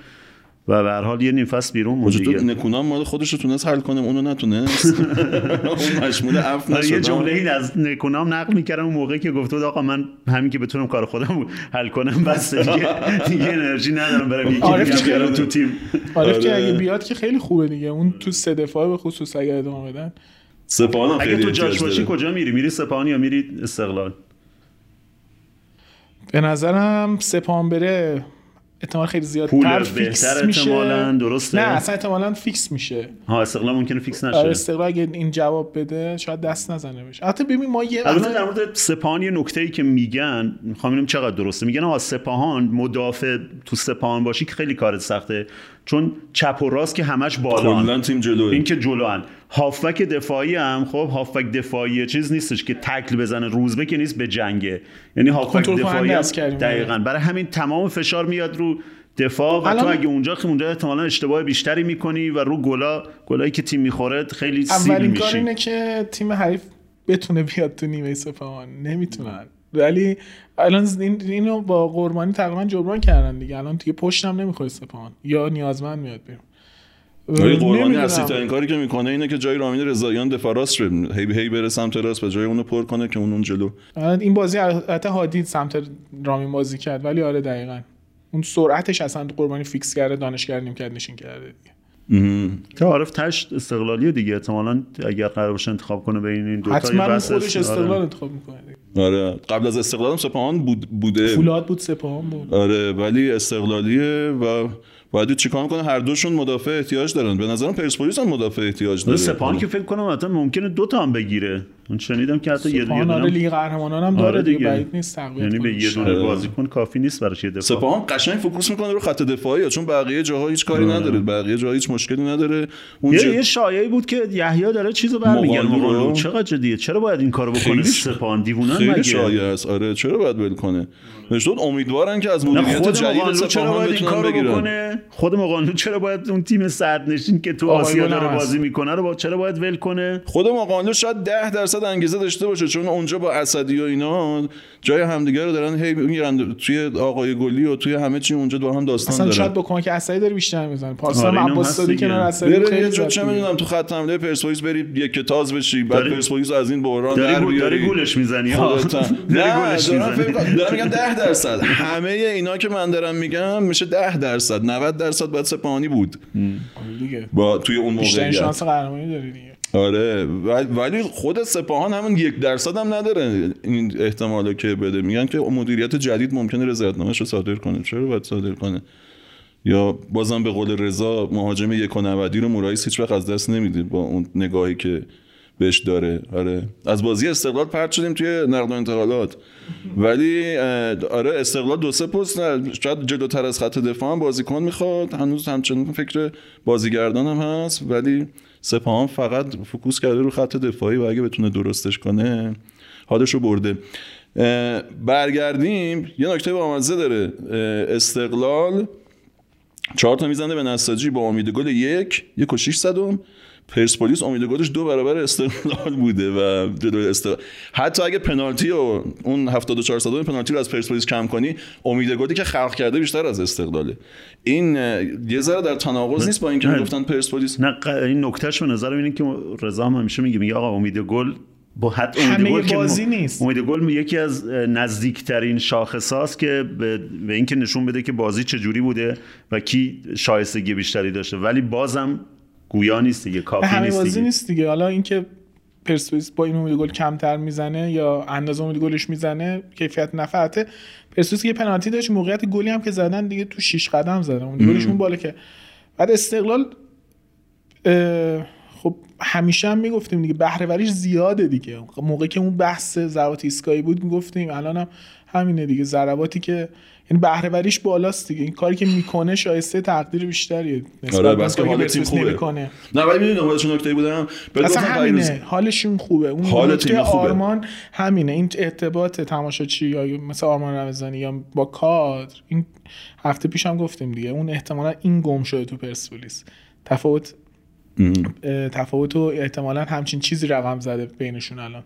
و به هر حال یه نیم فصل بیرون موند دیگه. نکونام مال خودش رو تونست حل کنه اونو نتونست. اون مشمول اف آره، نشد. یه جمله این از نکنام نقل می‌کردم اون موقعی که گفته بود آقا من همین که بتونم کار خودم حل کنم بس دیگه. دیگه انرژی ندارم برم یکی عارف دیگه تو تیم. عارف که آره. اگه بیاد که خیلی خوبه دیگه. اون تو سه دفاع به خصوص اگر ادامه بدن. سپاهان اگه تو جاش باشی. کجا میری؟ میری سپاهان یا میری استقلال؟ به نظرم سپاهان بره احتمال خیلی زیاد پول بهتر فیکس میشه. احتمالاً، درسته؟ نه اصلا احتمالا فیکس میشه. ها استقلال ممکنه فیکس نشه. آره استقلال اگه این جواب بده شاید دست نزنه بشه حتی ببین ما یه البته در مورد سپاهان یه نکته ای که میگن می‌خوام ببینم چقدر درسته. میگن آقا سپاهان مدافع تو سپاهان باشی که خیلی کارت سخته. چون چپ و راست که همش بالا کلا تیم جلوه. این که جلوان. هافبک دفاعی هم خب هافبک دفاعی چیز نیستش که تکل بزنه. روزبه که نیست به جنگه. یعنی هافبک دفاعی هم. دقیقاً. برای همین تمام فشار میاد رو دفاع و الان- تو اگه اونجا اونجا احتمالاً اشتباه بیشتری می‌کنی و رو گلا گلایی که تیم می‌خوره خیلی سیل اولین کار میشی اینه که تیم حریف بتونه بیاد تو نیمه سپاهان. نمی‌تونن. ولی الان این اینو با قربانی تقریبا جبران کردن دیگه. الان دیگه پشتم نمی‌خوره سپاهان. یا نیازمند میاد بیرون. ولی قربانی. اصلی ترین کاری که می‌کنه اینه که جای رامین رضاییان دفاع راست رو هی هی بره سمت راست و جای اونو پر کنه که اون اون جلو الان این بازی البته هادی سمت رامین بازی کرد ولی آره دقیقا اون سرعتش اصلا قربانی فیکس کرده دانشگر نیم کرد نشین کرده دیگه که عارف تهش استقلالی دیگه احتمالاً اگر قرار باشه انتخاب کنه بین این دو تا بحث خودش است. استقلال آره. انتخاب می‌کنه. آره قبل از استقلال هم سپاهان بود بوده فولاد بود سپاهان بود آره ولی استقلالیه و باید چیکار کنه هر دوشون مدافع احتیاج دارن. به نظرم پرسپولیس هم مدافع احتیاج داره. سپاهان که فکر کنم حتی ممکنه دو تا هم بگیره. من شنیدم که حتی یه دونه آره لیگ قهرمانان هم داره دیگه بعید نیست تقویت یعنی به. یه دونه آره. بازیکن کافی نیست براش یه دفاع. سپاهان قشنگ focus می‌کنه رو خط دفاعی چون بقیه جاها هیچ کاری نداره بقیه جاها هیچ مشکلی نداره. اونجا یه, یه شایعی بود که یحیی داره چیزو برمیگرده. چقدر جدیه؟ چرا باید این کارو بکنه؟ خیلی سپاهان دیوونن خیلی مگه؟ شایع است. آره چرا باید ول کنه؟ نشد امیدوارن که از مدیریت جدید چرا باید این کارو بکنه؟ خود مقالو چرا باید اون تیم صد نشین که تو آسیا داره. بازی می‌کنه رو چرا باید ول کنه؟ خود مقالو شاید ده درصد انگیزه داشته باشه چون اونجا با اسدی و اینا جای همدیگه رو دارن هی میرن توی آقای گلی و توی همه چی اونجا با هم داستان اصلا دارن. شاید با کمک اسدی داره بیشتر می‌زنه پارسال آره، هم عباس. کنار اسدی خیلی یه چه. می‌دونم تو خط حمله پرسپولیس بری یک تاز بشی بعد داری- پرسپولیس از این بحران داری در بیاری. داری گولش می‌زنی ها. داری دارم میگم 10 درصد. همه اینا که من دارم میگم میشه 10 درصد. 90 درصد باید سپاهانی بود. دیگه. با توی اون موقعیت شانس قهرمانی داره دیگه. آره ولی- خود سپاهان همون یک درصد هم نداره این احتمالا که بده. میگن که مدیریت جدید ممکنه رضایتنامه‌اش رو صادر کنه. چرا باید صادر کنه؟ یا بازم به قول رضا مهاجم یک و رو مورایس هیچ وقت از دست نمیده با اون نگاهی که بهش داره. آره. از بازی استقلال پرت شدیم توی نقل و انتقالات. ولی آره استقلال دو سه پست شاید جلوتر از خط دفاع هم بازیکن می‌خواد. هنوز همچنان فکر بازیگردان هم هست. ولی سپاهان فقط focus کرده رو خط دفاعی و اگه بتونه درستش کنه حالش رو برده برگردیم. یه نکته بامزه داره. استقلال چهار تا می‌زنه به نساجی با امید گل یک یک و شیش صدم. پرسپولیس امید گلش دو برابر استقلال بوده و جلوی استقلال حتی اگه پنالتی و اون 74 صدم پنالتی رو از پرسپولیس کم کنی امید گلی که خلق کرده بیشتر از استقلاله این یه ذره در تناقض نیست با اینکه نه. می‌گفتن پرسپولیس نه این نکتهش به نظر اینه که رضا هم همیشه میگه میگه آقا امید گل با حد امید همه گل که بازی نیست. امید گل یکی از نزدیکترین شاخصاست که به, به اینکه نشون بده که بازی چجوری بوده و کی شایستگی بیشتری داشته ولی بازم گویا نیست دیگه کافی نیست دیگه. نیست دیگه. حالا اینکه پرسپولیس با این امید گل کمتر می‌زنه یا اندازه امید گلش می‌زنه کیفیت نفعته. پرسپولیس یه پنالتی داشت موقعیت گلی هم که زدن دیگه تو شیش قدم زدن. امید گلشون بالا که بعد استقلال خب همیشه هم می‌گفتیم دیگه بهره وریش زیاده دیگه. موقعی که اون بحث زوات ایستگاهی بود می‌گفتیم الان هم همینه دیگه. ضرباتی که یعنی بهره وریش بالاست دیگه. این کاری که می‌کنه شایسته تقدیر بیشتریه نسبت آره به بس که حال تیم خوبه. نه ولی می‌دونم چه نکته بودم اصلا همینه. حالشون خوبه. اون حال تیم خوبه. آرمان همینه. این ارتباط تماشاچی یا مثل آرمان رمضانی یا با کادر این هفته پیش هم گفتیم دیگه. اون احتمالا این گم شده تو پرسپولیس. تفاوت تفاوت و احتمالا همچین چیزی رقم زده بینشون الان.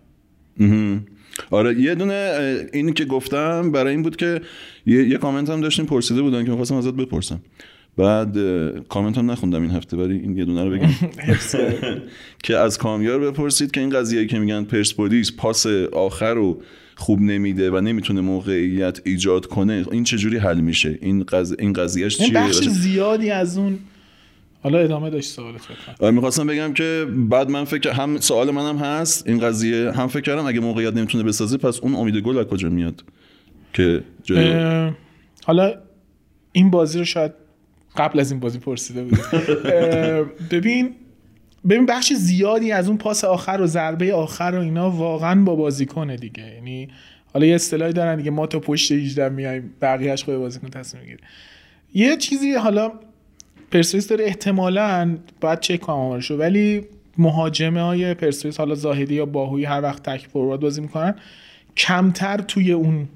آره یه دونه اینی که گفتم برای این بود که یه, یه کامنت هم داشتیم پرسیده بودن که می‌خواستم ازت بپرسم. بعد کامنت هم نخوندم این هفته ولی این یه دونه رو بگم. که از کامیار بپرسید که این قضیه که میگن پرسپولیس پاس آخر رو خوب نمیده و نمی‌تونه موقعیت ایجاد کنه این چجوری حل میشه؟ این قضیه این قضیهش چیه؟ بخش زیادی از اون حالا ادامه داشت سوالت می‌خواستم بگم که بعد من فکر هم سوال منم هست این قضیه هم فکر کردم اگه موقعیت نمی‌تونه بسازه پس اون امید گل از کجا میاد که جای اه، حالا این بازی رو شاید قبل از این بازی پرسیده بود اه، ببین ببین بخش زیادی از اون پاس آخر و ضربه آخر و اینا واقعا با بازیکنه دیگه. یعنی حالا یه اصطلاحی دارن دیگه ما تا پشت 18 میایم بقیه‌اش خود بازیکن تصمیم می‌گیره. یه چیزی حالا پرسپولیس داره احتمالاً باید چک کنم آمارشو ولی مهاجمه های پرسپولیس حالا زاهدی یا باهوی هر وقت تک فوروارد بازی می‌کنن کمتر توی اون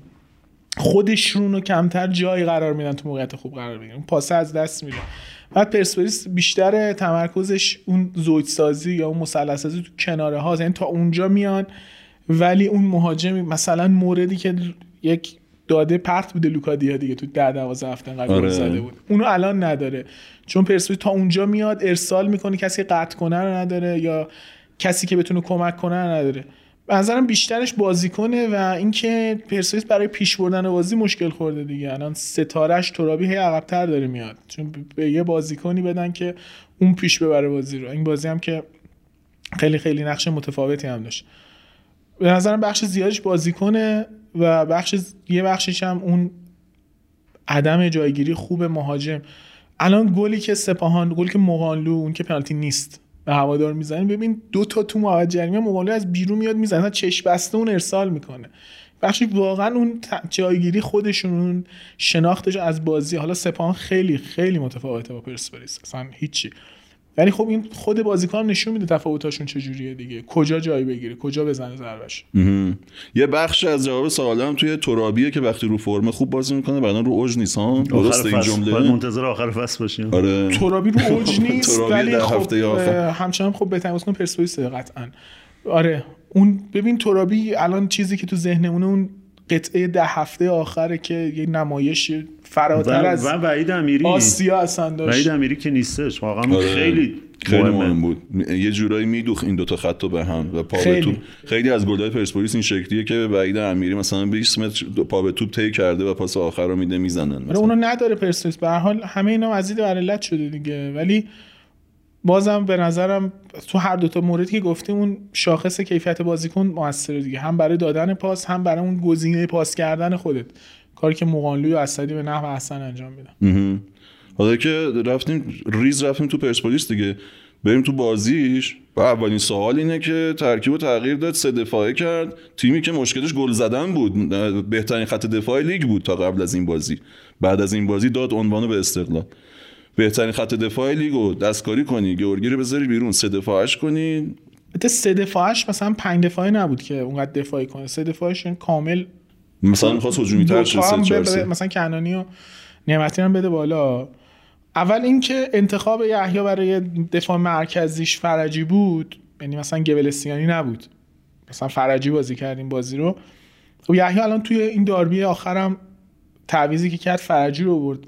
خودشون رو کمتر جای قرار میدن تو موقعیت خوب قرار بگیرن. پاسه از دست میره بعد پرسپولیس بیشتر تمرکزش اون زوج سازی یا اون مثلث تو کناره هاست یعنی تا اونجا میان ولی اون مهاجمی مثلا موردی که یک داده پرت بوده لوکادیا دیگه تو ده 12 هفته قبل آره. زده بود. اونو الان نداره. چون پرسپولیس تا اونجا میاد ارسال می‌کنه کسی قطع کنه رو نداره یا کسی که بتونه کمک کنه رو نداره. به نظرم بیشترش بازیکنه و اینکه پرسپولیس برای پیش بردن بازی مشکل خورده دیگه. الان ستارهش ترابی هی عقب‌تر داره میاد. چون به یه بازیکنی بدن که اون پیش ببره بازی رو. این بازی هم که خیلی خیلی نقش متفاوتی هم داشت. به نظرم بخش زیادش بازیکنه. و بخش یه بخشش هم اون عدم جایگیری خوب مهاجم. الان گلی که سپاهان گلی که مقانلو اون که پنالتی نیست به هوادار می‌زنه. ببین دو تا تو محوطه جریمه مقانلو از بیرون میاد می‌زنه چشم بسته اون ارسال می‌کنه. بخشی واقعا اون جایگیری خودشون اون شناختش از بازی. حالا سپاهان خیلی خیلی متفاوته با پرسپولیس. اصلا هیچی. ولی خب این خود بازیکن نشون میده تفاوتاشون چجوریه دیگه. کجا جای بگیره کجا بزنه ضربش. یه بخش از جواب سوالم توی ترابیه که وقتی رو فرم خوب بازی می‌کنه بعدا رو اوج نیست ها؟ درست این باید جمله؟ منتظر آخر فصل باشیم. آره. ترابی رو اوج نیست ترابی ولی خب هفته آخر. اه، همچنان خب بهترین بازیکن پرسپولیس قطعا. آره اون ببین ترابی الان چیزی که تو ذهنمونه اون قطعه ده هفته آخره که یه نمایش فراتر و, از و وحید امیری. آسیا اصلا داشت. وحید امیری که نیستش. واقعا آره. خیلی خیلی. مهم بود. یه جورایی میدوخ این دوتا خط رو به هم و پا به خیلی. توپ. خیلی از گل‌های پرسپولیس این شکلیه که وحید امیری مثلا 20 متر پا به توپ طی کرده و پاس آخر رو میده می‌زنن آره اونو نداره پرسپولیس. به هر حال همه اینا مزید بر علت شده دیگه. ولی بازم به نظرم تو هر دوتا موردی که گفتیم اون شاخص کیفیت بازیکن موثره دیگه. هم برای دادن پاس هم برای اون گزینه پاس کردن خودت. کاری که مقانلوی و اسدی به نحو احسن انجام میدن. حالا که رفتیم ریز رفتیم تو پرسپولیس دیگه. بریم تو بازیش. و اولین سوال اینه که ترکیب رو تغییر داد سه دفاعه کرد. تیمی که مشکلش گل زدن بود. بهترین خط دفاع لیگ بود تا قبل از این بازی. بعد از این بازی داد عنوانو به استقلال. بهترین خط دفاع لیگ رو دستکاری کنی گورگی رو بذاری بیرون. سه دفاعش کنی. البته سه دفاعش مثلا پنج دفاعی نبود که اونقدر دفاعی کنه. سه دفاعش یعنی کامل مثلا می‌خواست هجومی تر شه. مثلا کنانی و نعمتی هم بده بالا. اول اینکه انتخاب یحیی برای دفاع مرکزیش فرجی بود یعنی مثلا گبلسیانی نبود. مثلا فرجی بازی کردیم بازی رو. خب یحیی الان توی این داربی آخرم تعویزی که کرد فرجی رو برد.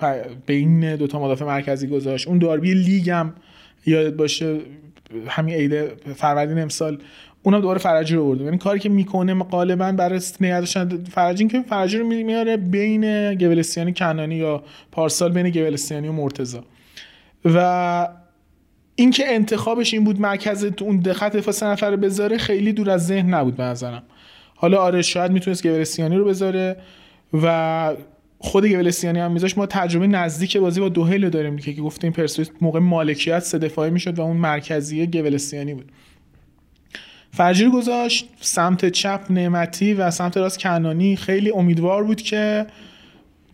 بین دوتا مدافع مرکزی گذاشت. اون داربی لیگ هم یادت باشه همین عید فروردین امسال اونم دوباره فرجی رو برده. یعنی کاری که می‌کنه غالبا برای نگه داشتن فرجی که فرجی رو میاره بین گبلسیانی کنانی یا پارسال بین گبلسیانی و مرتضی. و اینکه انتخابش این بود مرکز اون دقت دفاع سه نفره بذاره خیلی دور از ذهن نبود به نظرم. حالا آره شاید می‌تونست گبلسیانی رو بذاره و خود گبلسیانی هم میذاش ما تجربه نزدیک بازی با دوهیل رو داریم که گفتیم پرسپولیس موقع مالکیت سه دفاعی می‌شد و اون مرکزیه گبلسیانی بود. فرجی رو گذاشت سمت چپ نعمتی و سمت راست کنانی. خیلی امیدوار بود که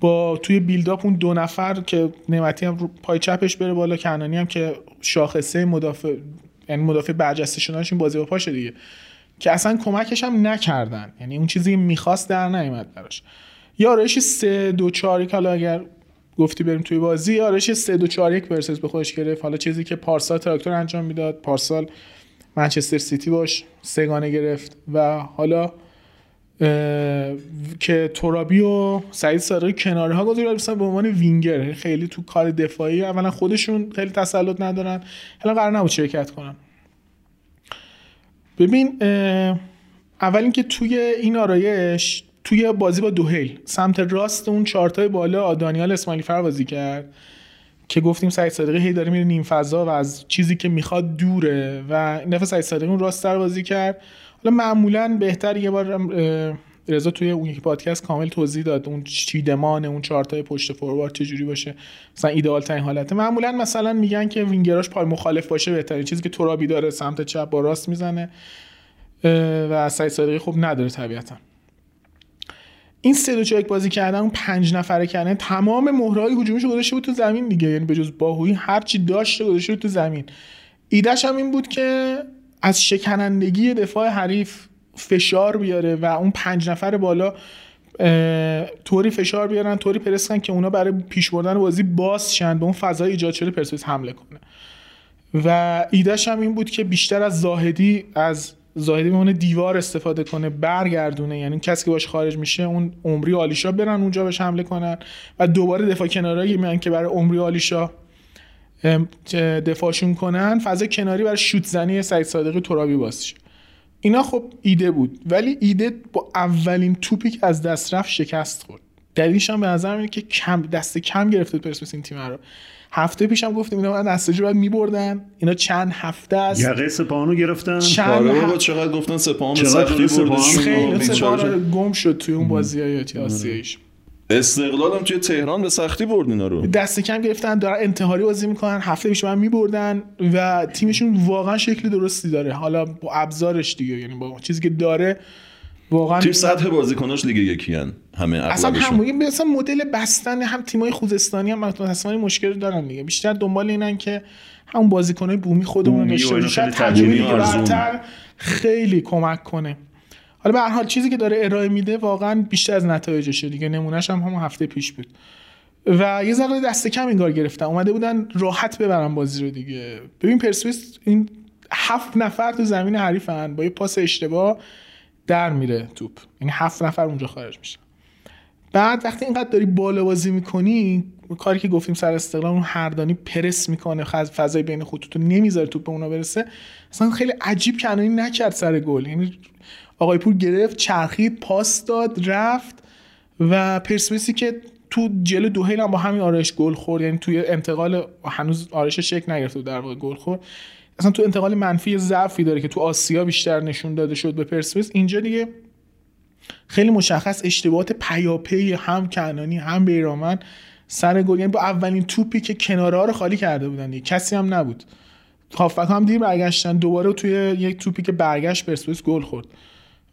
با توی بیلداپ اون دو نفر که نعمتی هم پای چپش بره بالا کنانی هم که شاخصه مدافع یعنی مدافع برجسته شدنش این بازی با پاشه دیگه که اصلا کمکش هم نکردن. یعنی اون چیزی می‌خواست در نیومد براش. یا آرایش 3 2 4 1 حالا اگر گفتی بریم توی بازی آرایش 3 2 4 1 ورسس به خودش گرفت. حالا چیزی که پارسال تراکتور انجام می‌داد پارسال منچستر سیتی باش سگانه گرفت و حالا که ترابی و سعید صادقی کناره ها گذاری به عنوان وینگر خیلی تو کار دفاعی اولا خودشون خیلی تسلط ندارن حالا قرار نبود شرکت کنن. ببین اول اینکه توی این آرایش توی بازی با دوهیل سمت راست اون چارتای بالا دانیال اسماعیلی فر بازی کرد. که گفتیم سعید صادقی هی داره میره نیم فضا و از چیزی که می‌خواد دوره و دفعه سعید صادقی اون راست تر بازی کرد. حالا معمولا بهتر یه بار رضا توی اون یک پادکست کامل توضیح داد اون چیدمان اون چارتای پشت فوروارد چه جوری باشه. مثلا ایدئال ترین حالته. معمولا مثلا میگن که وینگراش پای مخالف باشه بهتره چیزی که ترابی داره سمت چپ با راست می‌زنه و سعید صادقی خوب نداره طبیعتا. این سه دو بازی کردن اون پنج نفره کردن تمام مهرهای هجومیش گذاشته بود تو زمین دیگه. یعنی به جز باهویی هر چی داشته گذاشته بود تو زمین. ایدهش هم این بود که از شکنندگی دفاع حریف فشار بیاره و اون پنج نفر بالا طوری فشار بیارن طوری پرس که اونا برای پیش بردن بازی باز شن به اون فضای ایجاد شده پرسپولیس حمله کنه. و ایدهش هم این بود که بیشتر از زاهدی از زاهدی به دیوار استفاده کنه برگردونه. یعنی کسی که باش خارج میشه اون عمری آلیشا برن اونجا بهش حمله کنن. و دوباره دفاع کناری میان که برای عمری آلیشا دفاعشون کنن. فضا کناری برای شوت زنی سعید صادقی ترابی باز اینا خب ایده بود. ولی ایده با اولین توپی که از دست رفت شکست خورد. دلیلش هم به نظر میاد که کم دست کم گرفته پرسپولیس این تیم رو. هفته پیشم گفتیم اینا بعد نساجی باید میبردن. اینا چند هفته است؟ یقه سپاهانو گرفتن. چند آره هفته؟ چقدر گفتن سپاهان سختی خیلی سپاهان بیچاره. گم شد توی اون بازی های آسیاییش استقلال هم توی تهران به سختی برد اینا رو. دست کم گرفتن دارن انتحاری بازی می‌کنن. هفته پیش من میبردن و تیمشون واقعا شکل درستی داره. حالا با ابزارش دیگه یعنی با چیزی که داره واقعا تیم سطح بازیکناش لیگ یکی هن. همه اصلا هم مثلا مدل بستن هم تیمای خوزستانی هم متأسفانه مشکل دارن دیگه. بیشتر دنبال اینن که همون بازیکنای بومی خودمون داشته خیلی تجربه خیلی کمک کنه. حالا به هر حال چیزی که داره ارائه میده واقعا بیشتر از نتایجشه دیگه. نمونهش هم همون هفته پیش بود. و یه ذره دست کم انگار گرفتن. اومده بودن راحت ببرن بازی رو دیگه. ببین پرسپولیس این هفت نفر تو زمین حریفن. با یه پاس اشتباه در میره توپ. یعنی هفت نفر اونجا خارج میشه. بعد وقتی اینقدر داری بالا بازی می‌کنی کاری که گفتیم سر استقلال اون هردانی پرس می‌کنه فضای بین خطوط رو نمی‌ذاره توپ به اونا برسه. اصلا خیلی عجیب کنانی نکرد سر گل. یعنی آقای پور گرفت چرخید پاس داد رفت و پرسپولیسی که تو جلو دوهیل هم با همین آرش گل خورد. یعنی توی انتقال هنوز آرش شک نگرفته در واقع گل خورد. اصلا تو انتقال منفی ضعفی داره که تو آسیا بیشتر نشون داده شد به پرسپولیس. اینجا دیگه خیلی مشخص اشتباهات پیاپی هم کنانی هم بیرامن سر گل. یعنی با اولین توپی که کناره ها رو خالی کرده بودن دیگه. کسی هم نبود. هافبک هم دیر برگشتن. دوباره توی یک توپی که برگشت پرسپولیس گل خورد.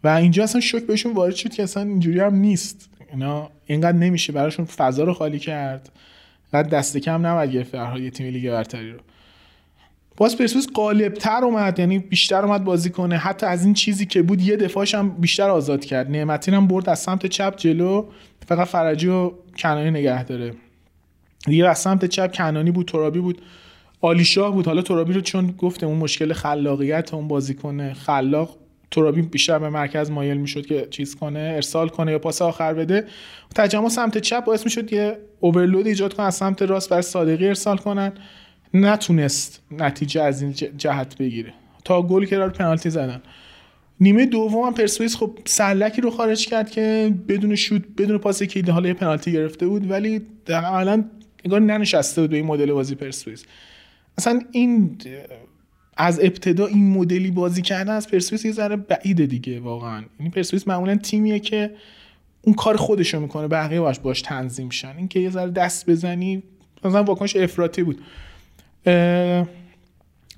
و اینجا اصلا شوک بهشون وارد شد که اصلا اینجوری هم نیست. اینا اینقدر نمیشه براشون فضا رو خالی کرد. قد دست کم نباید گرفت یه تیم لیگ برتری رو. باز پرسپولیس غالبتر اومد یعنی بیشتر اومد بازی کنه. حتی از این چیزی که بود یه دفاعش هم بیشتر آزاد کرد. نعمتی هم برد از سمت چپ جلو فقط فرجی و کنانی نگه داره. دیگه از سمت چپ کنانی بود ترابی بود. آلیشاه بود. حالا ترابی رو چون گفتم اون مشکل خلاقیت اون بازیکن خلاق ترابی بیشتر به مرکز مایل می‌شد که چیز کنه ارسال کنه یا پاس آخر بده. تجمع سمت چپ باعث می‌شد یه اوورلود ایجاد کنه از سمت راست برای صادقی ارسال کنن. نتونست نتیجه از این جهت بگیره. تا گل که پنالتی زدن. نیمه دوم هم پرسپولیس خب سلکی رو خارج کرد که بدون شوت بدون پاس کلیدی حالا یه پنالتی گرفته بود ولی عملا انگار ننشسته بود به این مدل بازی پرسپولیس. اصلا این از ابتدا این مدلی بازی کردن از پرسپولیس یه ذره بعیده دیگه واقعا. این پرسپولیس معمولا تیمیه که اون کار خودشو می‌کنه بقیه باش باش تنظیم شن. اینکه یه ذره دست بزنی مثلا واکنش افراطی بود.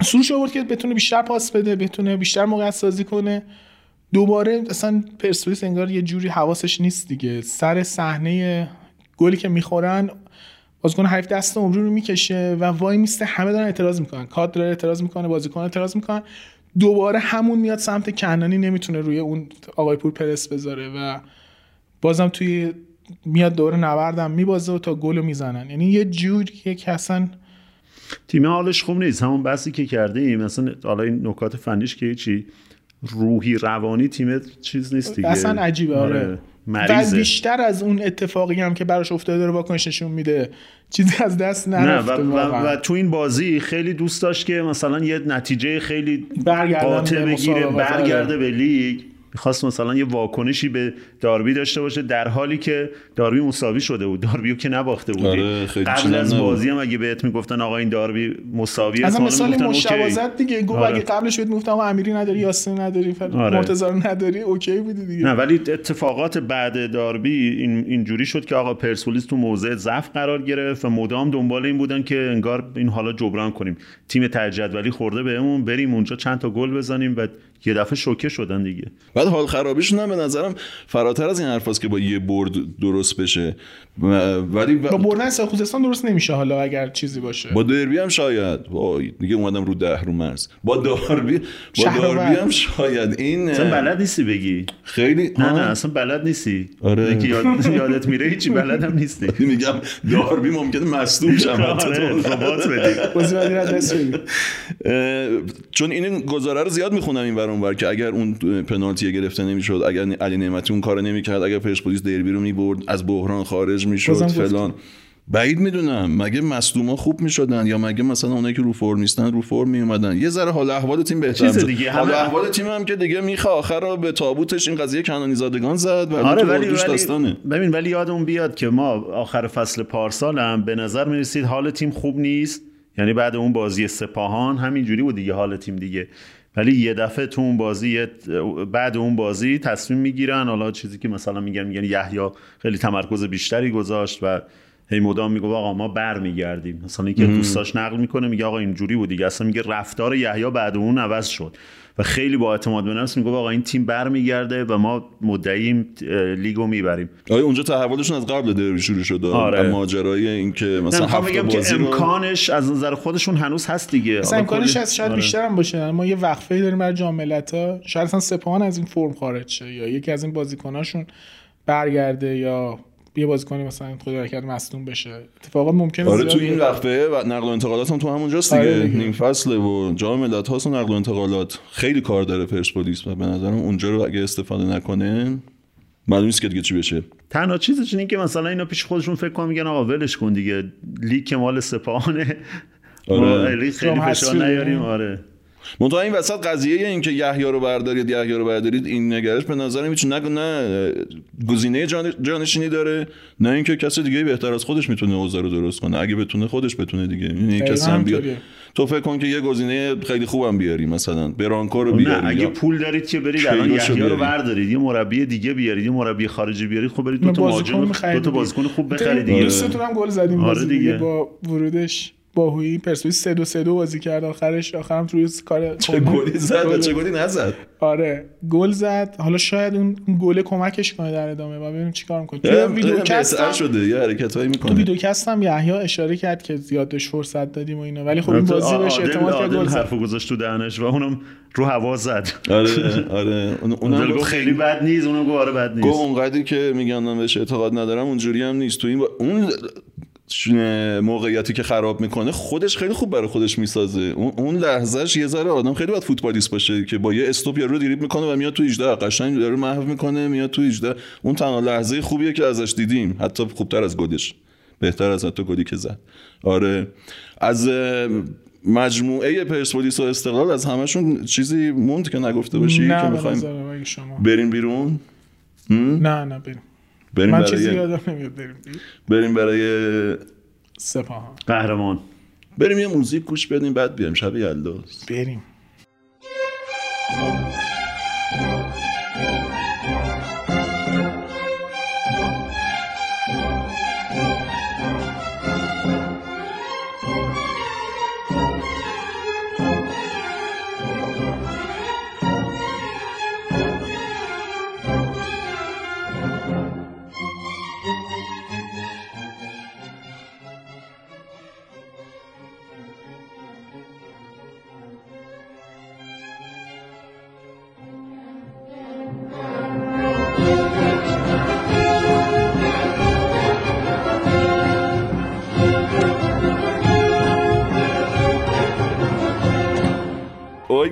سروش آورد که بتونه بیشتر پاس بده بتونه بیشتر موقعیت سازی کنه. دوباره اصلا پرسپولیس انگار یه جوری حواسش نیست دیگه. سر صحنه گلی که می‌خورن بازیکن حریف دست عمری رو می‌کشه و وای میسته همه دارن اعتراض می‌کنن. کادر داره اعتراض می‌کنه بازیکن اعتراض می‌کنن. دوباره همون میاد سمت کنانی نمی‌تونه روی اون آقای پور پرس بذاره و بازم توی میاد دوره نوردم میبازه و تا گل می‌زنن. یعنی یه جوری که اصلا تیم حالش خوب نیست. همون بحثی که کرده ایم مثلا حالا این نکات فنیش که چی روحی روانی تیم چیز نیست دیگه. اصلا عجیبه آره و مریضه. بیشتر از اون اتفاقی هم که براش افتاده داره واکنش نشون میده. چیزی از دست نه نرفته و, و, واقعا. و تو این بازی خیلی دوست داشت که مثلا یه نتیجه خیلی قاطع بگیره آره. برگرده به لیگ. می‌خواست مثلا یه واکنشی به داربی داشته باشه در حالی که داربی مساوی شده بود داربیو که نباخته بودی آره، قبل از. بازی هم اگه بهت می‌گفتن آقا این داربی مساویه از کامل مثال. مشتبازت دیگه گفت آره. اگه قبلش بهت می‌گفتم آقا امیری نداری یاسین نداری. آره. مرتضی نداری اوکی بودی دیگه نه ولی اتفاقات بعد داربی این اینجوری شد که آقا پرسپولیس تو موضع ضعف قرار گرفت و مدام دنبال این بودن که انگار این حالا جبران کنیم تیم تجدولی خورده بهمون بریم اونجا چند تا گل بزنیم و یه دفعه شوکه شدن دیگه. بعد حال خرابیشون هم به نظرم فراتر از این حرفاست که با یه برد درست بشه. ولی با بردن سه خوزستان درست نمیشه حالا اگر چیزی باشه. با دربی هم شاید. وای دیگه اومدم رو ده رو مرز. با داربی با. داربی هم شاید. این اصلا بلد نیستی بگی. خیلی نه. نه اصلا بلد نیستی. آره. یاد... یادت میره هیچی بلدم نیستی. میگم داربی ممکنه مصدوم شم. آره، بدی. چون این گزاره رو زیاد می‌خونم این ور اونور که اگر اون پنالتی گرفته نمی‌شد اگر علی نعمتی اون کارو نمی‌کرد اگر پرسپولیس دربی رو می‌برد از بحران خارج می‌شد. فلان. بعید می‌دونم مگه مصدوما خوب می‌شدن یا مگه مثلا اونایی که رو فرم نیستن رو فرم میومدن یه ذره حال احوال تیم بهتر چیز می‌شد. دیگه، حال احوال تیم هم که دیگه میخه آخر رو به تابوتش این قضیه کنانی زادگان زد و آره ولی, ولی داستانه. ببین ولی یادمون بیاد که ما آخر فصل پارسال هم به نظر می‌رسید حال تیم خوب نیست. یعنی بعد اون بازی سپاهان همینجوری بود دیگه حال تیم دیگه. ولی یه دفعه تو اون بازی بعد اون بازی تصمیم می‌گیرن. حالا چیزی که مثلا میگن میگن یحیی خیلی تمرکز بیشتری گذاشت و هی مدام میگه آقا ما برمیگردیم. مثلا اینکه دوستاش نقل می‌کنه میگه آقا اینجوری بود دیگه. اصلا میگه رفتار یحیی بعد اون عوض شد. و خیلی با اعتماد به نفس میگه آقا این تیم برمیگرده و ما مدعیم لیگو می‌بریم. آره اونجا تحولشون از قبل دربی شروع شده؟ آره. ماجرای این که نه مثلا می‌خوام هفت بگم که بازی رو امکانش از نظر خودشون هنوز هست دیگه. اصلا حالا امکانش از شاید آره. بیشتر هم باشه. ما یه وقفه داریم برای جام ملت‌ها. شاید اصلا سپاهان از این فرم خارج شه یا یکی از این بازیکناشون برگرده یا یه بازیکنی مثلا خدا نکرده مصدوم بشه اتفاقات ممکنه آره تو این. وقفه و نقل و انتقالات هم تو همونجاست دیگه, آره دیگه. نیم فصله و جام ملت هاست و نقل و انتقالات خیلی کار داره پرسپولیس و به نظرم اونجا رو اگه استفاده نکنه معلوم نیست که دیگه چی بشه تنها چیزش اینه که مثلا اینا پیش خودشون فکر کنن میگن آقا ولش کن دیگه لیگ که مال سپاهانه آره. خیلی فشار نیاریم. آره منتها این وسط قضیه این که یحیی رو بردارید یحیی رو بردارید این نگرش به نظر میاد نه نه گزینه جان جانشینی داره نه اینکه کسی دیگه بهتر از خودش می‌تونه اوضاع رو درست کنه اگه بتونه خودش بتونه دیگه یعنی کسی هم بیاد. تو فکر کن که یه گزینه خیلی خوبم بیاری مثلا برانکو رو بیاری نه اگه پول دارید که برید الان یحیی رو. بردارید یه مربی دیگه بیارید یه مربی خارجی بیارید خب برید دو تا بازیکن مهاجم دو تا. بازیکن خوب بخرید دیگه دوستتون هم گل زدیم آره دیگه. با ورودش باهویی پرسپولیس 3 2 3 2 بازی کرد آخرش آخرم توی کار چه گلی زد و چه گلی نزد؟ آره گل زد. حالا شاید اون گله کمکش کنه در ادامه و ببینیم چیکار می‌کنه. اه، ویدیوکست شده. یه حرکتایی تو می‌کنه ویدیوکست هم یحیی اشاره کرد که زیاد بهش فرصت دادیم و اینا. ولی خب این بازی بهش اعتماد کرد گل حرفو گذاشت تو دهنش و اونم رو هوا زد. آره آره. اون- گفت گفت خیلی بد نیست اونم گفت آره بد گفت نیست. اونقدری که میگن من بهش اعتقاد ندارم اونجوری هم نیست. تو این با... اون موقعیتی که خراب می‌کنه خودش خیلی خوب برای خودش می‌سازه. اون, لحظهش یه ذره آدم خیلی باید فوتبالیست باشه که با یه استوپ یارو دریبل می‌کنه و میاد تو 18 قشنگ یارو محو می‌کنه میاد تو 18 اون تنها لحظه خوبیه که ازش دیدیم. حتی خوبتر از گلش. بهتر از حتی گلی که زد. آره. از مجموعه پرسپولیس و استقلال از همشون چیزی موند که نگفته باشی که می‌خوایم بریم بیرون؟ نه نه بریم. بریم من برای چیزی یادم نمیاد بریم بریم برای سپاهان. قهرمان. بریم یه موزیک گوش بدیم بعد بیایم. شب یلداست بریم.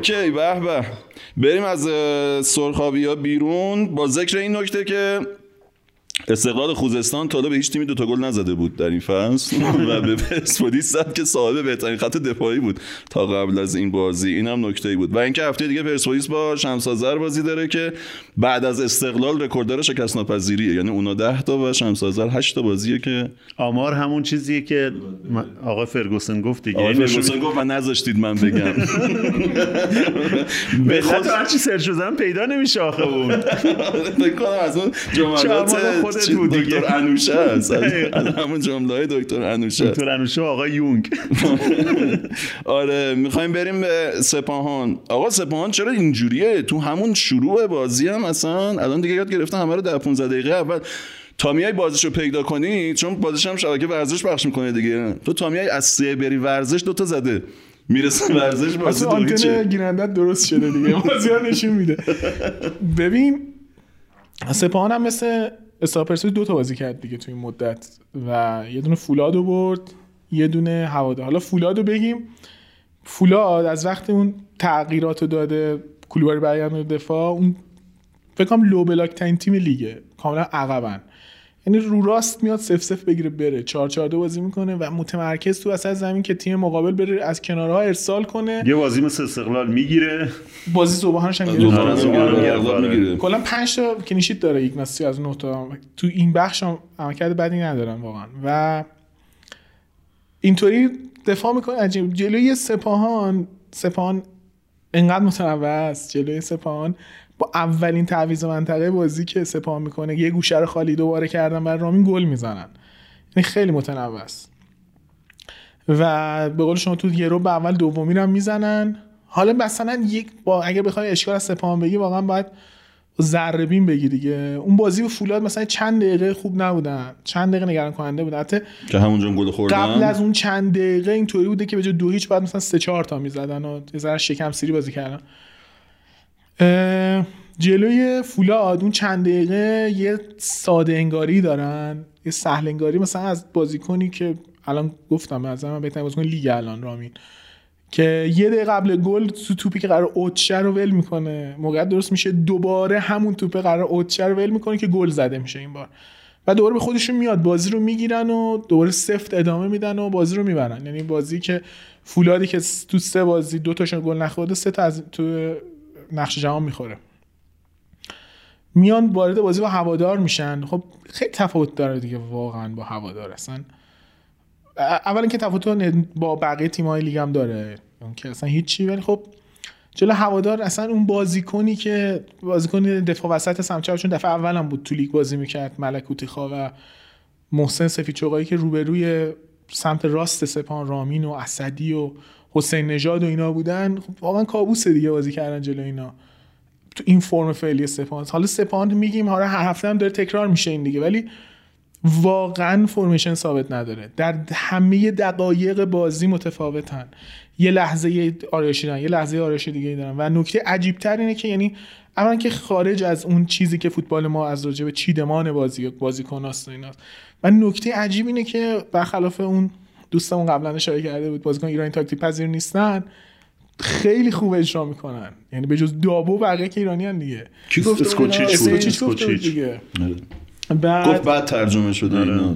اوکی به به. بریم از سرخابی ها بیرون. با ذکر این نکته که استقلال خوزستان تا به هیچ تیمی دو تا گل نزده بود در این فصل. و به پرسپولیس زد که صاحب بهترین خط دفاعی بود تا قبل از این بازی. این هم نکته بود. و اینکه هفته دیگه پرسپولیس با شمسازر بازی داره که بعد از استقلال رکورددار شکست ناپذیریه یعنی اونا 10 تا و شمسازر 8 تا بازیه که آمار همون چیزیه که آقا فرگوسن گفت دیگه. آقا فرگوسن گفت و نذاشتید من بگم. به خود هر چی سرچ بزنم پیدا نمیشه آخه اون. فکر کنم از اون جملات خودت بود دیگه. دکتر انوشه هست. همون جمله های دکتر انوشه. دکتر انوشه آقا یونگ. آره می‌خوایم بریم به سپاهان. آقا سپاهان چرا اینجوریه؟ تو همون شروع بازی هم اصلا الان دیگه یاد گرفتن همه رو در 15 دقیقه اول. تا میای بازیشو پیدا کنی؟ چون بازیش هم شبکه ورزش پخش می‌کنه دیگه. تو تا میای از سه بری ورزش دوتا زده. می‌رسه ورزش بازی آنتن گیرندت درست شده دیگه. بازی نشون میده. ببین سپاهان هم مثل استاپرسوی دو تا بازی کرد دیگه تو این مدت و یه دونه فولادو برد یه دونه هواده حالا فولادو بگیم فولاد از وقت اون تغییرات رو داده کلوباری برگردن دفاع اون فکر کنم لو بلاک تیم لیگه کاملا عقبن. یعنی رو راست میاد سف سف بگیره بره. 4 4 2 بازی می‌کنه و متمرکز تو وسط زمین که تیم مقابل بره از کنارها ارسال کنه. یه بازی مثل استقلال می‌گیره. بازی صبحانش هم می‌گیره. کلا 5 تا کلینشیت داره ایگناسی از 9 تا. تو این بخش هم عملکرد بدی ندارن واقعا. و اینطوری دفاع می‌کنه. عجیب. جلوی سپاهان سپاهان انقدر متنوع است. جلوی سپاهان با اولین تعویض منطقه بازی که سپاه می‌کنه یه گوشه رو خالی دوباره کردن بر رامین گل می‌زنن. یعنی خیلی متنوع است و به قول شما تو یه رو به اول دومی رو می‌زنن. حالا مثلا یک با اگر بخوای اشکال از سپاهان بگی واقعا باید ذره بین بگی دیگه. اون بازی و فولاد مثلا چند دقیقه خوب نبودن. چند دقیقه نگران کننده بود. حتی که همونجا گل خوردن. قبل از اون چند دقیقه اینطوری بوده که به جای دو هیچ بعد مثلا سه چهار تا می‌زدن و یه ذره شکم سیری بازی کردن. جلوی فولاد اون چند دقیقه یه ساده انگاری دارن یه سهل انگاری. مثلا از بازیکنی که الان گفتم از من بهترین بازیکن لیگ الان رامین که یه دقیقه قبل گل تو توپی که قرار اوتشه رو ول می‌کنه. موقع درست میشه دوباره همون توپ قرار اوتشه رو ول می‌کنه که گل زده میشه این بار. و دوباره به خودشون میاد بازی رو می‌گیرن و دوباره سفت ادامه میدن و بازی رو می‌برن. یعنی بازی که فولادی که تو سه بازی دو تاشون گل نخورده سه تا از تو نقش جهان می‌خوره. میان وارد بازی با هوادار میشن. خب خیلی تفاوت داره دیگه واقعا با هوادار اصلا. اولا که تفاوت با بقیه تیم‌های لیگ هم داره. اون که اصلا هیچی ولی خب جلو هوادار اصلا اون بازیکنی که بازیکن دفاع وسط سمت چون دفعه اول هم بود تو لیگ بازی می‌کرد ملکوتی خوا و محسن سفیچوقایی که روبروی سمت راست سپان رامین و اسدی و حسین نژاد و اینا بودن خب واقعا کابوس دیگه بازی کردن جلو اینا. تو این فرم فعلی سپاهان. حالا سپاهان میگیم حالا هر هفته هم داره تکرار میشه این دیگه ولی واقعا فرمیشن ثابت نداره. در همه دقایق بازی متفاوتن. یه لحظه آرایشی دارن یه لحظه آرایشی دیگه دارن. و نکته عجیب تر اینه که یعنی اولا که خارج از اون چیزی که فوتبال ما از راجع به چیدمان بازی بازیکناست و ایناست. و نکته عجیب اینه که برخلاف اون دوستمون قبلا اشاره کرده بود بازیکن ایرانی تاکتیک پذیر نیستن. خیلی خوب اجرا می‌کنن. یعنی به جز دابو بقیه که ایرانی هن دیگه. کی گفت اسکوچیچ گفت دیگه. بعد گفت بعد ترجمه شده اینا.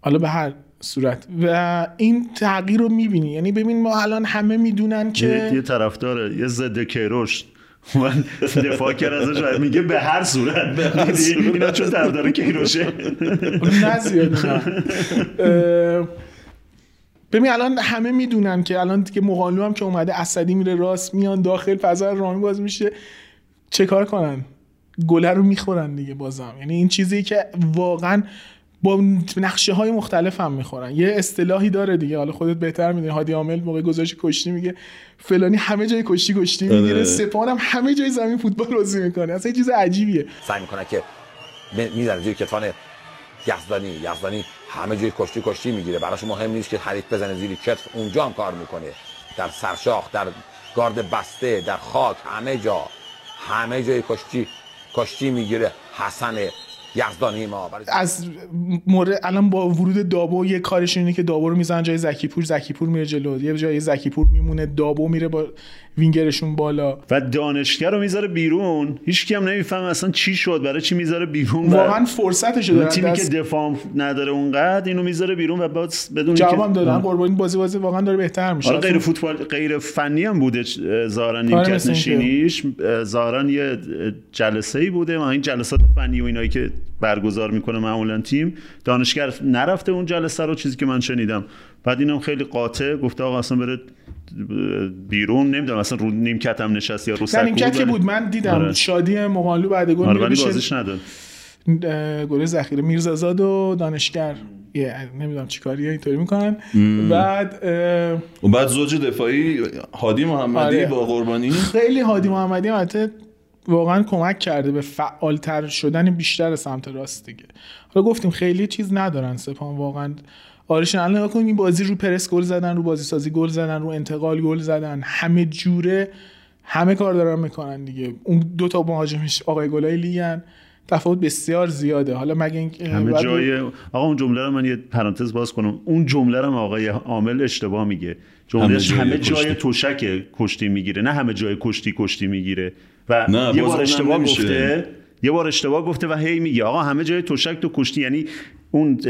حالا به هر صورت. و این تغییر رو می‌بینی. یعنی ببین ما الان همه می‌دونن که یه طرفدار یه ضد کیروش. من دفاع کرد ازش میگه به هر صورت. اینا چون طرفدار کیروشه. نه زیاد ببین الان همه می‌دونن که الان دیگه مقالو هم که اومده اسدی میره راست میان داخل فضا رامی باز میشه. چه کار کنن؟ گله رو می‌خورن دیگه بازم. یعنی این چیزی که واقعا با نقشه های مختلف هم می‌خورن. یه اصطلاحی داره دیگه. حالا خودت بهتر می‌دونی. هادی عامل موقع گذاشت کشتی میگه فلانی همه جای کشتی کشتی می‌گیره. سپاهان هم همه جای زمین فوتبال بازی می‌کنه. اصلا چیز عجیبیه. سعی می‌کنه که می‌زنه زیر کتفان یزدانی. یزدانی همه جای کشتی کشتی می‌گیره. براش مهم نیست که حریف بزنه زیر کتف اونجا هم کار می‌کنه. در سرشاخ در گارد بسته در خاک همه جا. همه جای کشتی کشتی می‌گیره. حسن یزدانی ما. از مورد الان با ورود دابو یه کارش اینه که دابو رو می‌زنن جای زکیپور. زکیپور میره جلو. یه جای زکیپور میمونه دابو میره با وینگرشون بالا. و دانشگر رو می‌ذاره بیرون. هیچ کی هم نمیفهم اصلا چی شد برای چی می‌ذاره بیرون واقعا فرصتش دارن تیمی دست- که دفاع نداره اونقدر اینو می‌ذاره بیرون و بعد بدون جواب هم دادن قربانی بازی بازی واقعا داره بهتر میشه. حالا غیر فوتبال غیر فنی هم بوده ظاهرا آره، نیمکت نشینیش. ظاهرا یه جلسه ای بوده. و این جلسات فنی و اینایی که برگزار می‌کنه معمولا تیم. دانشگر نرفته اون جلسه رو چیزی که من شنیدم. بعد اینم خیلی قاطع گفته آقا اصلا بره بیرون نمی‌دونم اصلا رو نیمکت هم نشست یا رو سکو نیمکت که بود. من دیدم آره. شادی مقالو بعد گل آره ولی بازیش نداد. گل ذخیره میرزازاد و دانشگر. یه نمی‌دونم چیکاریه اینطوری می‌کنن. مم. بعد اه، و بعد زوج دفاعی هادی محمدی آره. با قربانی. خیلی هادی محمدی البته واقعا کمک کرده به فعالتر شدن بیشتر سمت راست دیگه. حالا گفتیم خیلی چیز ندارن سپان واقعا آرشن الان نگاه کنیم این بازی رو پرس گل زدن رو بازی سازی گل زدن رو انتقال گل زدن. همه جوره همه کار دارن می‌کنن دیگه. اون دو تا مهاجمش آقای گلای لیگن. تفاوت بسیار زیاده. حالا مگه این همه بعد- جای آقا اون جمله رو من یه پرانتز باز کنم. اون جمله رو آقای عامل اشتباه میگه. جملهش همه همه جای. تشک کشتی می‌گیره. نه همه جای کشتی کشتی می‌گیره. و نه، یه بار اشتباه. گفته یه بار اشتباه گفته و هی میگه. آقا همه جای تشک تو کشتی. یعنی اون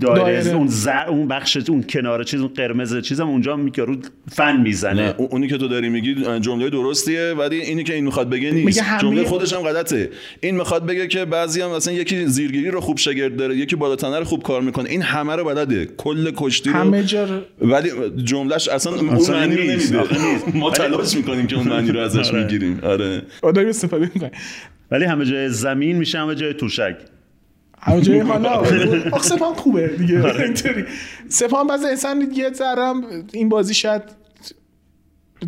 دایره. اون زر اون بخش اون کنار چیز اون قرمز چیزم اونجا میگه رو فن می‌زنه. نه اون- اونی که تو داری میگی جمله درستیه ولی اینی که این می‌خواد بگه نیست. جمله خودش هم غلطه. این می‌خواد بگه که بعضی هم مثلا یکی زیرگیری رو خوب شگرد داره یکی بالاتنه رو خوب کار می‌کنه. این همه رو بلده. کل کشتی رو همه جا رو- ولی جملهش اصلا اون اصلا معنی رو نیست. نمیده. ما تلاش می‌کنیم که اون معنی رو ازش آره. می‌گیریم. آره. آدم استفاده می‌کنه. ولی همه جای زمین میشه همه جای توشک همه جای حالا آخه سپان خوبه دیگه. آره. اینطوری. سپان بعضی اصلا یه ذره این بازی شاید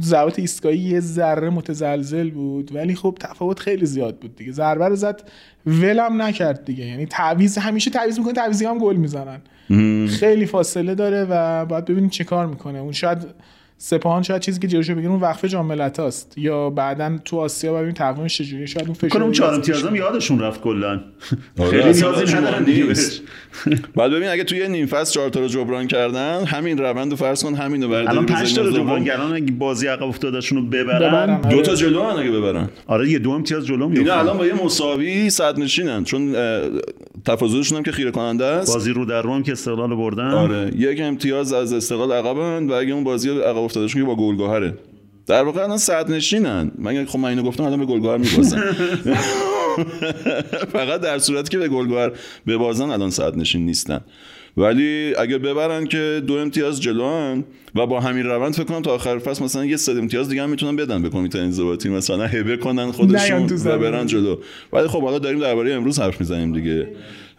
ضربات ایستگاهی یه ذره متزلزل بود ولی خب تفاوت خیلی زیاد بود دیگه. ضربه رو زد ولم نکرد دیگه. یعنی تعویض همیشه تعویض می‌کنه تعویضی هم گل می‌زنن. خیلی فاصله داره و باید ببینیم چه کار می‌کنه. اون شاید سپاهان شاید چیزی که جلوشو بگیره اون وقفه جام ملت‌هاست یا بعدا تو آسیا ببینیم تقویمش چجوریه. شاید اون کنم فشار اون چهار رو امتیاز هم یادشون رفت کلا. آره، خیلی نیازی ندارن دیگه. بعد ببین اگه توی نیم فصل چهار تا رو جبران کردن همین روند رو فرض کن همین رو برداری الان پنج تا رو از دوم. جبرانگران اگه بازی عقب افتادشون رو ببرن. دو تا جلو هن اگه ببرن. آره یه دو امتیاز جلو اینا میفتن الان با یه مساوی صد نشینن. چون تفاضلشون هم که خیره کننده است. بازی رو در رو هم که استقلال بردن. آره یک امتیاز از استقلال عقبن و اگه اون بازی عقب افتادشون که با گلگهره در واقع الان صد نشینن. من خب من اینو گفتم الان به گلگهر میبازن. فقط در صورتی که به گلگهر ببازن الان صد نشین نیستن. ولی اگر ببرن که دو امتیاز جلوان و با همین روند فکر کنم تا آخر فصل مثلا یه صد امتیاز دیگه هم می‌تونن بدن به کمیته انضباطی. مثلا هبه کنن خودشون و. برن جلو. ولی خب حالا داریم درباره امروز حرف می‌زنیم دیگه.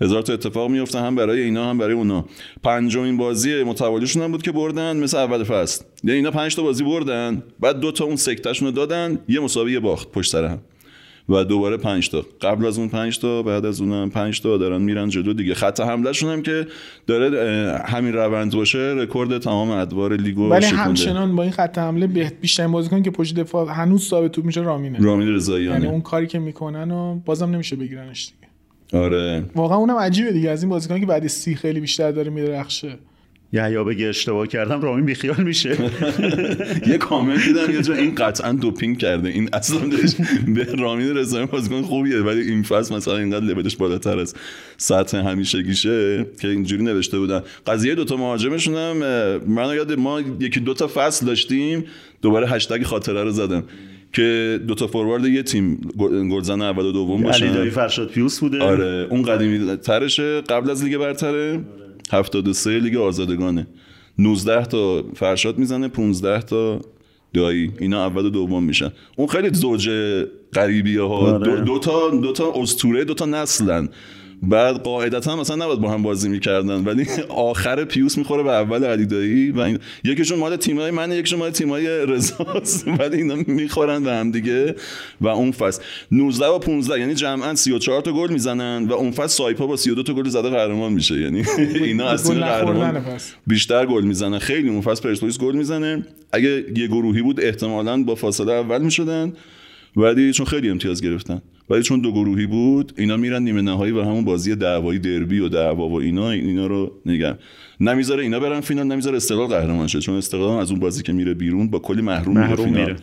هزار تا اتفاق میفته هم برای اینا هم برای اونا. پنجمین بازی متوالیشون هم بود که بردن مثل اول فصل. یعنی اینا پنج تا بازی بردن بعد دو تا اون سکتهشون رو دادن یه مساوی باخت پشت سر هم. و دوباره پنج تا. قبل از اون پنج تا بعد از اونم پنج تا دارن میرن جلو دیگه. خط حملهشون هم که داره همین روند باشه رکورد تمام ادوار لیگو ولی. همچنان با این خط حمله بیشترین بازیکن که پشت دفاع هنوز ثابت توپ میشه رامینه. رامین رضاییانه. یعنی اون کاری که می‌کنن و بازم نمیشه بگیرنش دیگه. آره. واقعا اونم عجیبه دیگه. از این بازیکن که بعد سی خیلی بیشتر داره میدرخشه یا بگه اشتباه کردم رامین بیخیال میشه. یه کامنت دیدم یه جا این قطعا دوپینگ کرده. این اصلا داشت به رامین رضایی بازیکن خوبیه ولی این فصل مثلا اینقدر لولش بالاتر از سطح همیشگیشه که اینجوری نوشته بودن. قضیه دوتا مهاجمشون هم من یاد ما یکی دوتا فصل داشتیم دوباره هشتگ خاطره رو زدم. که دوتا فوروارد یه تیم گل- گلزن اول و دوم باشن. علی دایی فرشاد پیوس بوده. آره اون قدیمی ترشه. قبل از لیگ برتره. 73 لیگ آزادگانه. 19 تا فرشاد می‌زنه 15 تا دایی. اینا اول و دوم میشن. اون خیلی زوج غریبیه ها آره. دو, دو تا دو تا اسطوره دو تا نسلن. بعد قاعدتا مثلا نباید با هم بازی می‌کردن ولی آخر پیوس می‌خوره به اول علی دایی و این یکیشون مال تیمای منه یکیشون مال تیمای رضاست ولی اینا می‌خورن به هم دیگه و اون فصل. 19 و 15 یعنی جمعا 34 تا گل می‌زنن و اون فصل سایپا با 32 تا گل زده قهرمان میشه. یعنی اینا از تیم قهرمان. بیشتر گل می‌زنن. خیلی اون فصل پرسپولیس گل می‌زنه. اگه یه گروهی بود احتمالاً با فاصله اول می‌شدن ولی چون خیلی امتیاز گرفتن. ولی چون دو گروهی بود اینا میرن نیمه نهایی و همون بازی دعوایی دربی و دعوا و اینا اینا رو نگم نمی‌ذاره اینا برن فینال نمی‌ذاره استقلال قهرمان شه چون استقلال از اون بازی که میره بیرون با کلی محروم, میره محروم فینال. میره.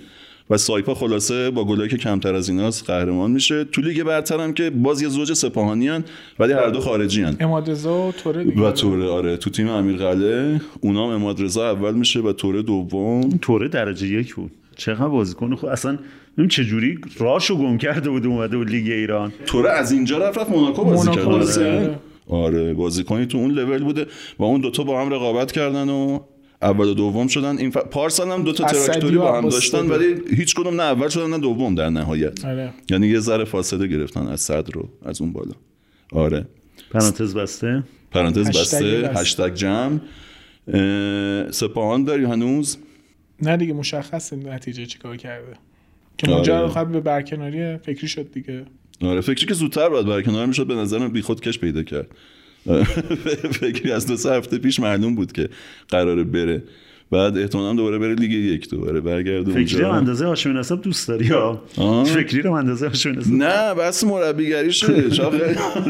و سایپا خلاصه با گلایی که کمتر از ایناست قهرمان میشه. تو لیگ برتر هم که باز یه زوج سپاهانی هن ولی هر دو خارجی هن. اماد رضا و توره دیگه. و توره آره. تو تیم امیر قلعه اونام اماد رضا اول میشه و توره دوم. توره درجه یک بود. چقدر بازیکن خب اصلا ببین چه جوری راشو گم کرده بود اومده بود لیگ ایران. توره از اینجا رفت رفت موناکو بازی کرد آره. آره بازیکنی تو اون لول بوده. و اون دوتا با هم رقابت کردن و اول و دوم شدن. این ف... پارسال هم دوتا اسدی تراکتوری با هم داشتن. ولی هیچ کدوم نه اول شدن نه دوم در نهایت. آره. یعنی یه ذره فاصله گرفتن از صدر رو از اون بالا. آره. پرانتز بسته؟ پرانتز بسته. هشتگ جمع. اه، سپاهان داری هنوز؟ نه دیگه مشخص نتیجه چیکار کرده. که آره. منجر خواهد به برکناری فکری شد دیگه. آره فکری که زودتر باید برکنار می‌شد به نظر بی خود کش پیدا کرد. فکری از دو سه هفته پیش معلوم بود که قراره بره. بعد احتمالاً دوباره بره لیگ یک دوباره برگرده فکری رو اونجا اندازه هاشمی نسب دوست داری ها. فکری رو اندازه هاشمی نسب نه بس مربیگریشه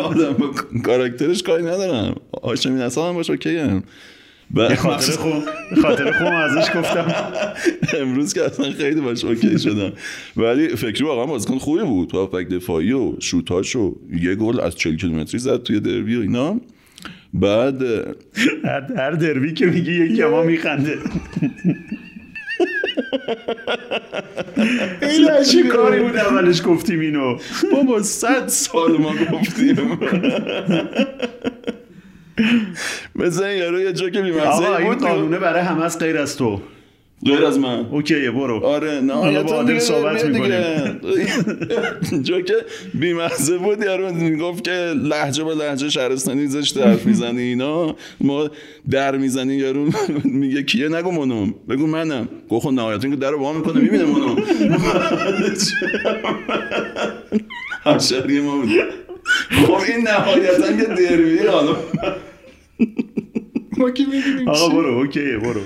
آدم با کاراکترش کاری ندارم. هاشمی نسب هم باشه okay هم خاطر خوب خاطر خوب ازش گفتم. امروز که اصلا خیلی باش okay شدم. ولی فکری واقعا بازیکن خوبی بود. هافبک دفاعی و شوتاش و یه گل از 40 کیلومتری زد توی دربی و اینا. بعد هر, دربی که میگی یکی ما میخنده. چی کاری بود اولش گفتیم اینو؟ بابا صد سال ما گفتیم. مثل این یارو یه آقا بیمزه این بود قانونه برای همه از غیر از تو. غیر از من. اوکیه برو. آره نه حالا با عادل صحبت جا که بیمزه بود یارو می‌گفت که لحجه با لحجه شهرستانی زشت حرف می‌زنی اینا. ما در می‌زنی یارو میگه کیه؟ نگو منم. بگو منم. گفت خب نهایتا که در رو با می‌کنه می‌بینه منم همشهری ما بود. خب این نهایتا که درویه حالا ما که می‌دونیم آقا برو اوکیه برو.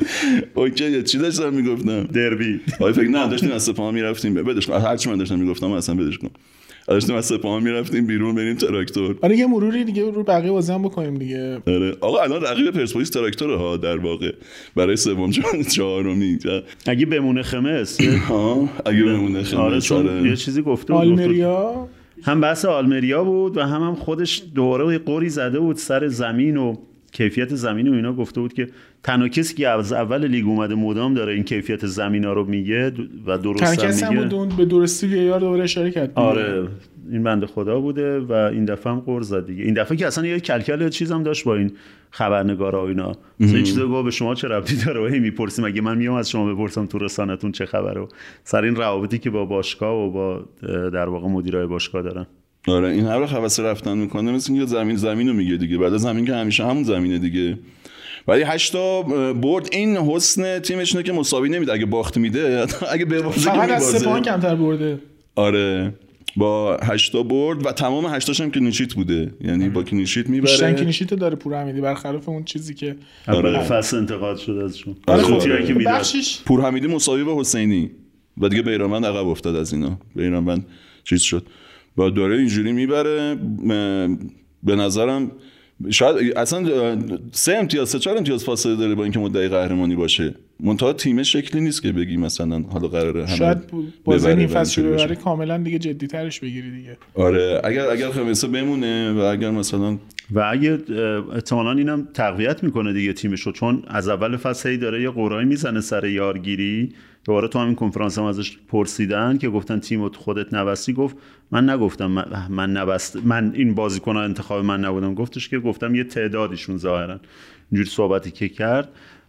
اوکی چی داشتم می‌گفتم؟ دربی. آره فکر نه داشتیم از سپاهان می‌رفتیم. بدش کن. هر چی من داشتم می‌گفتم اصلا بدش کن. داشتیم از سپاهان می‌رفتیم بیرون بریم تراکتور. آره یه مروری دیگه رو بقیه بازی هم بکنیم دیگه. آره. آقا الان رقیب پرسپولیس تراکتور ها در واقع. برای سوم چهارمی. اگه بمونه خمس. ها اگه بمونه خمس آره چون یه چیزی گفته بود آلمریا؟ هم بحث آلمریا بود و هم هم خودش دوباره یه قوری زده بود سر زمین و کیفیت زمین و اینا گفته بود که تنها کسی که از اول لیگ اومده مدام داره این کیفیت زمین ها رو میگه و درست تنها هم کسی هم میگه. به درستی وی آر دوباره اشاره کرد. آره این بنده خدا بوده و این دفعه هم قرض زد دیگه. این دفعه که اصلا یه کلکل چیز هم داشت با این خبرنگارا و اینا. مثلا این چیزا گفت به شما چه ربطی داره؟ و هی می‌پرسیم. اگه من میام از شما بپرسم تو رسانتون چه خبره؟ و سر این روابطی که با باشگاه و با در واقع مدیرای باشگاه دارن. آره این هر خواست رفتن می‌کنه مثل اینکه زمین زمین رو میگه دیگه. بعد زمین که همیشه همون زمینه دیگه. ولی هشتا برد این حسن تیمش اینه که مساوی نمیده. اگه باخت میده اگه ببازه فقط از سپاهان کمتر برده. آره. با هشتا برد و تمام هشتاش هم clean sheet بوده. یعنی با clean sheet می‌بره. بیشتر clean sheet داره پور حمیدی. برخلاف اون چیزی که اول فصل انتقاد شد ازشون. آره. آره. که می‌داد. بخشش پور حمیدی مساوی با حسینی. و دیگه بیرانوند عقب افتاد از اینا. بیرانوند چیز شد. و داره اینجوری می‌بره به نظرم شاید اصلا سه امتیاز سه چهار امتیاز فاصله داره با اینکه مدعی قهرمانی باشه. منتها تیم شکلی نیست که بگی مثلا حالا قراره همه شاید بازی نیم فصل ببره ببره کاملا دیگه جدی ترش بگیری دیگه. آره اگر اگر خمسه بمونه و اگر مثلا و اگه احتمالا اینم تقویت می‌کنه دیگه تیمشو چون از اول فصل هی داره یه قرایی می‌زنه سر یارگیری. دوباره تو همین کنفرانس هم ازش پرسیدن که گفتن تیم خودت نبستی گفت من نگفتم من, من نبست من این بازیکن انتخاب من نبودم. گفتش که گفتم یه تعدادیشون ظاهرا اینجوری صحبتی که کرد.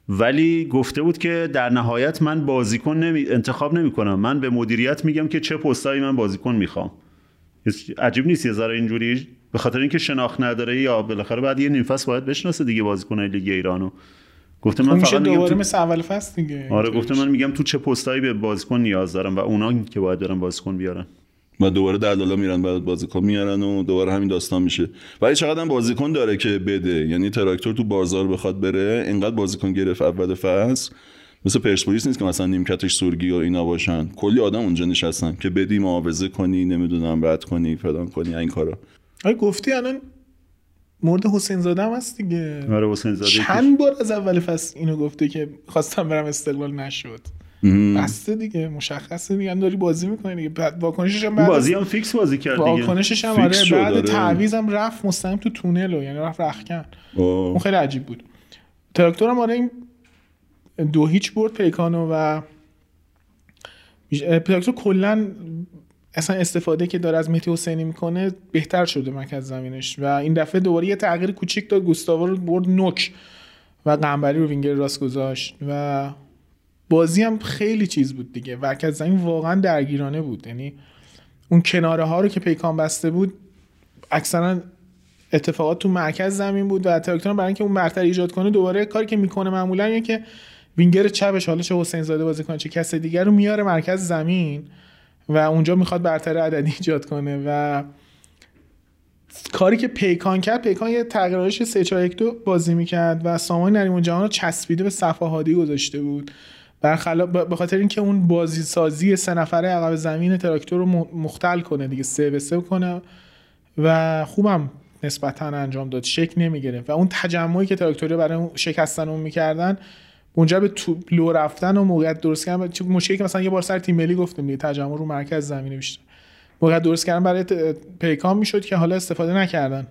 ولی گفته بود که در نهایت من بازیکن نمی... انتخاب نمی کنم من به مدیریت میگم که چه پستایی من بازیکن می‌خوام. عجیب نیست یه ذره اینجوری به خاطر اینکه شناخت نداره یا بالاخره بعد یه نیم فصل باید بشناسه دیگه بازیکنای لیگ ایرانو گفته من خب فقط دوباره تو... مثل اول فصل دیگه. آره گفته من میگم تو چه پستایی به بازیکن نیاز دارم و اونا که باید برن بازیکن بیارن. و دوباره دلالا میرن بعد بازیکن میارن و دوباره همین داستان میشه. ولی چقدر هم بازیکن داره که بده. یعنی تراکتور تو بازار بخواد بره اینقدر بازیکن گرفت اول فصل. مثل پرسپولیس نیست که مثلا نیمکتش سورگی و اینا باشن. کلی آدم اونجا نشستن که بدی معاوضه کنی نمی‌دونم رد کنی فلان کنی این کارا. آره گفتی الان مورد حسین زاده هم هست دیگه. آره حسین زاده چند بار از اول فصل اینو گفته که خواستم برم استقلال نشد. بسته دیگه مشخصه دیگه. هم داری بازی می‌کنی دیگه. بعد واکنشش هم بعد بازی هم فیکس بازی کرد دیگه. واکنشش هم آره بعد آره. تعویض هم رفت مستقیم تو تونل و یعنی رفت رخکن. اون خیلی عجیب بود. تراکتور هم آره این دو هیچ برد پیکانو و تراکتور کلا اصلا استفاده که داره از مهدی حسینی می‌کنه بهتر شده مرکز زمینش. و این دفعه دوباره یه تغییر کوچیک داد. گوستاوا رو برد نوک و قنبری رو وینگر راست گذاشت. و بازی هم خیلی چیز بود دیگه. مرکز زمین واقعا درگیرانه بود. یعنی اون کناره ها رو که پیکان بسته بود اکثرا اتفاقات تو مرکز زمین بود و تراکتور برای اینکه اون برتر ایجاد کنه دوباره کاری که می‌کنه معمولا اینه که وینگر چپش حالا چه حسین زاده بازی کنه چه کس دیگر رو میاره مرکز زمین. و اونجا می‌خواد برتر عددی ایجاد کنه و کاری که پیکان کرد پیکان یه تغییرش 3 4 1 2 بازی می‌کرد و سامان نریمون جهان رو چسبیده به صفحه هادی گذاشته بود. برخلاف به خاطر اینکه اون بازی سازی سه نفره عقب زمین تراکتور رو مختل کنه دیگه سه به سه کنه و خوبم نسبتا انجام داد شک نمی‌گیره و اون تجمعی که تراکتوری برای شکستن اون می‌کردن اونجا به تو لو رفتن و موقعیت درست کردن مشکلی که مثلا یه بار سر تیم ملی گفتیم دیگه تجمع رو مرکز زمینه بیشتر. موقعیت درست کردن برای پیکان می‌شد که حالا استفاده نکردن.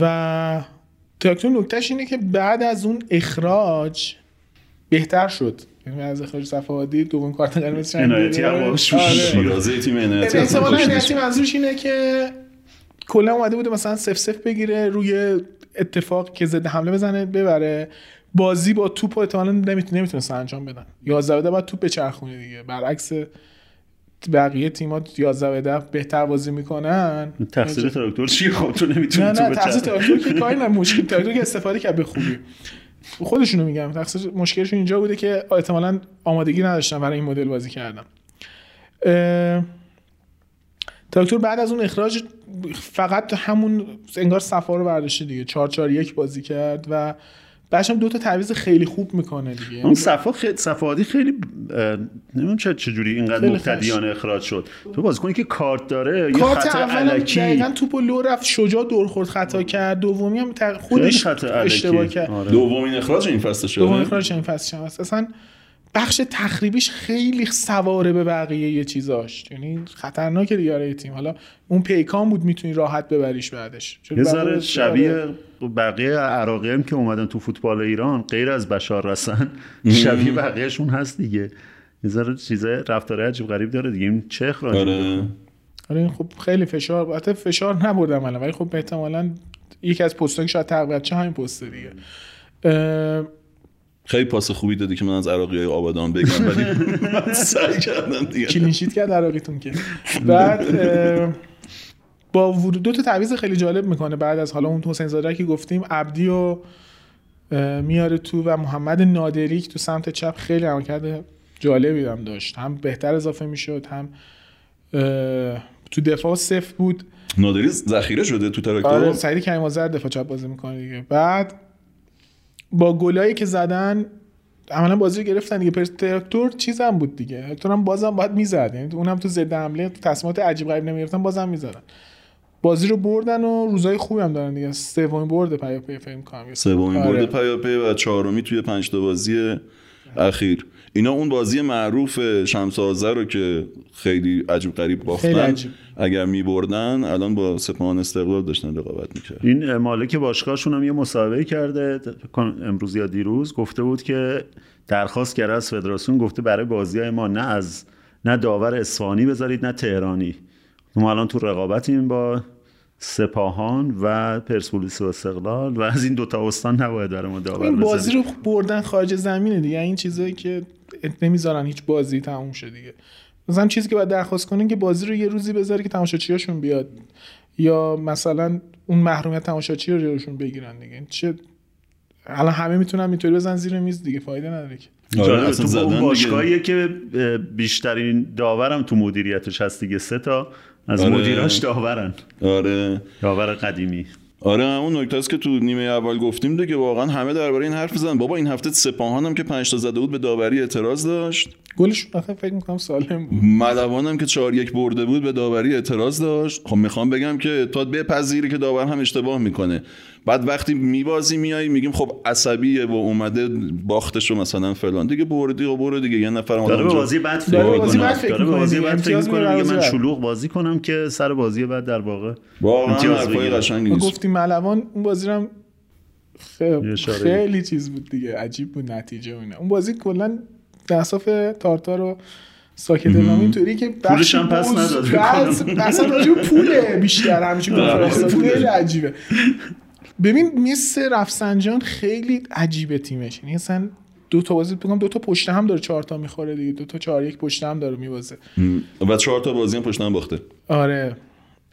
و تراکتور نکتهش اینه که بعد از اون اخراج بهتر شد. یعنی از اخراج صفحاتی دوم کارت قرمز هم شیرازه تیم عنایتی هم احتمالاً. منظورش اینه که کلا اومده بوده مثلا سف سف بگیره روی اتفاق که ضد حمله بزنه ببره. بازی با توپ احتمالاً نمی‌تونه نمی‌تونستن انجام بدن. 11 بده بعد توپ بچرخونه دیگه. برعکس بقیه تیم‌ها 11 بده بهتر بازی می‌کنن. تقصیر تراکتور چیه؟ خب تو نه نمی‌تونی نه تو تقصیر. تراکتور که کاری نه مشکل تراکتور که استفاده کرد به خوبی. خودشونو میگم. تقصیر مشکلشون اینجا بوده که احتمالاً آمادگی نداشتن برای این مدل بازی کردن. تراکتور بعد از اون اخراج فقط همون انگار صفا رو برداشته دیگه. 4 4 1 بازی کرد و بعدش هم دو تا تعویض خیلی خوب می‌کنه دیگه. اون صفا خیلی صفادی خیلی نمی‌دونم چه چجوری اینقدر مبتدیانه اخراج شد. تو بازیکنی که کارت داره یه خط علکی. دقیقا توپ و لو رفت شجاع دور خورد خطا کرد. دومی هم خودش خط علکی. اشتباه کرد. آره. دومین اخراج این فصل شده؟ دوم اخراج این فصل شما اصلا بخش تخریبیش خیلی سواره به بقیه یه چیزاش. یعنی خطرناکه دیگه برای تیم. حالا اون پیکان بود می‌تونی راحت ببریش بعدش. یه ذره آره. شبیه بقیه عراقی هم که اومدن تو فوتبال ایران غیر از بشار رسن شبیه بقیهشون هست دیگه. یه ذره چیزای رفتاره عجیب غریب داره دیگه. این چه اخراجی آره؟ آره این خب خیلی فشار البته فشار نبردم الان ولی خب احتمالاً یکی از پست‌ها که شاید تقویت چه همین پست دیگه. اه، خیلی پاس خوبی دادی که من از عراقی های آبادان بگم ولی من سعی کردم دیگه. کلینشیت کرد عراقیتون که؟ بعد اه، با ورود دو تا تعویض خیلی جالب می‌کنه بعد از حالا اون حسین زاده که گفتیم عبدی و میاره تو و محمد نادری که تو سمت چپ خیلی عملکرد جالبی هم داشت. هم بهتر اضافه می‌شد هم تو دفاع صفر بود. نادری ذخیره شده تو آره تراکتور سعید کریم دفاع چپ بازی می‌کنه دیگه. بعد با گلایی که زدن عملا بازی رو گرفتن دیگه. پرس تراکتور چیز هم بود دیگه. تراکتور هم بازم باید می‌زد. یعنی اونم تو ضد حمله تو تصمیمات عجیب غریب نمی‌گرفتن بازم می‌زدن. بازی رو بردن و روزای خوبی هم دارن دیگه. سومین برد پیاپی فکر کنم سومین آره. برد پیاپی و چهارمی توی پنج تا بازی اخیر. اینا اون بازی معروف شمس آذر رو که خیلی عجیب غریب خیلی باختن. اگر می بردن الان با سپاهان استقلال داشتن رقابت می‌کرد این مالک باشگاهشون هم یه مصاحبه کرده فکر کنم امروز یا دیروز گفته بود که درخواست کرده از فدراسیون گفته برای بازی های ما نه از نه داور اصفهانی بذارید نه تهرانی. ما الان تو رقابتیم با سپاهان و پرسپولیس و استقلال و از این دوتا استان نباید برای ما داور این بازی رو بردن خارج زمینه دیگه. این چیزایی که نمی‌ذارن هیچ بازی تموم شه دیگه. مثلا چیزی که باید درخواست کنین که بازی رو یه روزی بذاری که تماشاچیاشون بیاد. یا مثلا اون محرومیت تماشاچی رو جلوشون بگیرن دیگه. چه الان همه می‌تونن اینطوری بزن زیر میز دیگه. فایده نداره که. آره، تو زدن اون دیگه. باشگاهیه که بیشترین داورم تو مدیریتش هست دیگه. سه تا از آره. مدیراش داورن. آره. داور قدیمی. آره همون نکته است که تو نیمه اول گفتیم دیگه واقعا همه درباره این حرف می‌زنن بابا این هفته سپاهان هم که 5 تا زده بود به داوری اعتراض داشت. گلش آخه فکر می‌کنم سالم بود ملوان هم که 4 یک برده بود به داوری اعتراض داشت خب می‌خوام بگم که تا بپذیری که داور هم اشتباه می‌کنه بعد وقتی میبازی میای میگیم خب عصبیه و اومده باختش و مثلا فلان دیگه بردی و برو دیگه یه نفر داره به اونجا- بازی بعد فکر داره به بازی می‌کنه. بعد فکر داره بازی دیگه. بعد فکر می‌کنه میگه من. شلوغ بازی کنم که سر بازی بعد در واقع واقعا. قشنگی. گفتیم ملوان اون بازی رو. خیلی چیز بود دیگه عجیب بود نتیجه اون بازی کلا دستاف تارتار و ساکت اعلام اینطوری که پولش هم پس نداد. اصلا راجع پوله بیشتر کنفرانس پوله. خیلی عجیبه. ببین مثل رفسنجان خیلی عجیبه تیمش. یعنی اصلا دو تا بازی بگم دو تا پشت هم داره چهار تا می‌خوره دیگه. دو تا چهار یک پشت هم داره میبازه. و چهار تا بازی هم پشت هم باخته. آره.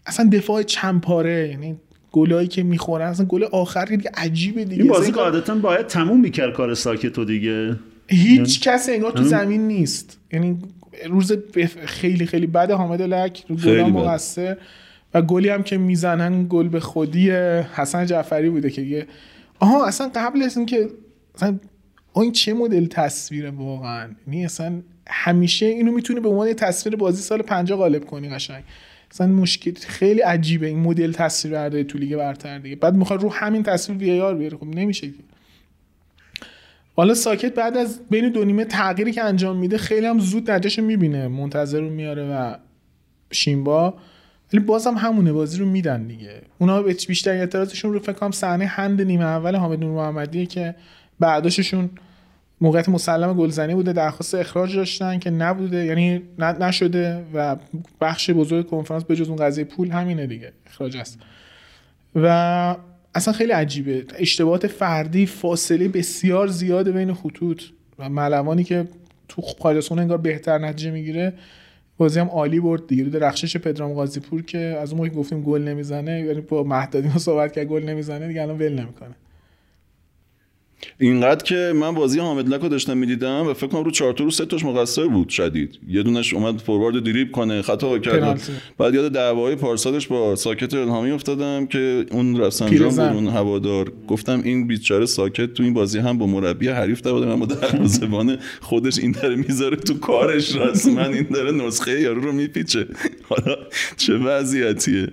اصلا دفاع چند پاره یعنی گلایی که می‌خورن اصلا گل آخری دیگه عجیبه دیگه. این بازی اصلا قاعدتا باید تموم می‌کرد کار ساکتو دیگه. هیچ کس انگار تو. زمین نیست. یعنی روز خیلی خیلی بد حامد لک رو بد. مقصر. و گلی هم که می‌زنن گل به خودی حسن جعفری بوده که دیگه آها اصلا قبل از اینکه اصلا این چه مدل تصویره واقعا؟ یعنی اصلا همیشه اینو می‌تونی به عنوان تصویر بازی سال 50 غالب کنی قشنگ. اصلا مشکل خیلی عجیبه این مدل تصویر برداری تو لیگ برتر دیگه. بعد می‌خواد رو همین تصویر وی آر بیاره. خب نمیشه که. حالا ساکت بعد از بین دو نیمه تغییری که انجام میده خیلی هم زود نتیجهشو می‌بینه. منتظر رو میاره و شیمبا. ولی بازم همونه بازی رو میدن دیگه. اونا بیشتر اعتراضشون رو فکر کنم صحنه هند نیمه اول حامد نور محمدیه که بعداششون موقعیت مسلم گلزنی بوده درخواست اخراج داشتن که نبوده یعنی نشده و بخش بزرگ کنفرانس به جز اون قضیه پول همینه دیگه. اخراج است. و اصلا خیلی عجیبه. اشتباهات فردی فاصله بسیار زیاد بین خطوط و ملوانی که تو قایدسون انگار بهتر نتیجه می‌گیره. بازی هم عالی برد دیگه. درخشش پدرام قاضی پور که از اون موقع که گفتیم گل نمی‌زنه یعنی با مهدادی صحبت کرد گل نمی‌زنه دیگه الان ول نمی‌کنه. اینقدر که من بازی حامد لک رو داشتم می‌دیدم و فکر کنم رو چهار رو سه تاش مقصر بود شدید. یه دونش اومد فوروارد دریب کنه خطا کرد. بعد یاد دعوای پارسالش با ساکت الهامی افتادم که اون رفسنجان بود. اون هوادار. گفتم این بیچاره ساکت تو این بازی هم با مربی حریف دواد من با دروازه‌بان خودش این داره می‌ذاره تو کارش. رسما این داره نسخه یارو رو میپیچه. حالا چه وضعیتیه.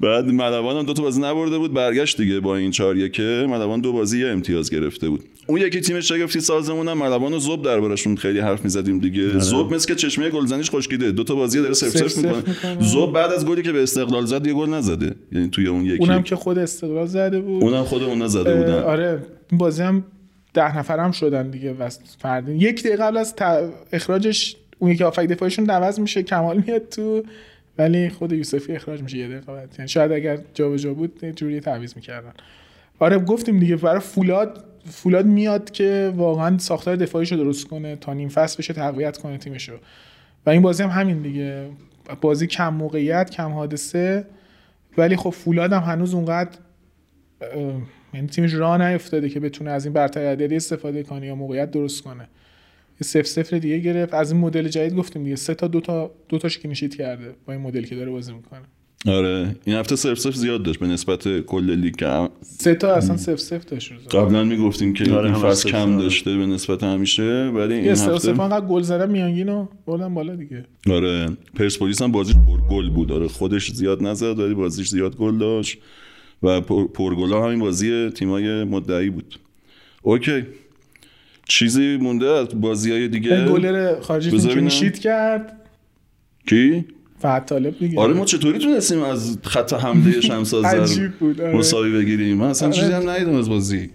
بعد ملوان هم دو تا بازی نبرده بود برگشت دیگه با این 4 1 ملوان دو بازی یه امتیاز گرفته. بود. اون یکی تیمش شگفتی سازمون هم ملوان و زوب دربارشون خیلی حرف می‌زدیم دیگه. زوب مثل که چشمه گلزنیش خشکیده. دو تا بازی داره سف سف سف سف می‌کنه. زوب بعد از گلی که به استقلال زد یه گل نزده. یعنی توی اون یکی. اونم که خود استقلال زده بود. اونم خود اونا زده اه، بودن. آره. این بازی هم ده نفر هم شدن دیگه وست فردی. یک دقیقه قبل از اخراجش اون یکی آفک دفاعشون عوض میشه کمال میاد تو. ولی خود یوسفی اخراج میشه یه دقیقه بعد. یعنی شاید اگر جابجا بود یه جوری تعویض می‌کردن. آره گفتیم دیگه برای فولاد فولاد میاد که واقعا ساختار دفاعیشو درست کنه تا نیم فصل بشه تقویت کنه تیمشو. و این بازی هم همین دیگه. بازی کم موقعیت کم حادثه. ولی خب فولاد هم هنوز اونقدر یعنی تیمش راه نیفتاده که بتونه از این برتری عددی استفاده کنه یا موقعیت درست کنه. صفر صفر دیگه گرفت. از این مدل جدید گفتیم دیگه. سه تا دو تا دو تاش کرده با این مدلی که داره بازی می‌کنه. آره این هفته صرف صرف زیاد داشت به نسبت کل لیگ که سه تا اصلا صفر صفر داشت روزا. قبلا می‌گفتیم که آره، این فصل کم. داشته به نسبت همیشه ولی این هفته صفر انقدر گل زدن میانگین رو بردن بالا دیگه. آره پرسپولیس هم بازیش پر گل بود. آره خودش زیاد نزد ولی بازیش زیاد گل داشت. و پر- پرگلا همین بازی تیمای مدعی بود. okay. چیزی مونده از بازی های دیگه؟ گلر خارجی. clean sheet کرد. کی؟ فهد طالب دیگه آره ما چطوری تونستیم از خط حمله شمس عجیب آذر بود آره. مساوی بگیریم من اصلا آره. چیزی هم ندیدم از بازی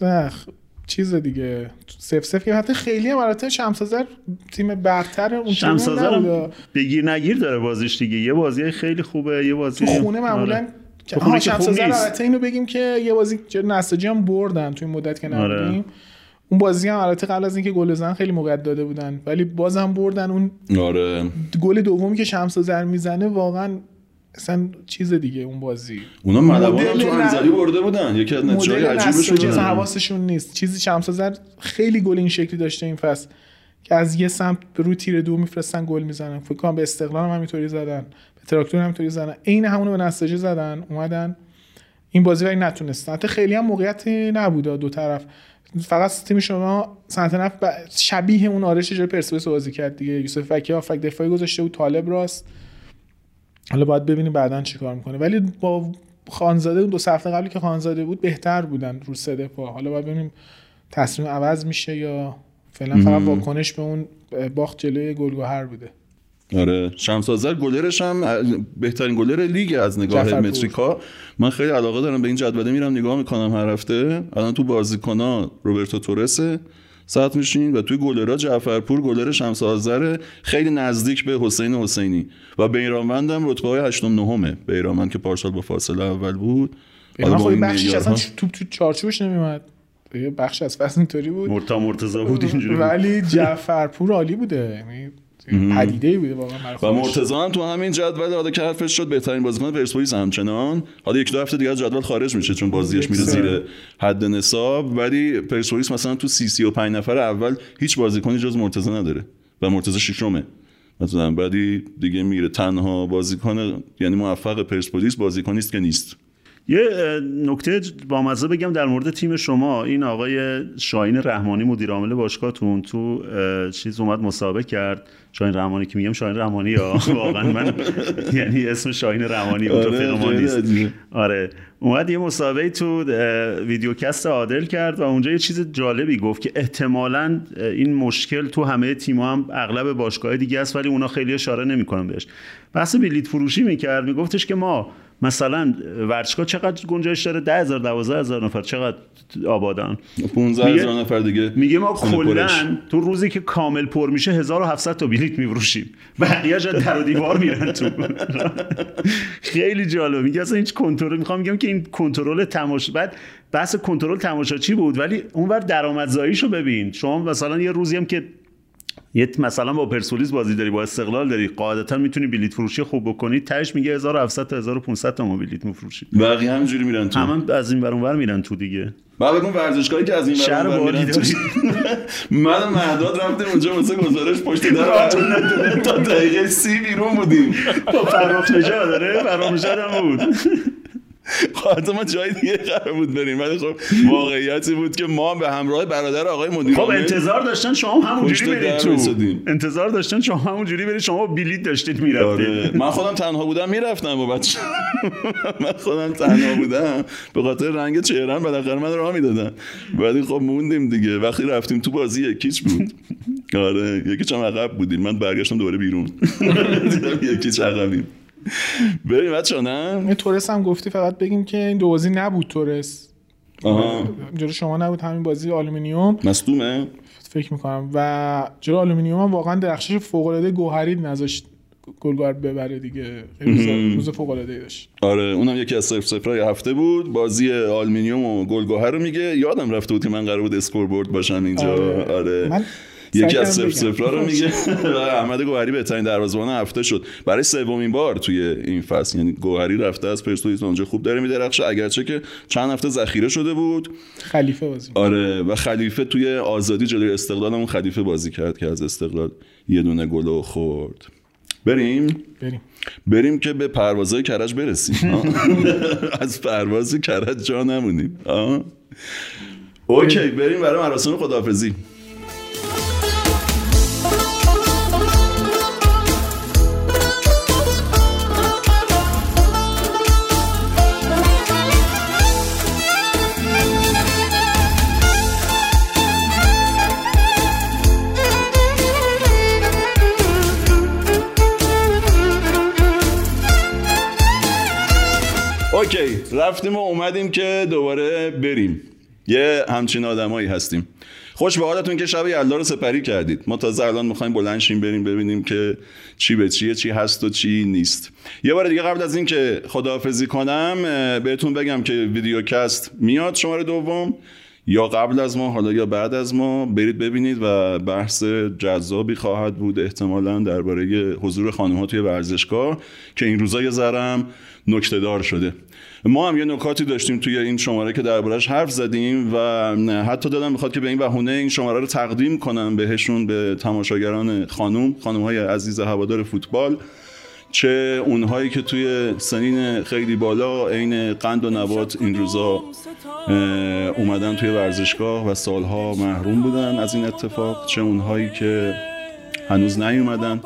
نه خ- چیز دیگه سف سف که حتی خیلی هم البته شمسازر تیم برتر اون شمسازر بگیر نگیر داره بازیش دیگه یه بازی خیلی خوبه یه بازی تو خونه معمولا آره. که- آها، شمسازر. البته اینو بگیم که یه بازی نساجی هم بردن توی این مدت که آره. اون بازی هم البته قبل از اینکه گل بزنن خیلی موقعیت داده بودن. ولی بازم بردن اون آره. گل دومی که شمسازر می‌زنه واقعا اصلا چیز دیگه اون بازی. اونا مدل تو نه- انزلی برده بودن. یکی از نتیجه مدل عجیبشون بودن. حواسشون نیست. چیزی شمسازر خیلی گل این شکلی داشته این فصل که از یه سمت به روی تیر دو میفرستن گل می‌زنن. فکر کنم به استقلال هم همینطوری زدن. به تراکتور هم همینطوری زدن. عین همونو به نساجی زدن. اومدن. این بازی ولی نتونستن. حتی خیلی هم موقعیت نبود دو طرف. فقط تیم شما سنت نفت شبیه اون آرش جای پرسپولیس بازی کرد دیگه. یوسف فکی هافک دفاعی گذاشته بود طالب راست. حالا باید ببینیم بعدا چیکار می‌کنه. ولی با خانزاده اون دو هفته قبلی که خانزاده بود بهتر بودن رو سه دفاع. حالا باید ببینیم تصمیم عوض میشه یا فعلا فقط. واکنش به اون باخت جلوی گلگهر بوده. آره. شمس آذر گلرش هم بهترین گلر لیگ از نگاه. متریکا. من خیلی علاقه دارم به این جدوله میرم نگاه می‌کنم هر هفته. الان تو بازیکنها روبرتو تورسه ساعت میشین و توی گلرها جعفرپور گلر شمس آذر خیلی نزدیک به حسین حسینی. و بیرانوند هم رتبه های هشتم نهمه بیرانوند که پارسال با فاصله اول بود. حالا این بخشش اصلا توپ تو چارچوبش نمیومد بخش از فصل اینطوری بود. مرتا مرتضی بود اینجوری. ولی جعفرپور عالی بوده. یعنی پدیده بوده واقعا و. مرتضی هم تو همین جدول حالا که حرفش شد بهترین بازیکن پرسپولیس همچنان. حالا یک دو هفته دیگه از جدول خارج میشه چون بازیش میره زیر حد نصاب. ولی پرسپولیس مثلا تو سی سی و پنج نفر اول هیچ بازیکنی جز مرتضی نداره و مرتضی ششمه. مثلا بعدی دیگه میره. تنها بازیکن یعنی موفق پرسپولیس بازیکنی است که نیست. یه نکته با مزه بگم در مورد تیم شما این آقای شاهین رحمانی مدیر عامل باشگاهتون تو چیز اومد مسابقه کرد. شاهین رحمانی که میگم شاهین رحمانی یا واقعا من یعنی اسم شاهین رحمانی اون آره، نیست. آره. اومد یه مسابقه تو اه، ویدیوکست عادل کرد و اونجا یه چیز جالبی گفت که احتمالا این مشکل تو همه تیم‌ها هم اغلب باشگاه دیگه است ولی اونا خیلی اشاره نمی‌کنن بهش. بحث بلیت فروشی می‌کرد. میگفتش که ما مثلا ورزشگاه چقدر گنجایش داره؟ 10000 12000 نفر چقدر آبادان 15 میگه- هزار نفر دیگه میگه ما. کلا تو روزی که کامل پر میشه 1700 تا بلیت میفروشیم. بقیه‌اش در و دیوار میرن تو. خیلی جالب میگه اصلا هیچ کنترل می‌خوام میگم که این کنترل تماشا بعد بحث کنترل تماشاچی بود ولی اونور درآمدزاییشو ببین. شما مثلا یه روزی هم که یه مثلا با پرسپولیس بازی داری با استقلال داری قاعدتا می‌تونی بلیت فروشی خوب بکنی. تهش میگه 1700 تا 1500 تا ما بلیت میفروشیم. بقیه همینجوری میرن تو. همه از این ور اونور میرن تو دیگه. بعد بگم ورزشگاهی که از این شهر ور اونور میرن تو. من مهداد رفتیم اونجا واسه گزارش پشت در تا دقیقه سی بیرون بودیم. با فرخ داره فرخ هم بود. خب ما جای دیگه قرار بود بریم ولی خب واقعیتی بود که ما به همراه برادر آقای مدیر خب انتظار داشتن شما هم همونجوری برید تو. انتظار داشتن شما همونجوری برید شما بلیت داشتید آره. می‌رفتید من خودم تنها بودم می‌رفتم با بچه. من خودم تنها بودم. به خاطر رنگ چهرم بالاخره من راه می‌دادن. ولی خب موندیم دیگه. وقتی رفتیم تو بازی یک هیچ بود. آره یک هیچ هم عقب بودیم. من برگشتم دوباره بیرون. یک هیچ عقبیم. بریم بچه نه؟ تورس هم گفتی فقط بگیم که این دو بازی نبود تورس. آها. جلو شما نبود همین بازی آلومینیوم. مصدومه؟ فکر می‌کنم. و جلو آلومینیوم هم واقعا درخشش فوق العاده گوهری نذاشت گل‌گهر ببره دیگه. روز- فوق العاده داشت. آره اونم یکی از صفر صفرهای هفته بود. بازی آلمینیوم و گلگوهر رو میگه. یادم رفته بود که من قرار بود scoreboard باشم اینجا. آره. آره, من یکی از صفر. صفرها رو میگه. و احمد گوهری بهترین دروازه‌بان هفته شد. برای سومین بار توی این فصل. یعنی گوهری رفته از پرسپولیس اونجا خوب داره میدرخشه اگرچه که چند هفته ذخیره شده بود. خلیفه بازی. آره و خلیفه توی آزادی جلوی استقلال همون خلیفه بازی کرد که از استقلال یه دونه گل خورد. بریم؟ بریم. بریم که به پروازهای کرج برسیم؟ از پرواز کرج جا نمونیم؟ اوکی بریم برای مراسم خداحافظی. رفتیم و اومدیم که دوباره بریم. یه همچین آدمایی هستیم. خوش به حالتون که شب یلدا رو سپری کردید. ما تازه الان می‌خوایم بلند شیم بریم ببینیم که چی به چیه چی هست و چی نیست. یه بار دیگه قبل از این که خداحافظی کنم بهتون بگم که ویدیوکست میاد شماره دوم. یا قبل از ما حالا یا بعد از ما. برید ببینید و بحث جذابی خواهد بود احتمالا درباره حضور خانم ها توی ورزشگاه که این روزا یه ذرم نکته دار شده. ما هم یه نکاتی داشتیم توی این شماره که دربارش حرف زدیم و حتی دادم می‌خواد که به این بهونه این شماره رو تقدیم کنم بهشون به تماشاگران خانم خانم های عزیز هوادار فوتبال چه اونهایی که توی سنین خیلی بالا عین قند و نبات این روزا اومدن توی ورزشگاه و سالها محروم بودن از این اتفاق چه اونهایی که هنوز نیومدن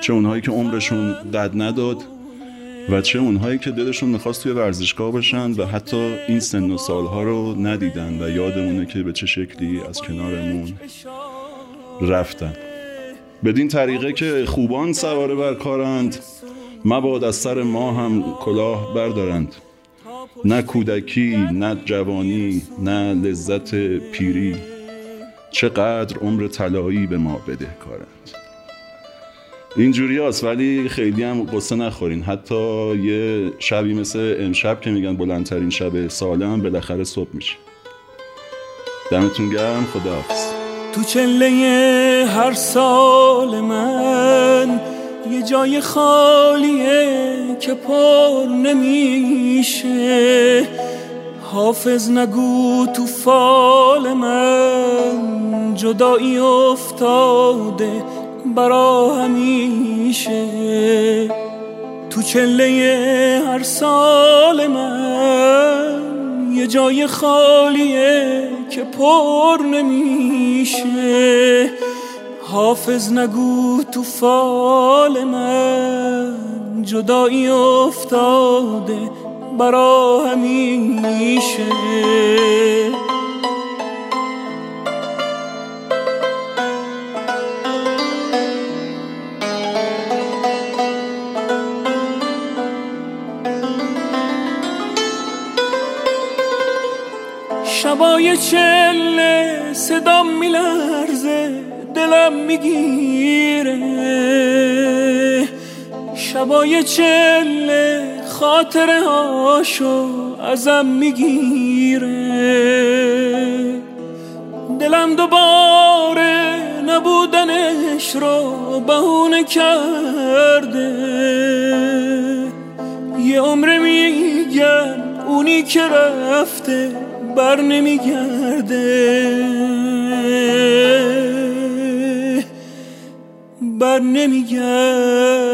چه اونهایی که عمرشون قد نداد. و چه اونهایی که دلشون می‌خواست توی ورزشگاه باشن و حتی این سن و سالها رو ندیدن و یادمونه که به چه شکلی از کنارمون رفتن. بدین طریقه که خوبان سواره بر کارند مباد از سر ما هم کلاه بردارند. نه کودکی نه جوانی نه لذت پیری. چقدر عمر طلایی به ما بده کارند اینجوری هست ولی خیلی هم قصه نخورین. حتی یه شبی مثل امشب که میگن بلندترین شب ساله هم بالاخره صبح میشه. دمتون گرم خداحافظ. تو چله هر سال من یه جای خالیه که پر نمیشه. حافظ نگو تو فال من جدایی افتاده. برا همیشه تو چله هر سال من یه جای خالیه که پر نمیشه. حافظ نگو تو فال من جدایی افتاده برا همیشه شبای چله صدام میلرزه دلم می‌گیره. شبای چله خاطره هاشو ازم می‌گیره. دلم دوباره نبودنش رو بهونه کرده. یه عمر میگن اونی که رفته بر نمیگرده. بر نمیگرده.